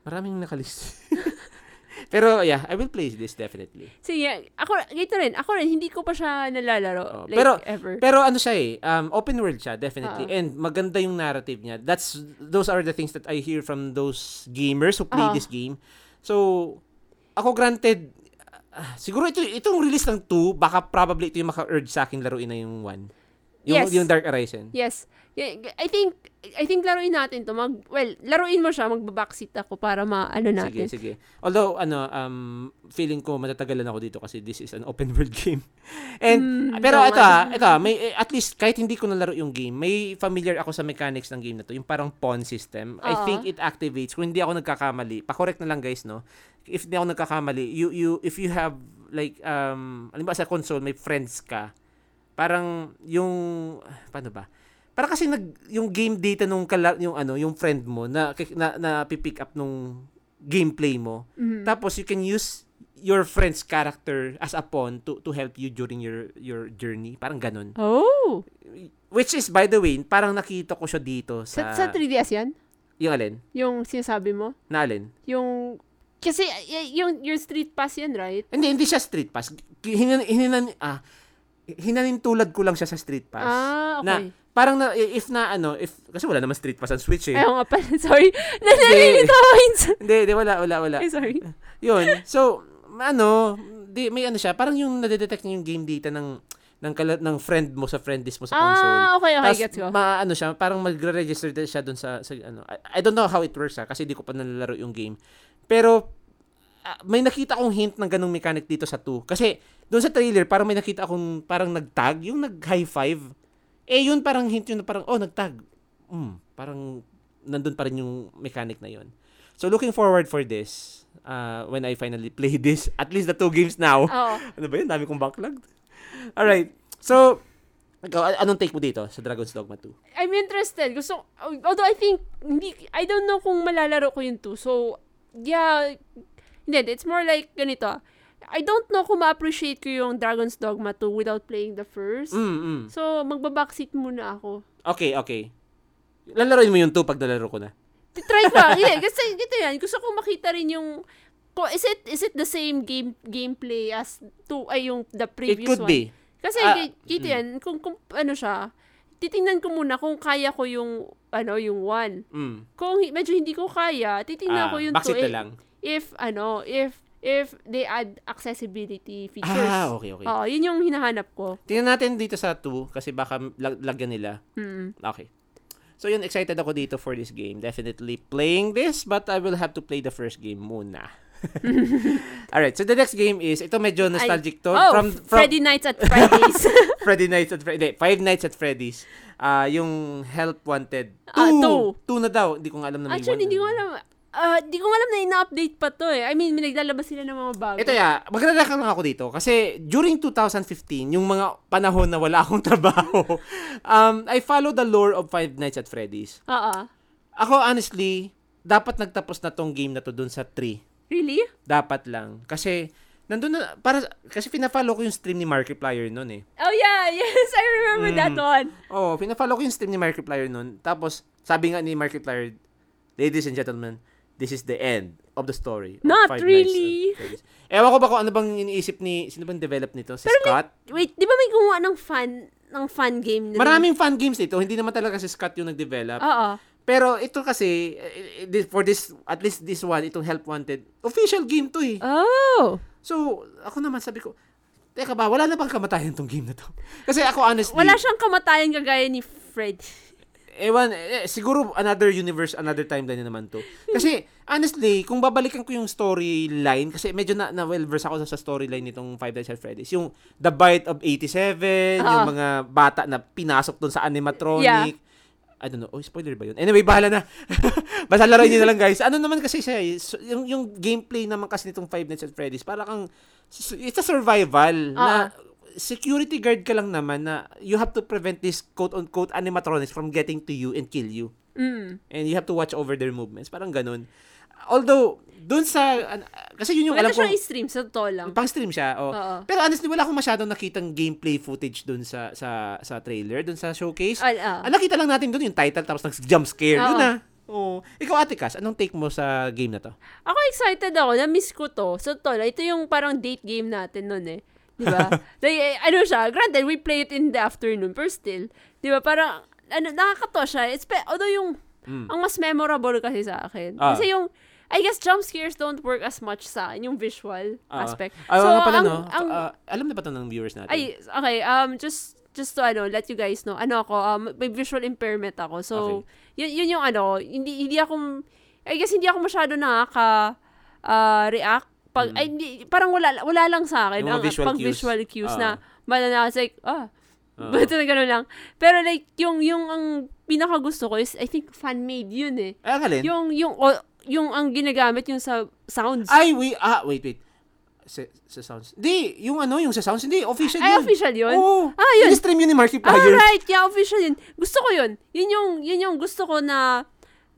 A: Maraming nakalist. pero yeah, I will play this definitely.
B: Sige, ako, ganito rin, ako rin, hindi ko pa siya nalalaro.
A: Oo,
B: like,
A: pero-
B: ever.
A: Pero ano siya eh, um, open world siya, definitely.
B: Oo.
A: And maganda yung narrative niya. That's, those are the things that I hear from those gamers who play
B: Oo.
A: this game. So, ako granted, ah, siguro ito, itong release ng 2, baka probably ito yung maka-urge sa akin laruin na yung 1. Yung,
B: Yes.
A: yung Dark Horizon.
B: yes. I think, I think laruin natin to. Mag, well, laruin mo siya, magbabackseat ako para maano natin.
A: Sige, sige. Although, ano, um, feeling ko matatagalan ako dito kasi this is an open world game. And,
B: Mm,
A: pero ito ah, ito ah, may, eh, at least kahit hindi ko nalaro yung game, may familiar ako sa mechanics ng game na to, yung parang pawn system. I
B: Oo.
A: think it activates, kung hindi ako nagkakamali, pa-correct na lang guys, no? If hindi ako nagkakamali, you, you, if you have, like, um, alam ba sa console, may friends ka, parang yung, paano ba? Para kasi nag yung game data nung kala, yung ano, yung friend mo na na, na pipick up nung gameplay mo.
B: Mhm.
A: Tapos you can use your friend's character as a pawn to to help you during your your journey. Parang ganun.
B: Oh!
A: Which is by the way, parang nakita ko siya dito
B: Sa,
A: sa,
B: sa 3DS yan?
A: yung alin?
B: Yung sinasabi mo?
A: Na alin?
B: Yung, kasi, y- yung, your street pass yan, right?
A: Hindi hindi siya street pass. Hinan, hinan, ah, hinanintulad ko lang siya sa street pass.
B: Ah,
A: Na
B: okay.
A: parang na if na ano, if kasi wala naman street pass ang Switch eh.
B: Ayaw nga pala, sorry. Nanalilito ako.
A: Hindi, hindi wala wala wala.
B: Ay, sorry.
A: Yun. So, ano, di, may ano siya, parang yung nadedetect niya yung game data ng ng kala, ng friend mo sa friend list mo sa console.
B: Ah, okay, okay,
A: Tapos,
B: gets ko.
A: ma, ano siya, parang magre-register din siya dun sa, sa ano. I, I don't know how it works ha, kasi di ko pa nalalaro yung game. Pero, ah, may nakita akong hint ng ganung mechanic dito sa 2. Kasi, doon sa trailer, parang may nakita akong parang nag-tag, yung nag-high five. Eh, yun parang hint yun na parang, oh, nag-tag. Hmm, parang nandun pa rin yung mechanic na yun. So, looking forward for this, uh, when I finally play this, at least the two games now.
B: Oo.
A: Ano ba yun? Dami kong backlog. Alright. So, ikaw, anong take mo dito sa Dragon's Dogma 2?
B: I'm interested. Gusto, although I think, hindi, I don't know kung malalaro ko yung 2. So, yeah, hindi, it's more like ganito. Ah. I don't know kung ma-appreciate ko yung Dragon's Dogma 2 without playing the first.
A: Mm, mm.
B: So, magbabackseat muna ako.
A: Okay, okay. Lalaroin mo yung 2 pag nalaro ko na.
B: Try ko. yeah, kasi ito yan. Gusto ko makita rin yung ko is it is it the same game gameplay as to ay yung the
A: It
B: previous
A: could
B: one?
A: be.
B: Kasi
A: Ah,
B: gi- dito yan, kung, kung ano siya, titingnan ko muna kung kaya ko yung ano yung one.
A: Mm.
B: Kung medyo hindi ko kaya, titingnan
A: Ah,
B: ko yung two.
A: na lang.
B: If ano, if if they add accessibility features.
A: Ah, okay, okay.
B: Oo, yun yung hinahanap ko.
A: Tingnan natin dito sa 2 kasi baka lag- lagyan nila.
B: Mm.
A: Okay. So yun, excited ako dito for this game. Definitely playing this, but I will have to play the first game muna. Alright, so the next game is, ito medyo nostalgic to.
B: oh,
A: from, from
B: Freddy Nights at Freddy's.
A: Freddy Nights at Freddy. Five Nights at Freddy's. Ah, yung Help Wanted.
B: Ah,
A: Two.
B: two.
A: Two na daw. Hindi ko nga alam na may
B: Actually,
A: one.
B: hindi ko alam. Ah, di ko alam na ina-update pa to eh. I mean, naglalabas sila ng mga bago.
A: Ito ya, maglalaka lang ako dito kasi during 2015, yung mga panahon na wala akong trabaho, um, I follow the lore of Five Nights at Freddy's.
B: Oo.
A: Ako honestly, dapat nagtapos na tong game na to dun sa 3.
B: Really?
A: Dapat lang. Kasi nandun na, para, kasi pina-follow ko yung stream ni Markiplier noon eh.
B: Oh yeah, yes, I remember that
A: Mm.
B: one.
A: Oo, oh, pina-follow ko yung stream ni Markiplier noon. Tapos, sabi nga ni Markiplier, ladies and gentlemen, this is the end of the story. of
B: Not
A: Five
B: really.
A: Nights. Ewan ko ba kung ano bang iniisip ni, sino bang develop nito? Si Scott?
B: Wait, di ba may gumawa ng fan, ng fan game? na-
A: Maraming fan games dito. Hindi naman talaga si Scott yung nag-develop.
B: Oo.
A: Pero ito kasi, eh, eh, for this, at least this one, itong Help Wanted, official game to eh.
B: Oh.
A: So, ako naman sabi ko, teka ba, wala na bang kamatayan tong game na to? Kasi ako honestly,
B: Wala siyang kamatayan kagaya ni Fred.
A: Ewan, eh, siguro another universe, another timeline na naman to. Kasi, honestly, kung babalikan ko yung storyline, kasi medyo na, na well-versed ako sa storyline nitong Five Nights at Freddy's. Yung The Bite of 87, yung
B: Oo.
A: mga bata na pinasok doon sa animatronic.
B: Yeah.
A: I don't know. Oh, spoiler ba yun? Anyway, bahala na. Basta laruin nyo na lang, guys. Ano naman kasi siya, eh, yung, yung gameplay naman kasi nitong Five Nights at Freddy's, para kang, it's a survival na security guard ka lang naman na you have to prevent this quote-unquote animatronics from getting to you and kill you.
B: Mm.
A: And you have to watch over their movements. Parang ganun. Although, dun sa, an- kasi yun yung
B: Wala
A: alam ko,
B: siyang i-stream, sa totoo lang.
A: pang stream siya. Oh.
B: Oo.
A: Pero honestly, wala akong masyadong nakitang gameplay footage dun sa sa sa trailer, dun sa showcase.
B: Ah, ah.
A: Ang nakita lang natin dun yung title tapos nag-jump scare. Yun
B: Oo.
A: na. Oh. Ikaw, Ate Cass, anong take mo sa game na to?
B: Ako excited ako, na-miss ko to. Totoo lang, ito yung parang date game natin nun eh. Di ba? like, eh, ano siya, granted, we play it in the afternoon, but still, di ba, parang, ano, nakakatawa siya. It's, pe- although yung,
A: Mm.
B: ang mas memorable kasi sa akin.
A: Ah.
B: Kasi yung, I guess jump scares don't work as much sa akin, yung visual
A: Ah.
B: aspect.
A: Ah, oo nga pala,
B: ang,
A: no?
B: ang,
A: Ah, alam na ba to ng viewers natin?
B: ay, okay, um, just, just to, ano, let you guys know, ano ako, um, may visual impairment ako. So, yun, yun yung, ano, hindi, hindi ako, I guess, hindi ako masyado nakaka, ah, react. Pag, ay, hindi, parang wala, wala lang sa akin.
A: Mm. Yung
B: ang,
A: visual
B: pang
A: cues.
B: visual cues
A: Ah.
B: na, bala na, it's like, ah,
A: Ah.
B: Ba't na gano'n lang? Pero like, yung, yung ang pinaka gusto ko is, I think, fan-made yun eh.
A: Ay, ang alin?
B: Yung, yung, o- yung ang ginagamit yung sa sounds.
A: Ay, wait, ah, wait, wait. Sa, sa sounds. Hindi, yung ano, yung sa sounds, hindi, official
B: Ay,
A: yun.
B: official yun?
A: Oo.
B: Ah, yun.
A: In-stream yun ni Markiplier.
B: Alright, yeah, official yun. Gusto ko yun. Yun yung, yun yung gusto ko na,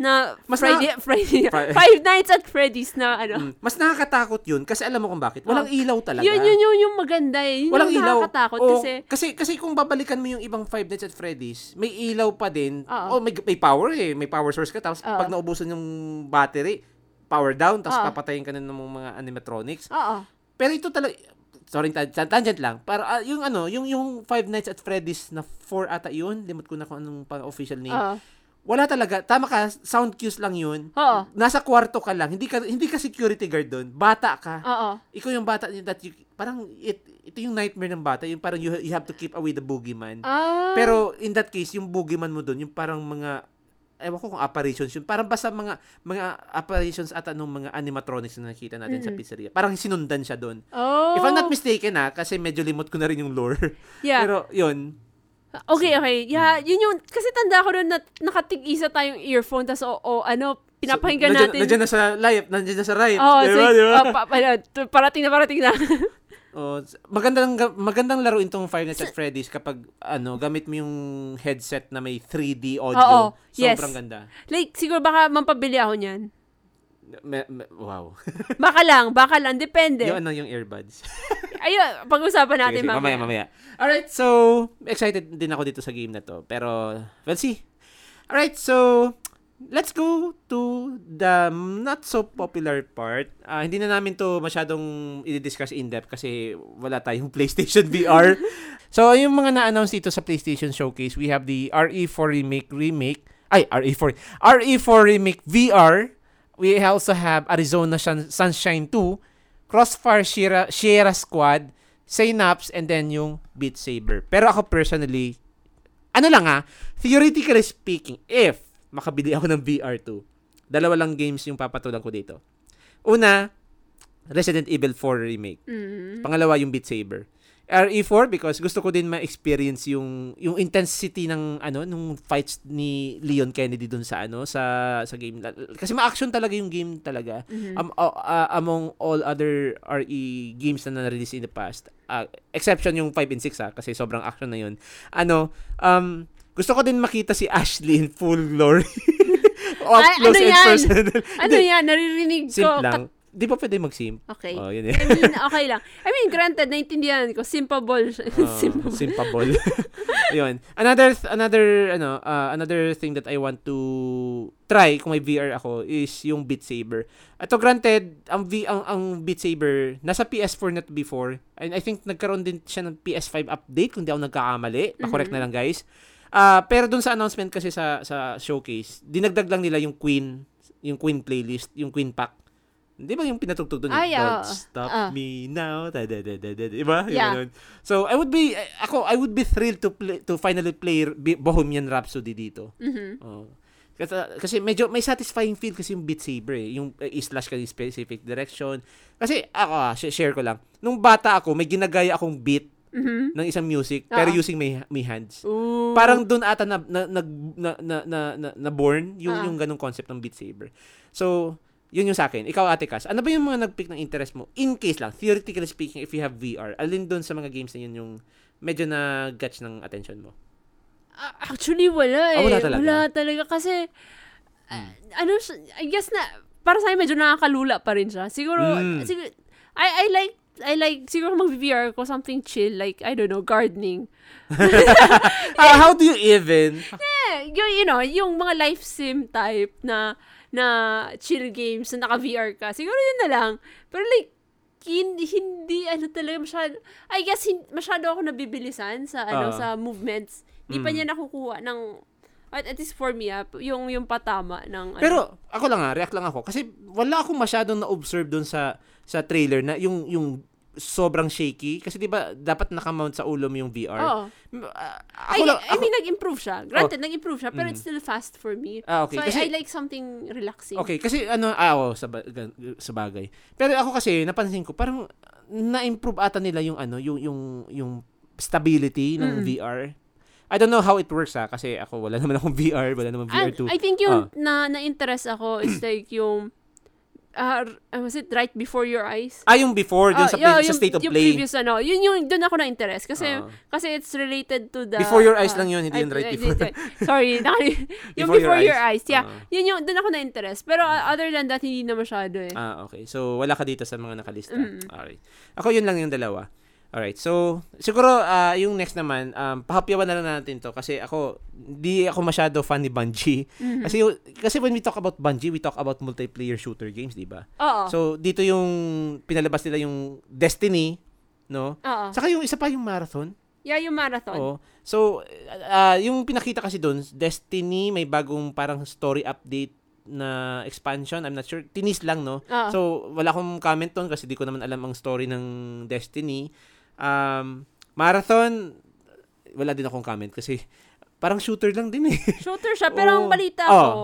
B: na
A: Mas
B: Friday, Friday,
A: Fri-
B: Five Nights at Freddy's na ano.
A: Mm. Mas nakakatakot yun kasi alam mo kung bakit. Walang ilaw talaga.
B: Yun, yun, yun, yung maganda eh. Yun
A: Walang
B: yung
A: ilaw.
B: nakakatakot
A: Oo,
B: kasi,
A: kasi kasi kung babalikan mo yung ibang Five Nights at Freddy's, may ilaw pa din.
B: Oo.
A: Oh, may, may power eh. May power source ka. Tapos
B: Oo.
A: pag naubusan yung battery, power down. Tapos
B: Oo.
A: papatayin ka na ng mga animatronics.
B: oo.
A: Pero ito talaga, sorry, tan- tan- tangent lang. Para ah, yung ano, yung yung Five Nights at Freddy's na 4 ata yun. Limot ko na kung anong pang official name.
B: Oo.
A: Wala talaga. Tama ka, sound cues lang yun.
B: Oo.
A: Nasa kwarto ka lang. Hindi ka hindi ka security guard doon. Bata ka.
B: Oo.
A: Ikaw yung bata that you, parang it, ito yung nightmare ng bata. Yung parang you, you have to keep away the boogeyman.
B: Ah.
A: Pero in that case, yung boogeyman mo doon, yung parang mga ewan ko kung apparitions yun. Parang basta mga mga apparitions at anong mga animatronics na nakita natin sa
B: Mm.
A: pizzeria. Parang sinundan siya doon.
B: oh.
A: If I'm not mistaken ha, kasi medyo limot ko na rin yung lore.
B: Yeah.
A: Pero yun,
B: Okay, okay. Yeah,
A: Hmm.
B: yun yung, kasi tanda ko doon na nakatig-isa tayong earphone, tas o, o ano, pinapakinggan
A: nandiyan,
B: natin.
A: Nandiyan na sa live, nandiyan na sa right.
B: Oo,
A: Di
B: so,
A: ba, di ba?
B: oh, pa, pa- parating na, parating na.
A: Oh, magandang ga- magandang laruin tong Five Nights at Freddy's kapag ano, gamit mo yung headset na may 3D audio.
B: Oo, yes.
A: Sobrang ganda.
B: like, siguro baka mampabili ako niyan.
A: Me- me- wow.
B: Baka lang, baka lang, depende.
A: yung ano yung earbuds.
B: Ayun, pag-usapan
A: Sige,
B: natin
A: sige, mamaya, mamaya. Alright, so, excited din ako dito sa game na to. Pero, we'll see. Alright, so, let's go to the not so popular part. Ah, hindi na namin to masyadong i-discuss in-depth kasi wala tayong PlayStation VR. so, yung mga na-announce dito sa PlayStation Showcase, we have the RE4 Remake Remake. Ay, RE4. RE4 Remake VR. We also have Arizona Sun- Sunshine 2, Crossfire Sierra, Sierra Squad, Synapse, and then yung Beat Saber. Pero ako personally, ano lang ha, theoretically speaking, if makabili ako ng VR2, dalawa lang games yung papatulan ko dito. Una, Resident Evil 4 Remake.
B: Mm.
A: Pangalawa, yung Beat Saber. RE4 because gusto ko din ma-experience yung yung intensity ng ano nung fights ni Leon Kennedy dun sa ano sa sa game. Kasi ma-action talaga yung game talaga.
B: Mhm.
A: um, uh, uh, among all other RE games na na-release in the past uh, exception yung 5 and 6 ha kasi sobrang action na yun. Ano um gusto ko din makita si Ashley in full glory. Up
B: Ay,
A: close
B: ano
A: and
B: yan?
A: personal.
B: Ano yan, naririnig ko,
A: Simple lang.
B: kat-
A: Di ba pwede mag-simp?
B: Okay.
A: Oh, yun eh.
B: I mean, okay lang. I mean, granted, naintindihan ko. Simpable.
A: Oh,
B: Simpable.
A: simpable. Yun. Another th- another ano, uh, another thing that I want to try kung may VR ako is yung Beat Saber. Ato granted, ang V ang, ang Beat Saber nasa PS4 na to before. And I think nagkaroon din siya ng PS5 update kung di ako nagkakamali. Pa-correct na lang guys. Ah, pero dun sa announcement kasi sa sa showcase, dinagdag lang nila yung Queen, yung Queen playlist, yung Queen pack. Di ba yung pinatugtog doon?
B: Ay,
A: Don't
B: oo.
A: stop
B: Ah.
A: me now. Da, da, da, da, da, Di ba? Yung
B: Yeah.
A: ganun. So, I would be, eh, ako, I would be thrilled to play, to finally play Bohemian Rhapsody dito.
B: Mhm.
A: Oh. Kasi, kasi medyo may satisfying feel kasi yung Beat Saber eh. Yung uh, i-slash ka yung specific direction. Kasi ako ah, sh- share ko lang. Nung bata ako, may ginagaya akong beat
B: Mhm.
A: ng isang music pero
B: Oo.
A: using my, my hands.
B: Ooh.
A: Parang doon ata na na na na na, na, na, na born yung
B: Ah.
A: yung ganung concept ng Beat Saber. So, yun yung sa akin. Ikaw, Ate Cass, ano ba yung mga nag-pick ng interest mo? In case lang, theoretically speaking, if you have VR, alin doon sa mga games na yun yung medyo na-catch ng attention mo?
B: Ah, Actually, wala eh.
A: Ah, wala talaga?
B: Wala talaga kasi, ah, ano, I guess na, para sa akin medyo nakakalula pa rin siya. Siguro,
A: Mm.
B: siguro I, I like, I like, siguro mag-VR ko something chill, like, I don't know, gardening.
A: Ah, how do you even?
B: Eh, yung, you know, yung mga life sim type na, na chill games na naka-VR ka. Siguro yun na lang. Pero like, hindi, hindi ano talaga masyado, I guess, hin, masyado ako nabibilisan sa, ano,
A: Ah.
B: sa movements. Hindi pa
A: Mm.
B: niya nakukuha ng, at, at least for me, ah, yung, yung patama ng, ano.
A: Pero ako lang ah, react lang ako kasi wala akong masyadong na-observe doon sa sa trailer na yung yung sobrang shaky kasi 'di ba dapat naka-mount sa ulo mo yung VR.
B: Oo.
A: M- ah,
B: I,
A: ako lang
B: I
A: ako-
B: mean, nag-improve siya. Granted, nag-improve siya, pero
A: Mm.
B: it's still fast for me.
A: Ah, okay.
B: So,
A: Kasi-
B: I, I like something relaxing.
A: Okay, kasi ano, ah, oo, sa, sa bagay. Pero ako kasi, napansin ko, parang na-improve ata nila yung ano, yung, yung, yung stability ng
B: Mm.
A: VR. I don't know how it works ha, kasi ako, wala naman akong VR, wala naman
B: And
A: VR2.
B: I think yung na na-interest ako is like yung uh, was it right before your eyes?
A: ah, yung before, dun
B: Ah,
A: sa,
B: yeah,
A: sa
B: yung,
A: state of
B: yung
A: play.
B: previous ano, yun yung doon ako na-interest kasi
A: Ah.
B: kasi it's related to the
A: Before your eyes
B: ah,
A: lang yun, hindi yun right
B: I-
A: before.
B: I- Sorry, nakali- yung
A: Before
B: before,
A: your
B: your, eyes. Yeah.
A: Ah.
B: Yun yung doon ako na-interest. Pero uh, other than that hindi na masyado eh.
A: Ah, okay. So, wala ka dito sa mga nakalista.
B: Mm.
A: Alright. Ako, yun lang yung dalawa. Alright. So, siguro, ah, yung next naman, um, pahapyawan na lang natin to kasi ako, di ako masyado fan ni Bungie.
B: Mhm.
A: Kasi, kasi when we talk about Bungie, we talk about multiplayer shooter games, di ba?
B: Oo.
A: So, dito yung pinalabas nila yung Destiny, no?
B: Oo.
A: Saka yung isa pa yung Marathon.
B: Yeah, yung marathon.
A: Oo. So, ah, yung pinakita kasi doon, Destiny, may bagong parang story update na expansion. I'm not sure. Tinis lang, no?
B: Oo.
A: So, wala akong comment doon kasi di ko naman alam ang story ng Destiny. Um, Marathon, wala din akong comment kasi parang shooter lang din eh.
B: Shooter siya, pero ang
A: Oo.
B: balita
A: Oo.
B: ko,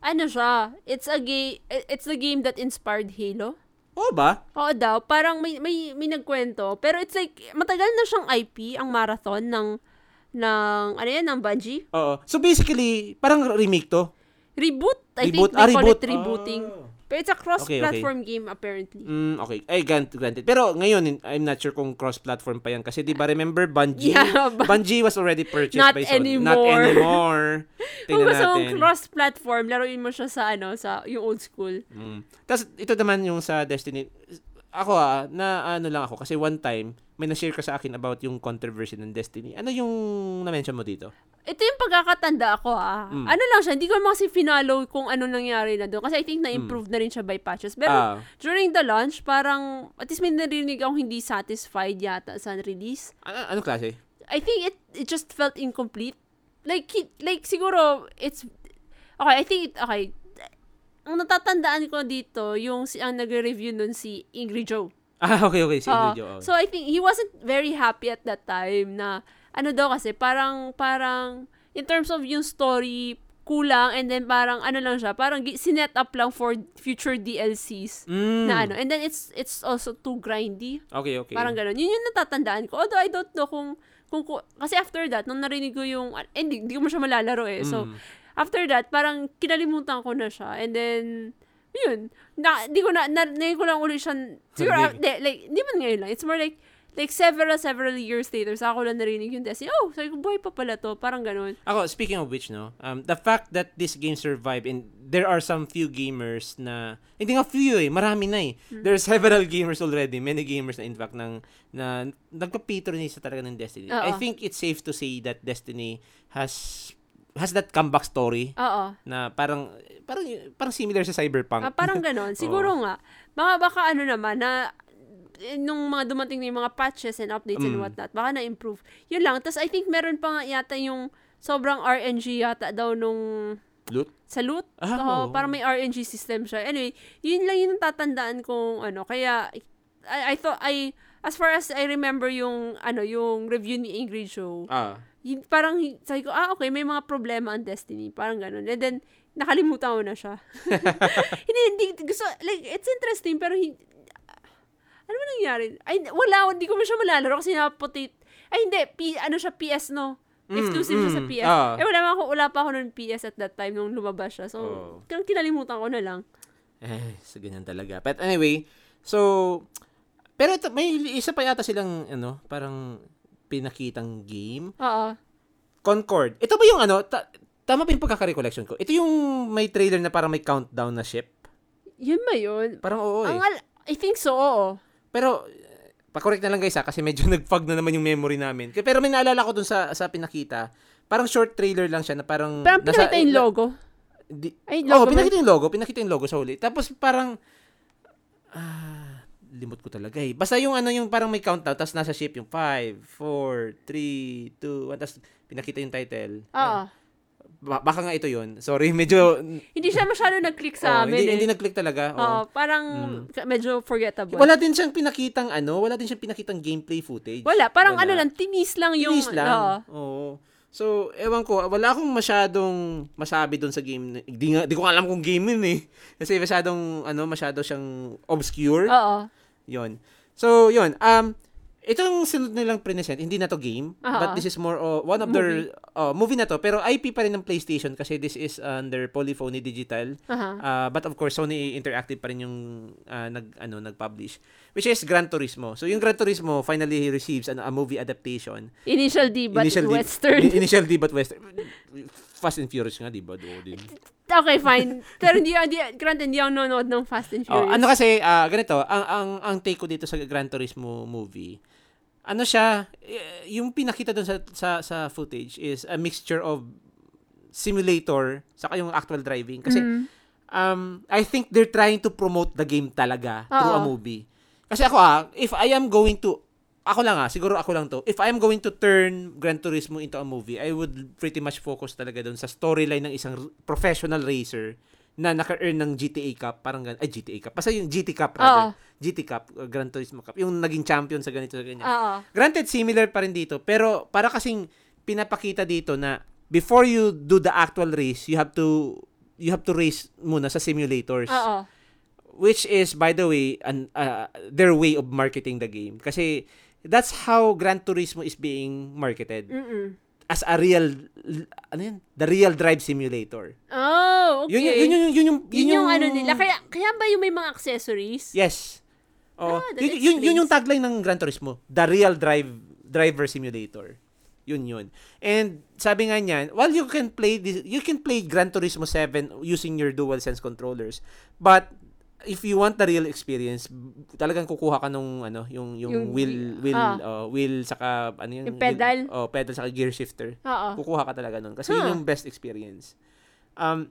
B: ano siya, it's a game, it's the game that inspired Halo.
A: Oo ba?
B: Oo daw, parang may, may, may nagkwento. Pero it's like, matagal na siyang IP, ang marathon ng, ng, ano yan, ng Bungie.
A: Oo. So, basically, parang remake to.
B: Reboot? I
A: Reboot?
B: think they
A: Ah,
B: call
A: reboot.
B: it rebooting.
A: Ah.
B: Pero it's a cross-platform game apparently.
A: Mm, okay. Ay, granted, granted. Pero ngayon, I'm not sure kung cross-platform pa yan. Kasi di ba, remember, Bungie?
B: Yeah, but
A: Bungie was already purchased
B: Not
A: by Sony. Not
B: anymore.
A: anymore.
B: kung
A: Tingnan
B: gusto mong
A: natin.
B: cross-platform, laruin mo siya sa, ano, sa yung old school.
A: Mm. Tapos, ito naman yung sa Destiny. Ako ah, na ano lang ako. Kasi one time, may na-share ka sa akin about yung controversy ng Destiny. Ano yung na-mention mo dito?
B: Ito yung pagkakatanda ko ah.
A: Mm.
B: Ano lang siya, hindi ko kasi finalo kung ano nangyari na doon. Kasi I think na-improve na rin siya by patches. Pero
A: Ah,
B: during the launch, parang, at least may narinig akong hindi satisfied yata sa release.
A: ano, anong klase?
B: I think it it just felt incomplete. Like, like siguro, it's, okay, I think, it, okay, ang natatandaan ko dito, yung si, ang nagre-review nun si Ingrid Joe.
A: Ah, okay, okay. Si
B: Oo.
A: Ingrid Jo, oh.
B: So I think he wasn't very happy at that time na ano daw kasi parang parang in terms of yung story kulang and then parang ano lang siya parang sinet up lang for future DLCs
A: Mm.
B: na ano and then it's it's also too grindy
A: Okay, okay.
B: parang ganun yun yung natatandaan ko although I don't know kung kung, ku- kasi after that nung narinig ko yung eh, hindi, hindi ko mo siya malalaro eh so
A: Mm.
B: after that parang kinalimutan ko na siya and then yun. Na di ko na na, na ko lang ulit siya siguro ah, di, like di man ngayon lang. It's more like like several several years later sa ako lang narinig yung Destiny oh sabi ko boy pa pala to. Parang ganun.
A: Ako, speaking of which, no, um, the fact that this game survived and there are some few gamers na hindi nga few eh, marami na eh. There are several gamers already, many gamers na in fact nang na nagpa-patronize talaga ng Destiny.
B: Oo.
A: I think it's safe to say that Destiny has has that comeback story
B: Oo.
A: na parang parang parang similar sa Cyberpunk.
B: Ah, parang ganon. Siguro nga, baka baka ano naman, na eh, nung mga dumating na yung mga patches and updates and
A: Mm.
B: whatnot, baka na-improve. Yun lang. Tapos I think meron pa nga yata yung sobrang RNG yata daw nung
A: Loot?
B: sa loot.
A: Ah,
B: Oo,
A: oo.
B: parang may RNG system siya. Anyway, yun lang yung tatandaan kong ano. Kaya, I, I thought, I, as far as I remember yung, ano, yung review ni Ingrid Show,
A: Ah.
B: Yun, parang, sabi ko, ah, okay, may mga problema ang Destiny. Parang ganun. And then, nakalimutan ko na siya. hindi, hindi, gusto, like, it's interesting, pero hindi, ano ba nangyari? Ay, wala, hindi ko na siya malalaro kasi naputit. Ay, hindi, P, ano siya, PS, no? Exclusive
A: Mm,
B: siya sa
A: mm,
B: PS.
A: ah.
B: Eh, wala, ako, wala pa ako ng PS at that time nung lumabas siya. So,
A: Oh.
B: kinalimutan ko na lang.
A: Eh, so ganyan talaga. But anyway, so pero ito, may isa pa yata silang ano, parang pinakitang game.
B: Oo.
A: Concord. Ito ba yung ano, ta- tama pa yung pagkaka-recollection ko. Ito yung may trailer na parang may countdown na ship.
B: Yun ba yun?
A: Parang oo eh.
B: Ang al- I think so, oo.
A: Pero eh, pa-correct na lang guys ha, kasi medyo nag-fog na naman yung memory namin. Pero may naalala ko dun sa sa pinakita. Parang short trailer lang siya na parang
B: Parang pinakita yung
A: na-
B: logo.
A: di-
B: Ay,
A: Oo,
B: logo ba?
A: pinakita yung logo. Pinakita yung logo sa huli. Tapos parang, ah, limot ko talaga eh. Basta yung ano, yung parang may countdown, tapos nasa ship yung 5, 4, 3, 2, 1, tapos pinakita yung title.
B: Oo.
A: Ba- baka nga ito yun. Sorry, medyo,
B: Hindi siya masyado nag-click
A: oh,
B: sa amin
A: hindi,
B: eh.
A: hindi nag-click talaga. Oo.
B: Oo, parang
A: Mm.
B: medyo forgettable.
A: Wala din siyang pinakitang ano, wala din siyang pinakitang gameplay footage.
B: Wala, parang
A: Wala.
B: ano lang, tinis lang yung...
A: Tinis lang.
B: Oo.
A: Oo. So, ewan ko, wala akong masyadong masabi doon sa game. Di, nga, di ko alam kung game yun eh. Kasi masyadong, ano, masyado siyang obscure.
B: Oo.
A: Yon. So, yon. Um, itong sunod nilang present, hindi na to game,
B: Ah,
A: but
B: ah.
A: this is more uh, one of their uh, movie na to, pero IP pa rin ng PlayStation kasi this is under Polyphony Digital.
B: Aha.
A: Uh, but of course, Sony Interactive pa rin yung uh, nag ano nag-publish, which is Gran Turismo. So yung Gran Turismo finally receives an, a movie adaptation.
B: Initial D, but
A: Initial D-
B: Western.
A: in- initial D but Western. Fast and Furious nga, di ba? Do din.
B: okay, fine. Pero hindi, hindi, granted, hindi ako nanonood ng Fast and
A: Oh,
B: Furious.
A: ano kasi ah, ganito, ang ang ang take ko dito sa Gran Turismo movie. Ano siya, eh, yung pinakita doon sa, sa sa footage is a mixture of simulator saka yung actual driving kasi
B: Mm.
A: um I think they're trying to promote the game talaga through a
B: Oo.
A: movie. Kasi ako ah, if I am going to ako lang ah, siguro ako lang to. If I am going to turn Gran Turismo into a movie, I would pretty much focus talaga doon sa storyline ng isang professional racer na naka-earn ng GTA Cup, parang gan ay GTA Cup. Basta yung GT Cup rather.
B: Oo.
A: GT Cup, uh, Gran Turismo Cup, yung naging champion sa ganito sa ganyan.
B: Oo.
A: Granted, similar pa rin dito, pero para kasing pinapakita dito na before you do the actual race, you have to you have to race muna sa simulators.
B: Oo.
A: Which is, by the way, an, uh, their way of marketing the game. Kasi that's how Gran Turismo is being marketed.
B: Mm-mm.
A: As a real, ano yun? The real drive simulator.
B: Oh, okay.
A: Yun, yun, yun, yun, yun, yung,
B: Yun yung ano nila. Kaya, kaya ba yung may mga accessories?
A: Yes. Oh,
B: Ah,
A: yun, yun, yun yung tagline ng Gran Turismo. The real drive driver simulator. Yun yun. And sabi nga niyan, while you can play this, you can play Gran Turismo 7 using your DualSense controllers. But if you want the real experience, talagang kukuha ka nung ano, yung yung,
B: Yung
A: wheel
B: wheel- ah.
A: uh, wheel saka ano yun?
B: Yung pedal?
A: Wheel, oh, pedal saka gear shifter.
B: Oo.
A: Kukuha ka talaga nun kasi
B: Huh.
A: yun yung best experience. Um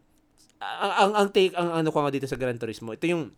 A: ang ang, ang take ang ano ko nga dito sa Gran Turismo, ito yung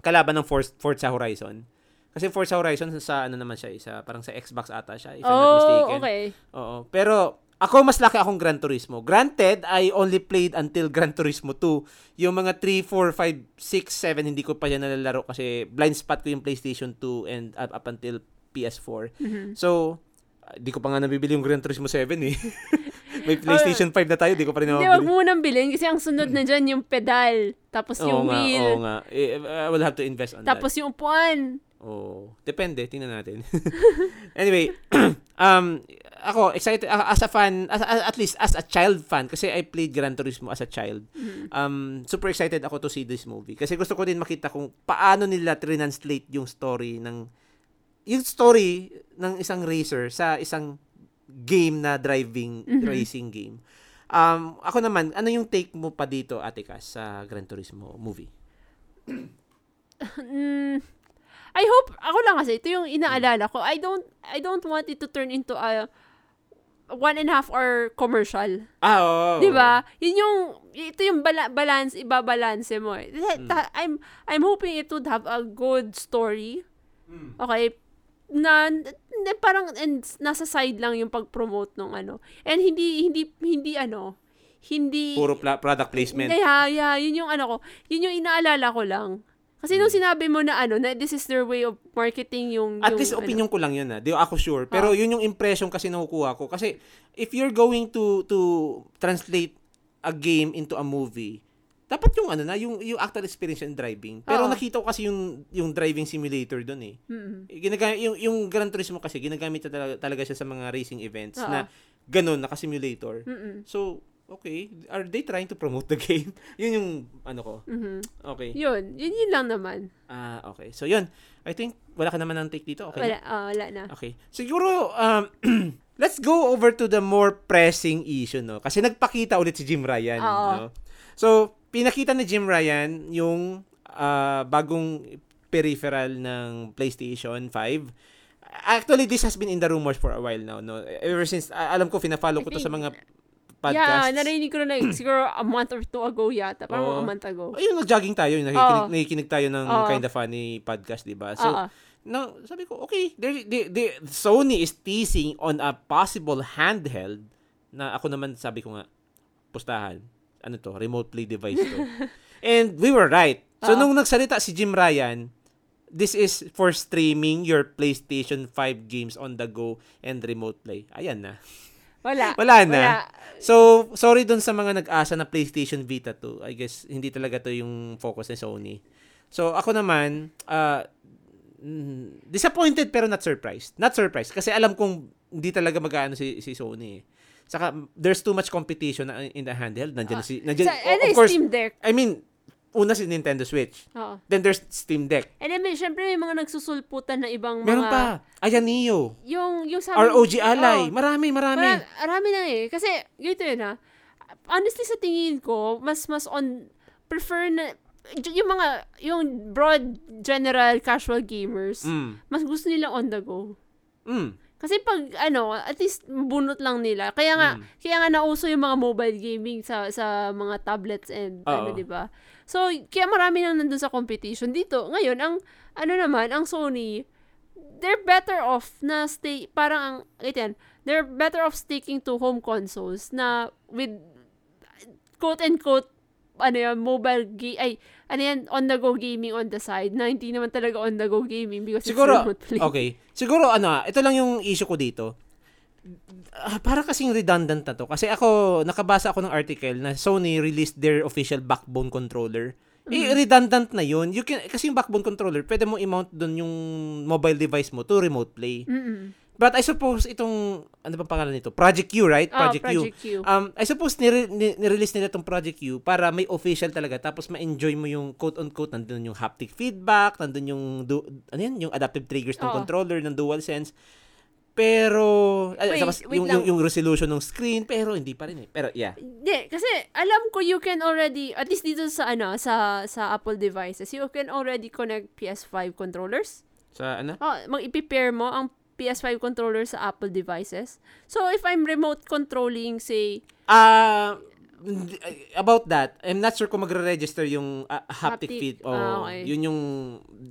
A: kalaban ng Forza, Forza Horizon. Kasi Forza Horizon sa ano naman siya, isa parang sa Xbox ata siya, if I'm not
B: Oh,
A: mistaken.
B: okay.
A: Oo. Pero ako mas laki akong Gran Turismo. Granted, I only played until Gran Turismo 2. Yung mga 3, 4, 5, 6, 7 hindi ko pa yan nalalaro kasi blind spot ko yung PlayStation 2 and up, up until PS4.
B: Mhm.
A: So, ah, di ko pa nga nabibili yung Gran Turismo 7 eh. May PlayStation 5 na tayo, di ko pa rin
B: Hindi, wag
A: nabibili.
B: mo nang bilhin kasi ang sunod na dyan yung pedal, tapos
A: Oo
B: yung
A: nga,
B: wheel,
A: oo nga. Eh, I will have to invest on
B: tapos yung upuan.
A: that. Oh, depende, tingnan natin. anyway, um ako excited uh, as a fan as, as- at least as a child fan kasi I played Gran Turismo as a child. Um super excited ako to see this movie kasi gusto ko din makita kung paano nila translate yung story ng yung story ng isang racer sa isang game na driving
B: Mhm.
A: racing game. Um, ako naman, ano yung take mo pa dito, Ate Cass, sa Gran Turismo movie?
B: Mm, I hope, ako lang kasi, ito yung inaalala ko. I don't, I don't want it to turn into a one and a half hour commercial.
A: Ah, oo.
B: Di ba? Yun yung, ito yung bala- balance, ibabalance mo. eh. Ta- I'm, I'm hoping it would have a good story. Okay? Na, na parang and nasa side lang yung pag-promote ng ano. And hindi, hindi, hindi ano, hindi,
A: Puro pla- product placement.
B: yeah, yeah, yun yung ano ko, yun yung inaalala ko lang. Kasi nung sinabi mo na ano, na this is their way of marketing yung,
A: At
B: yung,
A: least
B: ano,
A: opinion ko lang yun ah. Di ako sure. Pero yun yung impression kasi nakukuha ko. Kasi if you're going to to translate a game into a movie, dapat yung ano na, yung, yung actual experience in driving. Pero
B: Oo.
A: nakita ko kasi yung, yung driving simulator doon eh.
B: Mm-mm.
A: Ginagamit, yung, yung Gran Turismo kasi, ginagamit na talaga, talaga siya sa mga racing events
B: Oo.
A: na ganun, naka-simulator.
B: Mm-mm.
A: So, okay. Are they trying to promote the game? yun yung ano ko.
B: Mhm.
A: Okay.
B: Yun, yun, yun lang naman.
A: Ah, okay. So, yun. I think, wala ka naman ng take dito. Okay.
B: Wala, ah, wala na.
A: Okay. Siguro, um, let's go over to the more pressing issue, no? Kasi nagpakita ulit si Jim Ryan,
B: Oo.
A: no? So, pinakita ni Jim Ryan yung ah, bagong peripheral ng PlayStation 5. Actually, this has been in the rumors for a while now, no? Ever since, ah, alam ko, fina-follow ko to sa
B: think-
A: mga
B: Yeah,
A: podcasts.
B: narinig ko na like, siguro a month or two ago yata. Parang
A: Oo.
B: a month ago.
A: Ayun, nag-jogging tayo, nakikinig,
B: Oo.
A: nakikinig tayo ng
B: Oo.
A: Kinda Funny podcast, di ba? So,
B: Oo.
A: no, sabi ko, okay, they, they, they, Sony is teasing on a possible handheld na ako naman sabi ko nga, pustahan, ano to, remote play device to. And we were right. So,
B: Oo.
A: nung nagsalita si Jim Ryan, this is for streaming your PlayStation 5 games on the go and remote play. Ayan na.
B: Wala.
A: Wala na.
B: Wala.
A: So, sorry dun sa mga nag-asa na PlayStation Vita 2. I guess, hindi talaga to yung focus ni Sony. So, ako naman, uh, disappointed pero not surprised. Not surprised. Kasi alam kong hindi talaga mag-ano si, si Sony eh. Saka, there's too much competition in the handheld. Nandiyan na si, nandiyan,
B: Sa,
A: of course,
B: Steam Deck.
A: I mean, una si Nintendo Switch.
B: Oo.
A: Then there's Steam Deck.
B: And then, may, syempre, may mga nagsusulputan na ibang
A: Meron
B: mga...
A: pa. Ayan Neo.
B: Yung, yung sabi...
A: ROG Ally.
B: Oo.
A: Marami, marami.
B: Marami, marami na eh. Kasi, ganito yun ha. Honestly, sa tingin ko, mas, mas on, prefer na, yung mga, yung broad, general, casual gamers,
A: Mm.
B: mas gusto nila on the go.
A: Mm.
B: Kasi pag, ano, at least bunot lang nila. Kaya nga,
A: Mm.
B: kaya nga nauso yung mga mobile gaming sa sa mga tablets and, ano,
A: Oo.
B: di ba? So, kaya marami nang nandun sa competition. Dito, ngayon, ang, ano naman, ang Sony, they're better off na stay, parang ang, ito yan, they're better off sticking to home consoles na with, quote and quote, ano yan, mobile ga- ay, ano yan, on-the-go gaming on the side, na hindi naman talaga on-the-go gaming because
A: Siguro,
B: it's remote play.
A: okay. Siguro, ano, ito lang yung issue ko dito. Ah, para kasing redundant na to. Kasi ako, nakabasa ako ng article na Sony released their official backbone controller. Eh,
B: Mm-hmm.
A: redundant na yun. You can, kasi yung backbone controller, pwede mo i-mount doon yung mobile device mo to remote play.
B: Mm-mm.
A: But I suppose itong, ano ba pangalan nito? Project Q, right?
B: Oh,
A: Project, Q.
B: Project Q.
A: Um, I suppose nire- ni- nirelease nila itong Project Q para may official talaga tapos ma-enjoy mo yung quote-unquote nandun yung haptic feedback, nandun yung du- ano yan, yung adaptive triggers ng
B: Oo.
A: controller ng DualSense. Pero
B: Wait,
A: tapos
B: wait
A: yung,
B: lang.
A: yung, yung resolution ng screen pero hindi pa rin eh. Pero yeah.
B: Hindi, kasi alam ko you can already, at least dito sa ano, sa sa Apple devices, you can already connect PS5 controllers.
A: Sa ano?
B: Oh, mag-i-pair mo ang PS5 controller sa Apple devices. So, if I'm remote controlling, say,
A: Ah, hindi- about that, I'm not sure kung magre-register yung ah, haptic,
B: Haptic.
A: feed. Oh,
B: Ah, okay.
A: yun yung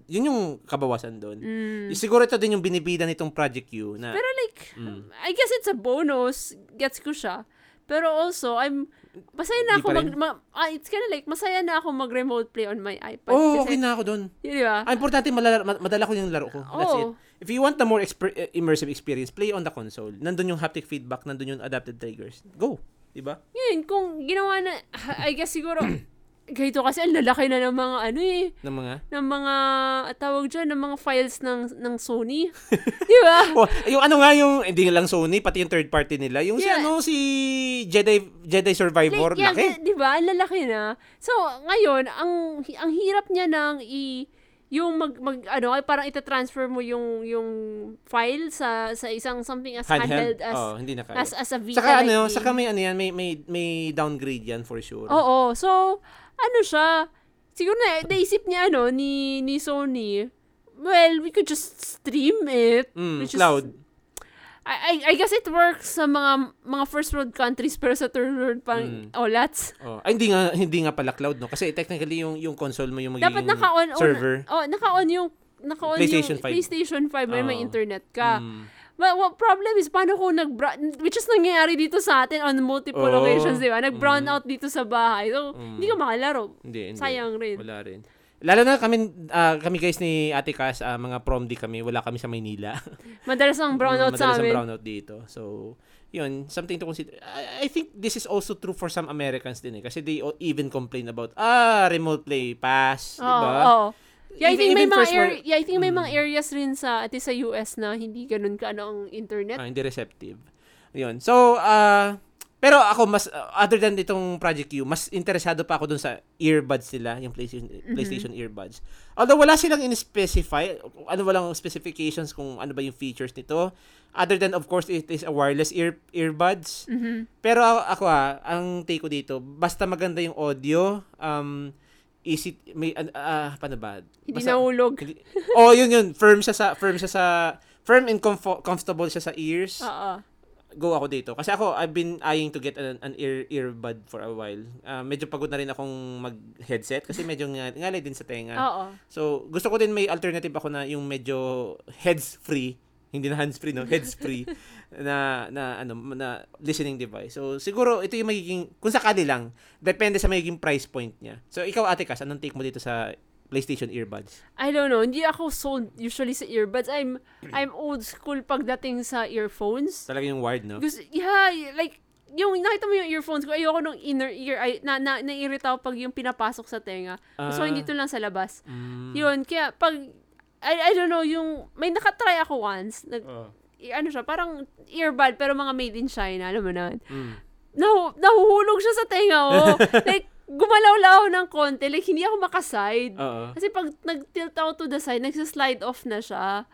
A: yun yung kabawasan doon.
B: mm,
A: Siguro ito din yung binibida nitong Project Q na
B: pero like,
A: Mm.
B: I guess it's a bonus. Gets ko siya. Pero also, I'm, masaya na ako mag, ma- ah, it's kinda like, masaya na ako mag-remote play on my iPad.
A: Oh, okay
B: kasi,
A: na ako doon.
B: Yun, di ba?
A: Ang importante, malala, ma- madala ko yung laro ko. That's it. If you want the more exper- immersive experience, play on the console. Nandun yung haptic feedback, nandun yung adapted triggers. Go. Diba?
B: Yun, kung ginawa na, I guess siguro, ganito kasi ang lalaki na ng mga ano eh,
A: Ng mga...
B: ng mga, tawag dyan, ng mga files ng, ng Sony. Di ba?
A: Yung ano nga yung, hindi lang Sony, pati yung third party nila. Yung si
B: Yeah.
A: ano, si Jedi Jedi Survivor,
B: yeah,
A: laki.
B: di ba? Ang lalaki na. So, ngayon, ang, ang hirap niya nang i, yung mag, mag ano, ay parang ita-transfer mo yung yung file sa sa isang something as handheld,
A: Handheld.
B: as
A: oh, hindi na kaya.
B: as as a Vita
A: Saka ano,
B: game.
A: saka may ano yan, may, may, may downgrade yan for sure.
B: Oo. So, ano siya, siguro na, naisip niya, ano, ni, ni Sony, well, we could just stream it.
A: Mm,
B: which is-
A: cloud.
B: I, I guess it works sa mga mga first world countries pero sa third world pang
A: Mm.
B: olats.
A: Oh. Ay, hindi nga, hindi nga pala cloud, no? Kasi technically, yung, yung console mo yung magiging
B: Dapat naka-on on,
A: server.
B: oh, naka-on yung naka-on
A: PlayStation
B: yung
A: 5.
B: PlayStation 5 may may
A: Oo.
B: internet ka.
A: Mm.
B: But what problem is, paano kung nag which is nangyayari dito sa atin on multiple
A: Oo.
B: occasions, di ba? Nag-brown
A: Mm.
B: out dito sa bahay. So,
A: Mm.
B: hindi ka makalaro.
A: Hindi, hindi.
B: Sayang rin.
A: Wala rin. Lalo na kami, ah, kami guys ni Ate Cass, ah, mga prom di kami, wala kami sa Maynila.
B: Madalas ang brown out sa
A: Madalas ang
B: amin.
A: brownout dito. So, yun, something to consider. I, I think this is also true for some Americans din eh. Kasi they even complain about, ah, remote play, pass, di
B: Oo,
A: ba?
B: oo. Yeah, I
A: Even-
B: think may
A: even
B: mga
A: first
B: area,
A: world-
B: yeah, I think may mga
A: Mm.
B: areas rin sa at sa US na hindi ganun ka ano ang internet.
A: Ah, hindi receptive. Yun. So, ah, pero ako mas uh, other than itong Project Q, mas interesado pa ako dun sa earbuds nila, yung PlayStation
B: Mm-hmm.
A: PlayStation earbuds. Although wala silang in-specify, ano walang specifications kung ano ba yung features nito. Other than of course it is a wireless ear earbuds.
B: Mhm.
A: Pero ako, ako ah, ang take ko dito, basta maganda yung audio, um easy may ah ah, paano ba?
B: Hindi nahulog.
A: hindi- oh, yun yun. Firm siya sa firm siya sa firm and comfo- comfortable siya sa ears
B: Oo.
A: Go ako dito. Kasi ako, I've been eyeing to get an, an ear earbud for a while. Ah, medyo pagod na rin akong mag-headset kasi medyo nga, ngalay din sa tenga.
B: Oo.
A: So, gusto ko din may alternative ako na yung medyo heads-free. Hindi na hands-free, no? Heads-free na, na, ano, na listening device. So, siguro, ito yung magiging, kung sakali lang, depende sa magiging price point niya. So, ikaw, Ate Kas, anong take mo dito sa PlayStation earbuds?
B: I don't know. Hindi ako sold usually sa earbuds. I'm I'm old school pagdating sa earphones.
A: Talaga yung wired, no?
B: Gusto, yeah, like, yung nakita mo yung earphones ko, ayoko nung inner ear, ay, na, na, nairita ako pag yung pinapasok sa tenga. So,
A: Ah.
B: hindi to lang sa labas.
A: Mm.
B: Yun, kaya pag, I, I don't know, yung, may nakatry ako once, nag,
A: Oh.
B: i- ano siya, parang earbud, pero mga made in China, alam mo na.
A: Mm.
B: Nahu, nahuhulog siya sa tenga ko. like, gumalaw lang ako ng konti. Like, hindi ako makaside.
A: Oo.
B: Kasi pag nag-tilt ako to the side, nagsa-slide off na siya.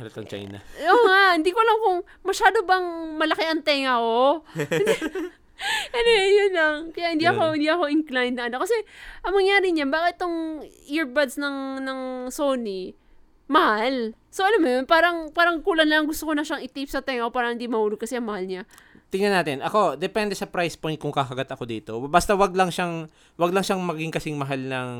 A: Halatang China.
B: Oo nga, hindi ko alam kung masyado bang malaki ang tenga ko. ano yun lang. Kaya hindi ako, hindi ako inclined na ano. Kasi, ang mangyari niyan, bakit itong earbuds ng, ng Sony, mahal. So, alam mo yun, parang, parang kulang lang gusto ko na siyang i-tape sa tenga ko para hindi mahulog kasi ang mahal niya.
A: Tingnan natin. Ako, depende sa price point kung kakagat ako dito. Basta wag lang siyang wag lang siyang maging kasing mahal ng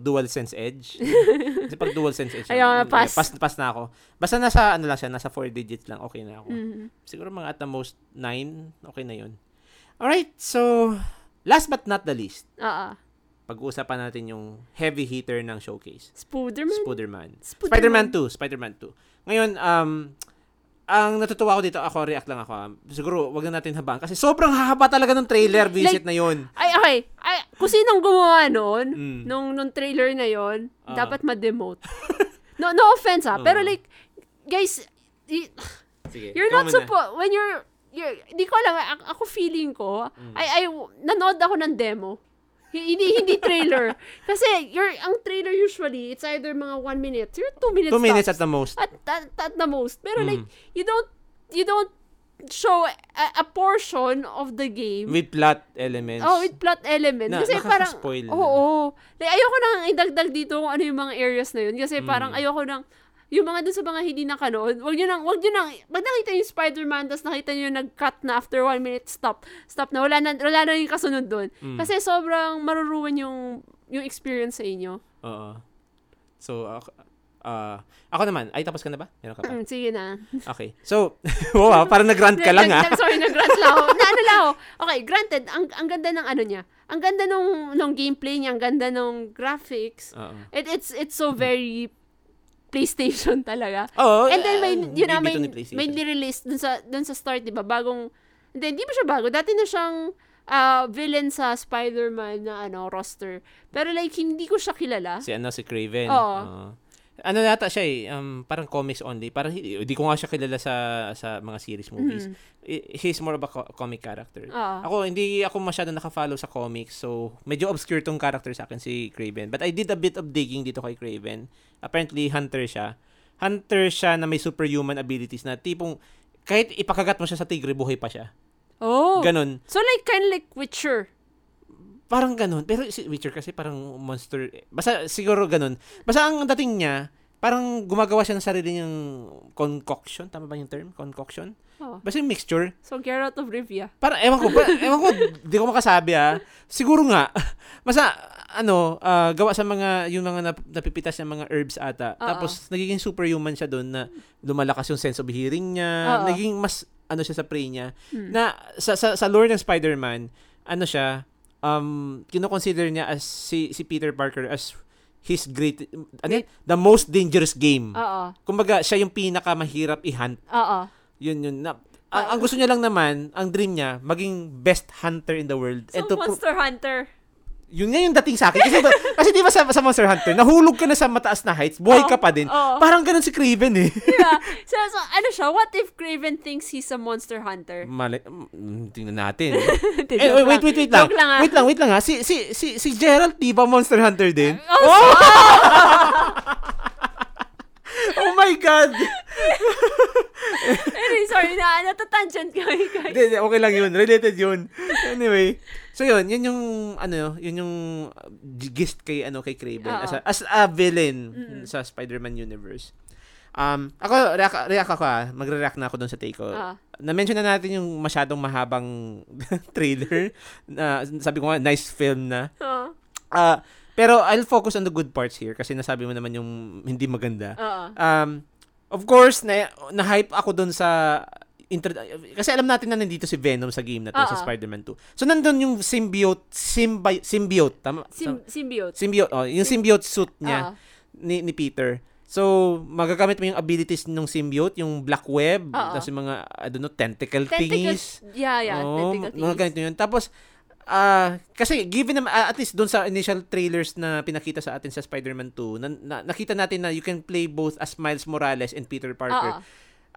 A: DualSense Edge. Kasi pag DualSense Edge,
B: Ayaw,
A: eh,
B: pass.
A: pass, pass na ako. Basta nasa ano lang siya, nasa 4 digits lang, okay na ako.
B: Mhm.
A: Siguro mga at the most 9, okay na 'yun. Alright, so last but not the least,
B: Oo.
A: pag-uusapan natin yung heavy hitter ng showcase. Spider-Man.
B: Spider-Man
A: 2, Spider-Man 2. Ngayon, um, ang natutuwa ko dito, ako, react lang ako. ah. Siguro, wag na natin habang. Kasi sobrang hahaba talaga ng trailer visit na yun.
B: Ay, okay. Ay, kung sinong gumawa noon,
A: Mm.
B: nung, nung trailer na yon
A: Ah.
B: dapat ma-demote. no, no offense ah, pero
A: Oo.
B: like, guys, y-
A: Sige.
B: you're not supposed, when you're, you're, di ko alam, ako feeling ko,
A: Mm.
B: ay, ay, nanood ako ng demo. Hi- Hindi, hindi trailer. Kasi, you're, ang trailer usually, it's either mga one minute, or two minutes
A: Two minutes
B: tops.
A: at the most.
B: at, at, at the most. Pero
A: Mm.
B: like, you don't, you don't show a, a portion of the game
A: With plot elements.
B: Oh, with plot elements.
A: Na-
B: kasi parang, oo.
A: na.
B: oo. Like, ayoko nang idagdag dito kung ano yung mga areas na yun. Kasi parang
A: Mm.
B: ayoko nang, yung mga dun sa mga hindi nakanood, wag nyo nang, wag nyo nang, pag nakita yung Spider-Man, tapos nakita nyo yung nag-cut na after one minute, stop. Stop na. Wala na, wala na yung kasunod dun.
A: Mm.
B: Kasi sobrang maruruwan yung, yung experience sa inyo.
A: Oo. So, ako, ah, ako naman, ay tapos ka na ba? Meron ka pa?
B: Mm, sige na.
A: Okay. So, wow, parang nag-rant ka lang ah.
B: Sorry, nag-grant lang ako. na ano lang ako. Okay, granted, ang, ang ganda ng ano niya. Ang ganda nung, nung gameplay niya, ang ganda nung graphics.
A: Oo.
B: It, it's it's so very PlayStation talaga.
A: Oo.
B: And then may
A: ah,
B: yun na may may nirelease dun sa dun sa start, 'di ba? Bagong hindi hindi pa siya bago. Dati na siyang ah, villain sa Spider-Man na ano roster. Pero like hindi ko siya kilala.
A: Si ano, si Craven.
B: Oo.
A: Oo. Ano yata siya eh, um, parang comics only. Parang hindi, ko nga siya kilala sa sa mga series movies.
B: Mhm.
A: I- He's more of a co- comic character.
B: Oo.
A: Ako, hindi ako masyado nakafollow sa comics. So, medyo obscure tong character sa akin, si Craven. But I did a bit of digging dito kay Craven. Apparently, hunter siya. Hunter siya na may superhuman abilities na tipong kahit ipakagat mo siya sa tigre, buhay pa siya.
B: Oh.
A: Ganon.
B: so like kind of like Witcher.
A: Parang ganun. Pero si Witcher kasi parang monster. eh. Basta siguro ganun. Basta ang dating niya, parang gumagawa siya ng sarili niyang concoction. Tama ba yung term? Concoction?
B: Oh.
A: Basta yung mixture.
B: So Geralt of Rivia.
A: Para ewan ko, pa, ewan ko, di ko makasabi ah. Siguro nga. Basta ano, ah, gawa sa mga yung mga nap- napipitas ng mga herbs ata.
B: Oo.
A: Tapos nagiging superhuman siya doon na lumalakas yung sense of hearing niya.
B: Oo.
A: Naging mas ano siya sa prey niya.
B: Hmm.
A: Na sa sa, sa lore ng Spider-Man, ano siya, um kino-consider niya as si si Peter Parker as his great ano yun? the most dangerous game.
B: Oo.
A: Kumbaga, siya yung pinakamahirap i-hunt
B: Oo.
A: yun yun. Na, ang, ang gusto niya lang naman, ang dream niya, maging best hunter in the world.
B: So
A: And to pro-
B: Monster Hunter.
A: Yun nga yung dating sa akin. Kasi, ba, kasi di ba sa, sa Monster Hunter, nahulog ka na sa mataas na heights, buhay ka pa din.
B: Oo.
A: Parang ganun si Craven eh.
B: yeah. So, so ano siya? What if Craven thinks he's a Monster Hunter?
A: Mali, mm, tingnan natin. Eh,
B: joke
A: wait, wait, wait lang.
B: Joke lang ah.
A: Wait lang, wait lang ha. Si, si, si, si Gerald, di ba Monster Hunter din?
B: Oh,
A: Oh my God!
B: Anyway, sorry na. Natatangent kami, guys.
A: Hindi, okay lang yun. Related yun. Anyway. So yun, yun yung, ano, yun yung uh, gist kay, ano, kay Craven.
B: Oo.
A: As a, as a villain
B: Mm-mm.
A: sa Spider-Man universe. Um, ako, react, react ako ah. Magre-react na ako dun sa take ko.
B: Ah.
A: Na-mention na natin yung masyadong mahabang trailer. Na, sabi ko nga, nice film na. Ah, pero I'll focus on the good parts here kasi nasabi mo naman yung hindi maganda.
B: Oo.
A: Um, of course, na, na-hype ako dun sa intro, kasi alam natin na nandito si Venom sa game na to, sa. Spider-Man 2. So, nandun yung symbiote, symbi- symbiote, tama?
B: Sim- symbiote.
A: symbiote, oh, yung symbiote suit niya
B: Oo.
A: ni, ni Peter. So, magagamit mo yung abilities ng symbiote, yung black web,
B: Oo.
A: tapos yung mga, I don't know, tentacle,
B: Tentacle.
A: thingies.
B: Yeah, yeah.
A: Oo,
B: tentacle
A: mga
B: thingies.
A: ganito yun. Tapos, ah kasi given na, ah, at least doon sa initial trailers na pinakita sa atin sa Spider-Man 2, na, na- nakita natin na you can play both as Miles Morales and Peter Parker.
B: Oo.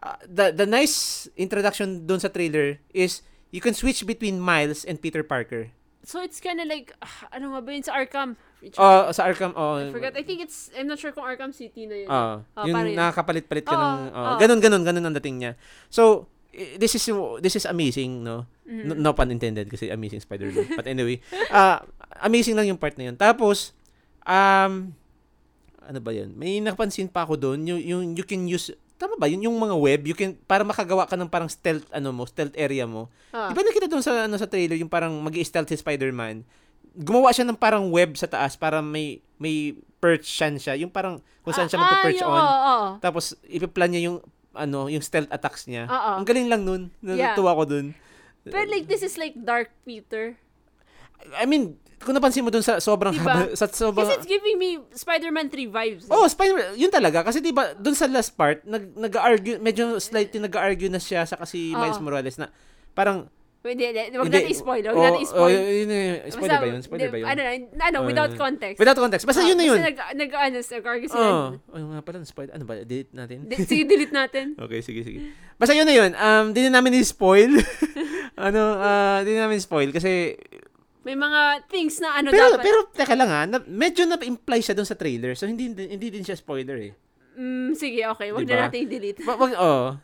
A: Ah, the, the nice introduction doon sa trailer is you can switch between Miles and Peter Parker.
B: So, it's kind of like, ah, ano nga ba yun sa Arkham? Which-
A: Oh, sa Arkham, oh.
B: I forgot. I think it's, I'm not sure kung Arkham City na yun.
A: Oh,
B: Oh, yun.
A: nakakapalit-palit ka
B: Oo,
A: ng oh,
B: oo.
A: ganun ganun ganun ang dating niya. So i- this is this is amazing, no?
B: Mhm.
A: No, no pun intended kasi amazing Spider-Man. But anyway, uh, amazing lang yung part na yun. Tapos um ano ba 'yun? May napansin pa ako doon, yung, yung you can use tama ba yun yung mga web you can para makagawa ka ng parang stealth ano mo stealth area mo
B: Ah.
A: Di ba nakita doon sa ano sa trailer yung parang mag-stealth si Spider-Man? Gumawa siya ng parang web sa taas para may may perch siya siya. Yung parang kung saan siya
B: Ah,
A: magpe-perch
B: ah,
A: on.
B: Oo, oo.
A: Tapos ipiplan niya yung ano, yung stealth attacks niya.
B: Oo.
A: Ang galing lang nun.
B: Yeah.
A: Natuwa ko dun.
B: Pero like, this is like Dark Peter.
A: I mean, kung napansin mo dun sa sobrang
B: Diba?
A: haba, sa sobrang
B: Kasi it's giving me Spider-Man 3 vibes.
A: Oh, Spider yun talaga kasi 'di ba dun sa last part nag nag-argue medyo slightly nag-argue na siya sa kasi
B: Oo.
A: Miles Morales na parang
B: Wait, Hindi, hindi. Huwag natin i-spoil. Huwag
A: Oh,
B: natin i-spoil.
A: oh, yun, yun, spoiler ba yun? Spoiler ba yun?
B: Ano, ano,
A: Oh,
B: without context.
A: Without context. Basta
B: Ah,
A: yun na yun.
B: Basta nag, nag, ano, nag-argue sila.
A: Oh, oh, nga pala, spoil. Ano ba? Delete natin?
B: Sige, delete natin.
A: Okay, sige, sige. Basta yun na yun. Um, di na namin i-spoil. ano, ah, di na namin i-spoil kasi
B: May mga things na ano
A: pero
B: dapat.
A: pero teka lang ha, na, medyo na-imply siya doon sa trailer. So hindi hindi din siya spoiler eh.
B: Mm, sige, okay. Wag
A: Diba?
B: na natin i-delete.
A: Wag, wag oh.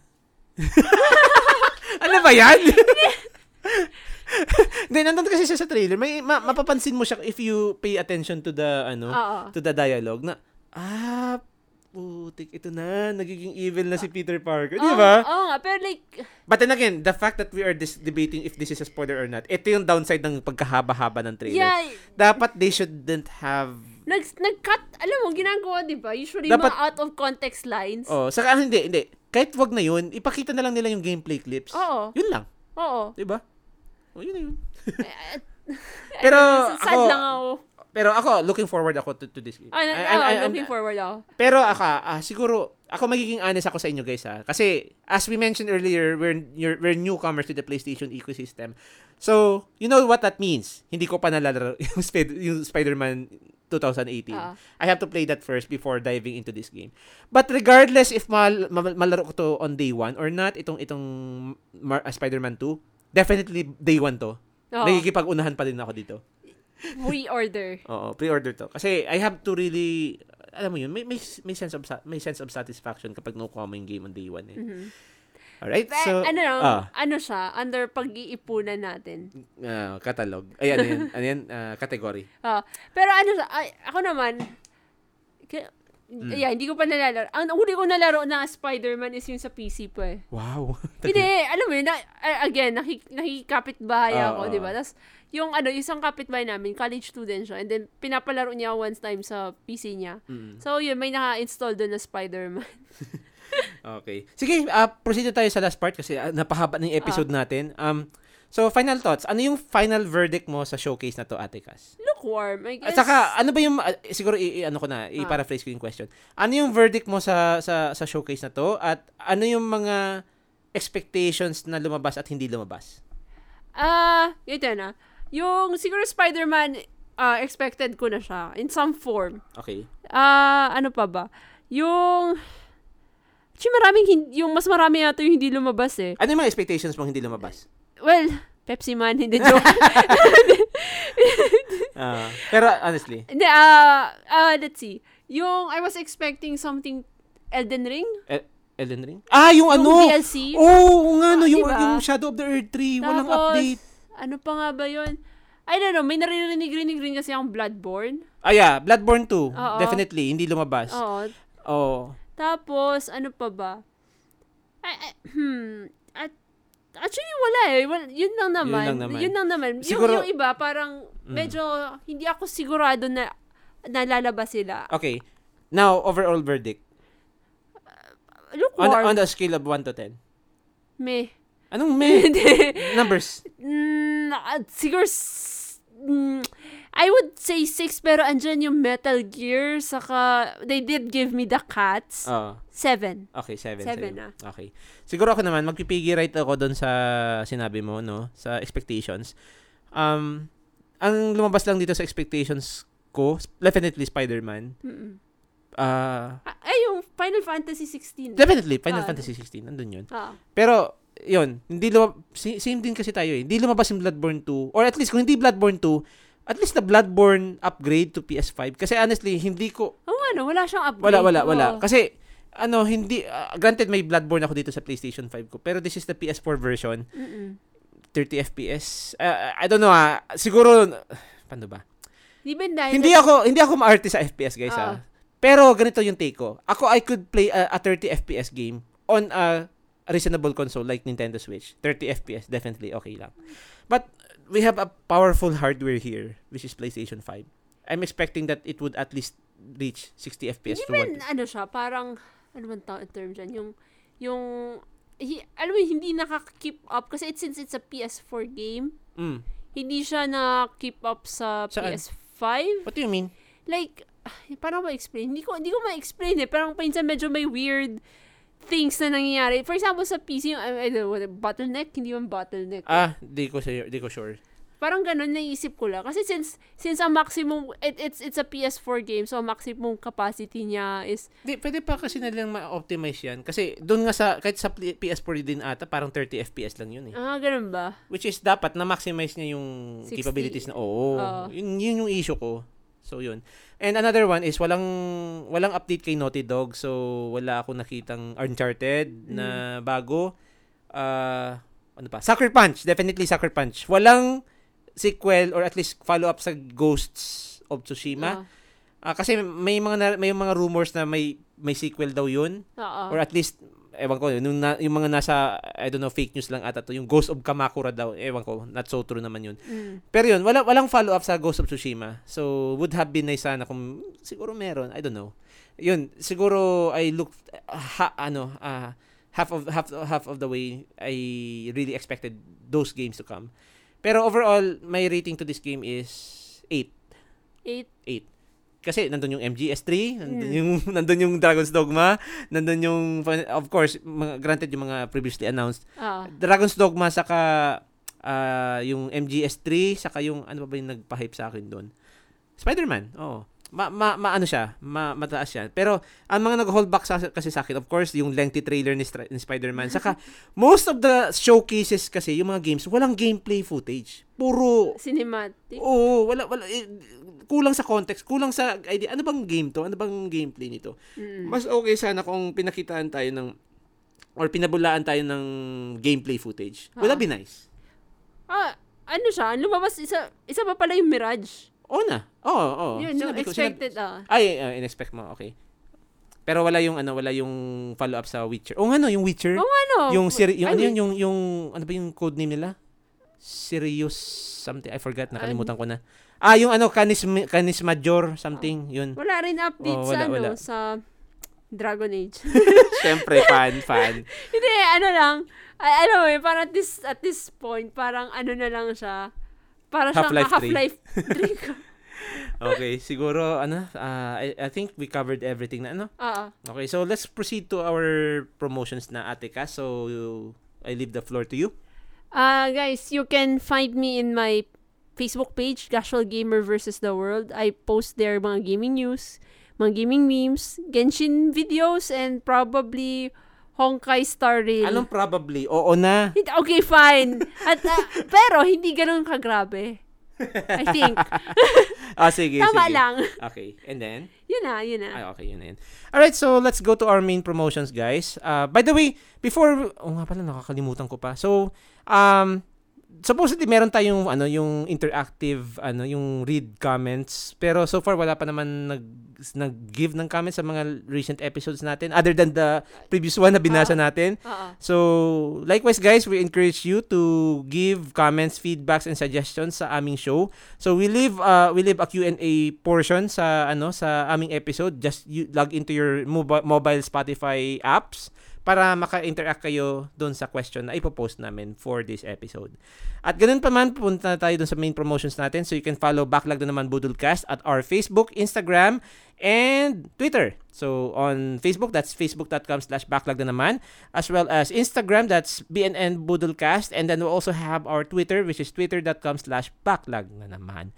A: ano ba yan? Hindi, nandun kasi siya sa trailer. May, ma- mapapansin mo siya if you pay attention to the, ano,
B: Oo.
A: to the dialogue na, ah, putik, ito na, nagiging evil na si Peter Parker. Di ba?
B: Oo nga, pero like,
A: But then again, the fact that we are dis- debating if this is a spoiler or not, ito yung downside ng pagkahaba-haba ng trailer.
B: yeah,
A: Dapat they shouldn't have
B: nag, nag-cut, alam mo, ginagawa, di ba? Usually,
A: Dapat-
B: mga out of context lines.
A: Oh, saka hindi, hindi. Kahit wag na yun, ipakita na lang nila yung gameplay clips.
B: Oo.
A: Yun lang.
B: Oo.
A: 'Di ba? Oh, yun na yun.
B: Eh,
A: Pero
B: Sad
A: ako-
B: lang ako.
A: Pero ako, looking forward ako to, to this game.
B: Ah,
A: I-
B: na-
A: I-
B: oh,
A: I-
B: looking
A: I'm-
B: forward ako.
A: Pero ako, ah, siguro, ako magiging honest ako sa inyo guys ha. Kasi, as we mentioned earlier, we're, you're, we're newcomers to the PlayStation ecosystem. So, you know what that means. Hindi ko pa nalalaro yung, Spid- yung Spider-Man 2018.
B: Ah.
A: I have to play that first before diving into this game. But regardless if mal ma- malaro ko to on day 1 or not, itong itong Mar- uh, Spider-Man 2, definitely day 1 to.
B: Oo.
A: Nakikipag-unahan pa din ako dito.
B: Re-order.
A: Oo, pre-order to. Kasi I have to really alam mo yun, may, may, may sense of may sense of satisfaction kapag nakuha mo yung game on day 1 eh.
B: Mhm.
A: Alright?
B: But,
A: So,
B: ano,
A: ah,
B: ano siya, under pag-iipunan natin.
A: ah, catalog. Ay, ano yan? Ano yan? Ah, category.
B: Ah, pero ano siya, ay, ako naman, k-
A: Mm.
B: yeah, hindi ko pa nalalaro. Ang huli ko nalaro na Spider-Man is yung sa PC po eh.
A: Wow.
B: Hindi, alam mo yun, na, uh, again, nakik, nakikapit bahay
A: Ah,
B: ako,
A: ah.
B: di ba? Tapos, yung ano, isang kapitbahay namin, college student siya, and then pinapalaro niya one time sa PC niya.
A: Mm.
B: So, yun, may naka-install doon na Spider-Man.
A: Okay. Sige, uh, proceed na tayo sa last part kasi uh, napahaba ng episode natin. Um, so, final thoughts. Ano yung final verdict mo sa showcase na to, Ate Cass?
B: Lukewarm, I guess.
A: At saka, ano ba yung, uh, siguro, i, i- ano ko na, i-paraphrase ko yung question. Ano yung verdict mo sa, sa, sa showcase na to? At ano yung mga expectations na lumabas at hindi lumabas?
B: Ah, ito na. Yung siguro Spider-Man, ah, expected ko na siya in some form.
A: Okay.
B: Ah, ano pa ba? Yung Actually, maraming hin- yung mas marami yata yung hindi lumabas eh.
A: Ano yung mga expectations mong hindi lumabas?
B: Well, Pepsi Man, hindi joke.
A: Ah, pero honestly,
B: Hindi, ah, ah, let's see. Yung I was expecting something Elden Ring?
A: Elden Ring? Ah, yung
B: Yung
A: ano?
B: DLC?
A: Oo, oh, nga no, yung,
B: diba?
A: yung Shadow of the Earth 3, walang
B: Tapos,
A: update.
B: Ano pa nga ba yun? I don't know, may naririnig-rinig rin kasi akong Bloodborne.
A: Ah, yeah, Bloodborne 2,
B: Oo.
A: definitely, hindi lumabas.
B: Oo.
A: Oh.
B: Tapos, ano pa ba? Ay, ay, hmm, at, actually, wala eh. Wala, yun lang naman.
A: lang naman.
B: Yun lang naman.
A: Siguro-
B: yung, yung iba, parang, medyo, hindi ako sigurado na nalalabas sila.
A: Okay. Now, overall verdict. On,
B: Lukewarm.
A: on the scale of 1 to 10.
B: Meh.
A: Anong
B: Hindi.
A: numbers?
B: Mm, ah, siguro, mm, I would say 6, pero andyan yung Metal Gear, saka, they did give me the cats.
A: Oh,
B: 7.
A: okay, 7.
B: Seven
A: sa'yo.
B: ah.
A: Okay. Siguro ako naman, magpipigi right ako doon sa sinabi mo, no? Sa expectations. Um, ang lumabas lang dito sa expectations ko, definitely Spider-Man.
B: Mm-mm.
A: Ah,
B: Ah, ay, yung Final Fantasy 16.
A: definitely, Final
B: Ah.
A: Fantasy 16, nandun yun.
B: Ah.
A: Pero, yun, hindi lumab- same din kasi tayo eh. Hindi lumabas yung Bloodborne 2. Or at least, kung hindi Bloodborne 2, at least the Bloodborne upgrade to PS5. Kasi honestly, hindi ko,
B: Oo, ano, wala siyang upgrade.
A: wala, wala, wala.
B: Oo.
A: Kasi, ano, hindi, ah, granted may Bloodborne ako dito sa PlayStation 5 ko. Pero this is the PS4 version.
B: Mm-mm.
A: 30 FPS. Ah, I don't know ah. Siguro, paano ba?
B: Dahil...
A: Hindi ako, hindi ako ma-arte sa FPS guys
B: Ah.
A: ah. Pero ganito yung take ko. Ako, I could play a, a 30 FPS game on a reasonable console like Nintendo Switch. 30 FPS, definitely okay lang. But we have a powerful hardware here, which is PlayStation 5. I'm expecting that it would at least reach 60 FPS
B: Hindi
A: to
B: ba,
A: 1.
B: ano siya, parang, ano man ta- term dyan, yung, yung, hi, alam mo, hindi nakaka-keep up, kasi it, since it's a PS4 game,
A: Mm.
B: hindi siya na-keep up sa
A: Saan?
B: PS5.
A: What do you mean?
B: Like, paano ba explain? Hindi ko, hindi ko ma-explain eh. Parang pinsan medyo may weird things na nangyayari. For example, sa PC, yung, I, don't know, bottleneck? Hindi man bottleneck.
A: Ah, di ko sure, di ko sure.
B: Parang ganun naisip ko lang. Kasi since since ang maximum it, it's it's a PS4 game, so ang maximum capacity niya is
A: Di, pwede pa kasi na lang ma-optimize yan. Kasi doon nga sa, kahit sa P- PS4 din ata, parang 30 FPS lang yun eh.
B: ah ganun ba?
A: Which is dapat na maximize niya yung
B: 60.
A: capabilities na oo.
B: Oo.
A: Yun, yun yung issue ko. So yun. And another one is walang walang update kay Naughty Dog. So wala akong nakitang Uncharted na bago. Ah, ano pa? Sucker Punch, definitely Sucker Punch. Walang sequel or at least follow-up sa Ghosts of Tsushima.
B: Ah,
A: Ah, kasi may mga na- may mga rumors na may may sequel daw yun
B: Oo.
A: or at least ewan ko yung, na, yung mga nasa I don't know fake news lang ata to. Yung Ghost of Kamakura daw ewan ko not so true naman yun.
B: Mm.
A: pero yun wala walang follow up sa Ghost of Tsushima. So would have been nice sana kung siguro meron I don't know. Yun siguro I look ha, ano ah half of half half of the way I really expected those games to come. Pero overall my rating to this game is 8
B: Eight.
A: Kasi nandun yung MGS3, nandun
B: Mm.
A: yung nandun yung Dragon's Dogma, nandun yung of course, mga, granted yung mga previously announced.
B: Ah.
A: Dragon's Dogma saka ah, yung MGS3 saka yung ano ba ba yung nagpa-hype sa akin doon? Spider-Man. Oh. Ma, ma, ma ano siya, ma, mataas yan. Pero ang mga nag-hold back sa, kasi sa akin, of course, yung lengthy trailer ni, Stri- ni Spider-Man. Saka most of the showcases kasi, yung mga games, walang gameplay footage. Puro
B: Cinematic.
A: Oo, wala wala eh, kulang sa context, kulang sa idea. Ano bang game to? Ano bang gameplay nito?
B: Mm.
A: Mas okay sana kung pinakitaan tayo ng or pinabulaan tayo ng gameplay footage. Would that be nice?
B: Ah, ano siya? Lumabas isa, isa pa pala yung Mirage.
A: Oo na. Oo, oo.
B: Yun, yung
A: Sinabi ko,
B: expected ah.
A: sinabi- ay, uh, in-expect mo. Okay. Pero wala yung ano, wala yung follow-up sa Witcher. O ano, yung Witcher?
B: Oo, ano?
A: yung seri- yung
B: I
A: ano
B: mean,
A: yung yung ano ba yung code name nila? Sirius something. I forgot, nakalimutan ko na. Ah, yung ano, Canis Canis Major something, yun.
B: Wala rin update sa
A: wala,
B: ano,
A: wala.
B: sa Dragon Age.
A: Siyempre, fan, fan.
B: Hindi, ano lang. Ay, ano eh, parang at this, at this point, parang ano na lang siya. Para siyang
A: Half-Life
B: Half-Life 3.
A: Okay, siguro ano, ah, I, I think we covered everything na ano.
B: Oo.
A: Okay, so let's proceed to our promotions na Ate Ka. So I leave the floor to you.
B: Uh, guys, you can find me in my Facebook page, Casual Gamer versus the World. I post there mga gaming news, mga gaming memes, Genshin videos, and probably Honkai Star Rail.
A: Anong probably? Oo na.
B: Okay, fine. At, uh, pero, hindi ganun kagrabe. I think.
A: Ah, sige,
B: Tama
A: sige.
B: lang.
A: Okay, and then?
B: Yun na, yun na.
A: Ay, okay, yun na yun. Alright, so let's go to our main promotions, guys. Uh, by the way, before, oh nga pala, nakakalimutan ko pa. So, um, supposedly meron tayong ano yung interactive ano yung read comments pero so far wala pa naman nag nag-give ng comments sa mga recent episodes natin other than the previous one na binasa natin
B: Oo.
A: So, likewise guys, we encourage you to give comments, feedbacks and suggestions sa aming show. So, we leave uh we leave a Q&A portion sa ano sa aming episode. Just you log into your mobile, mobile Spotify apps para maka-interact kayo doon sa question na ipopost namin for this episode. At ganun pa man, punta na tayo doon sa main promotions natin. So, you can follow Backlog na naman Budulcast at our Facebook, Instagram, and Twitter. So, on Facebook, that's facebook.com slash backlog na naman. As well as Instagram, that's BNN Budulcast. And then we also have our Twitter, which is twitter.com slash backlog na naman.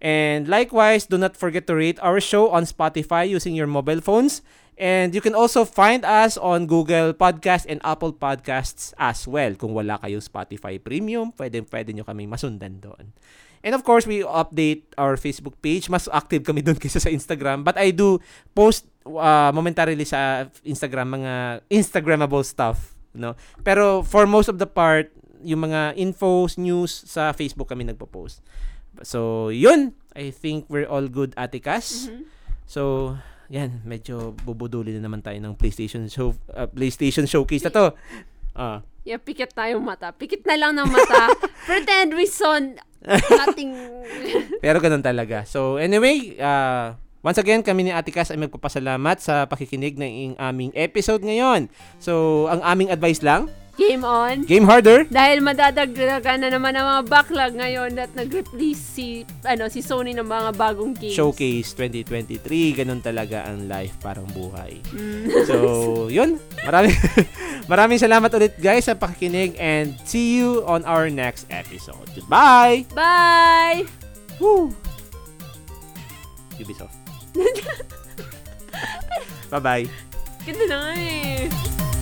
A: And likewise, do not forget to rate our show on Spotify using your mobile phones. And you can also find us on Google Podcast and Apple Podcasts as well. Kung wala kayong Spotify Premium, pwede, pwede nyo kami masundan doon. And of course, we update our Facebook page. Mas active kami doon kaysa sa Instagram. But I do post uh, momentarily sa Instagram mga Instagrammable stuff. No? Pero for most of the part, yung mga infos, news, sa Facebook kami nagpo-post. So, yun. I think we're all good, Ate Cass.
B: Mhm.
A: So, yan, medyo bubuduli na naman tayo ng PlayStation show uh, PlayStation showcase na to. Ah.
B: Yeah, pikit tayong mata. Pikit na lang ng mata. Pretend we saw nothing.
A: Pero ganun talaga. So, anyway, uh, once again, kami ni Ate Cass ay magpapasalamat sa pakikinig ng aming episode ngayon. So, ang aming advice lang,
B: Game on.
A: game harder,
B: Dahil madadagdagan na naman ang mga backlog ngayon at nag-release si, ano, si Sony ng mga bagong games.
A: Showcase 2023. Ganun talaga ang life, parang buhay.
B: Mm.
A: So, yun. Maraming, maraming salamat ulit guys sa pakikinig and see you on our next episode. Goodbye!
B: Bye!
A: Woo! Ubisoft. Bye-bye.
B: Ganda na nga eh.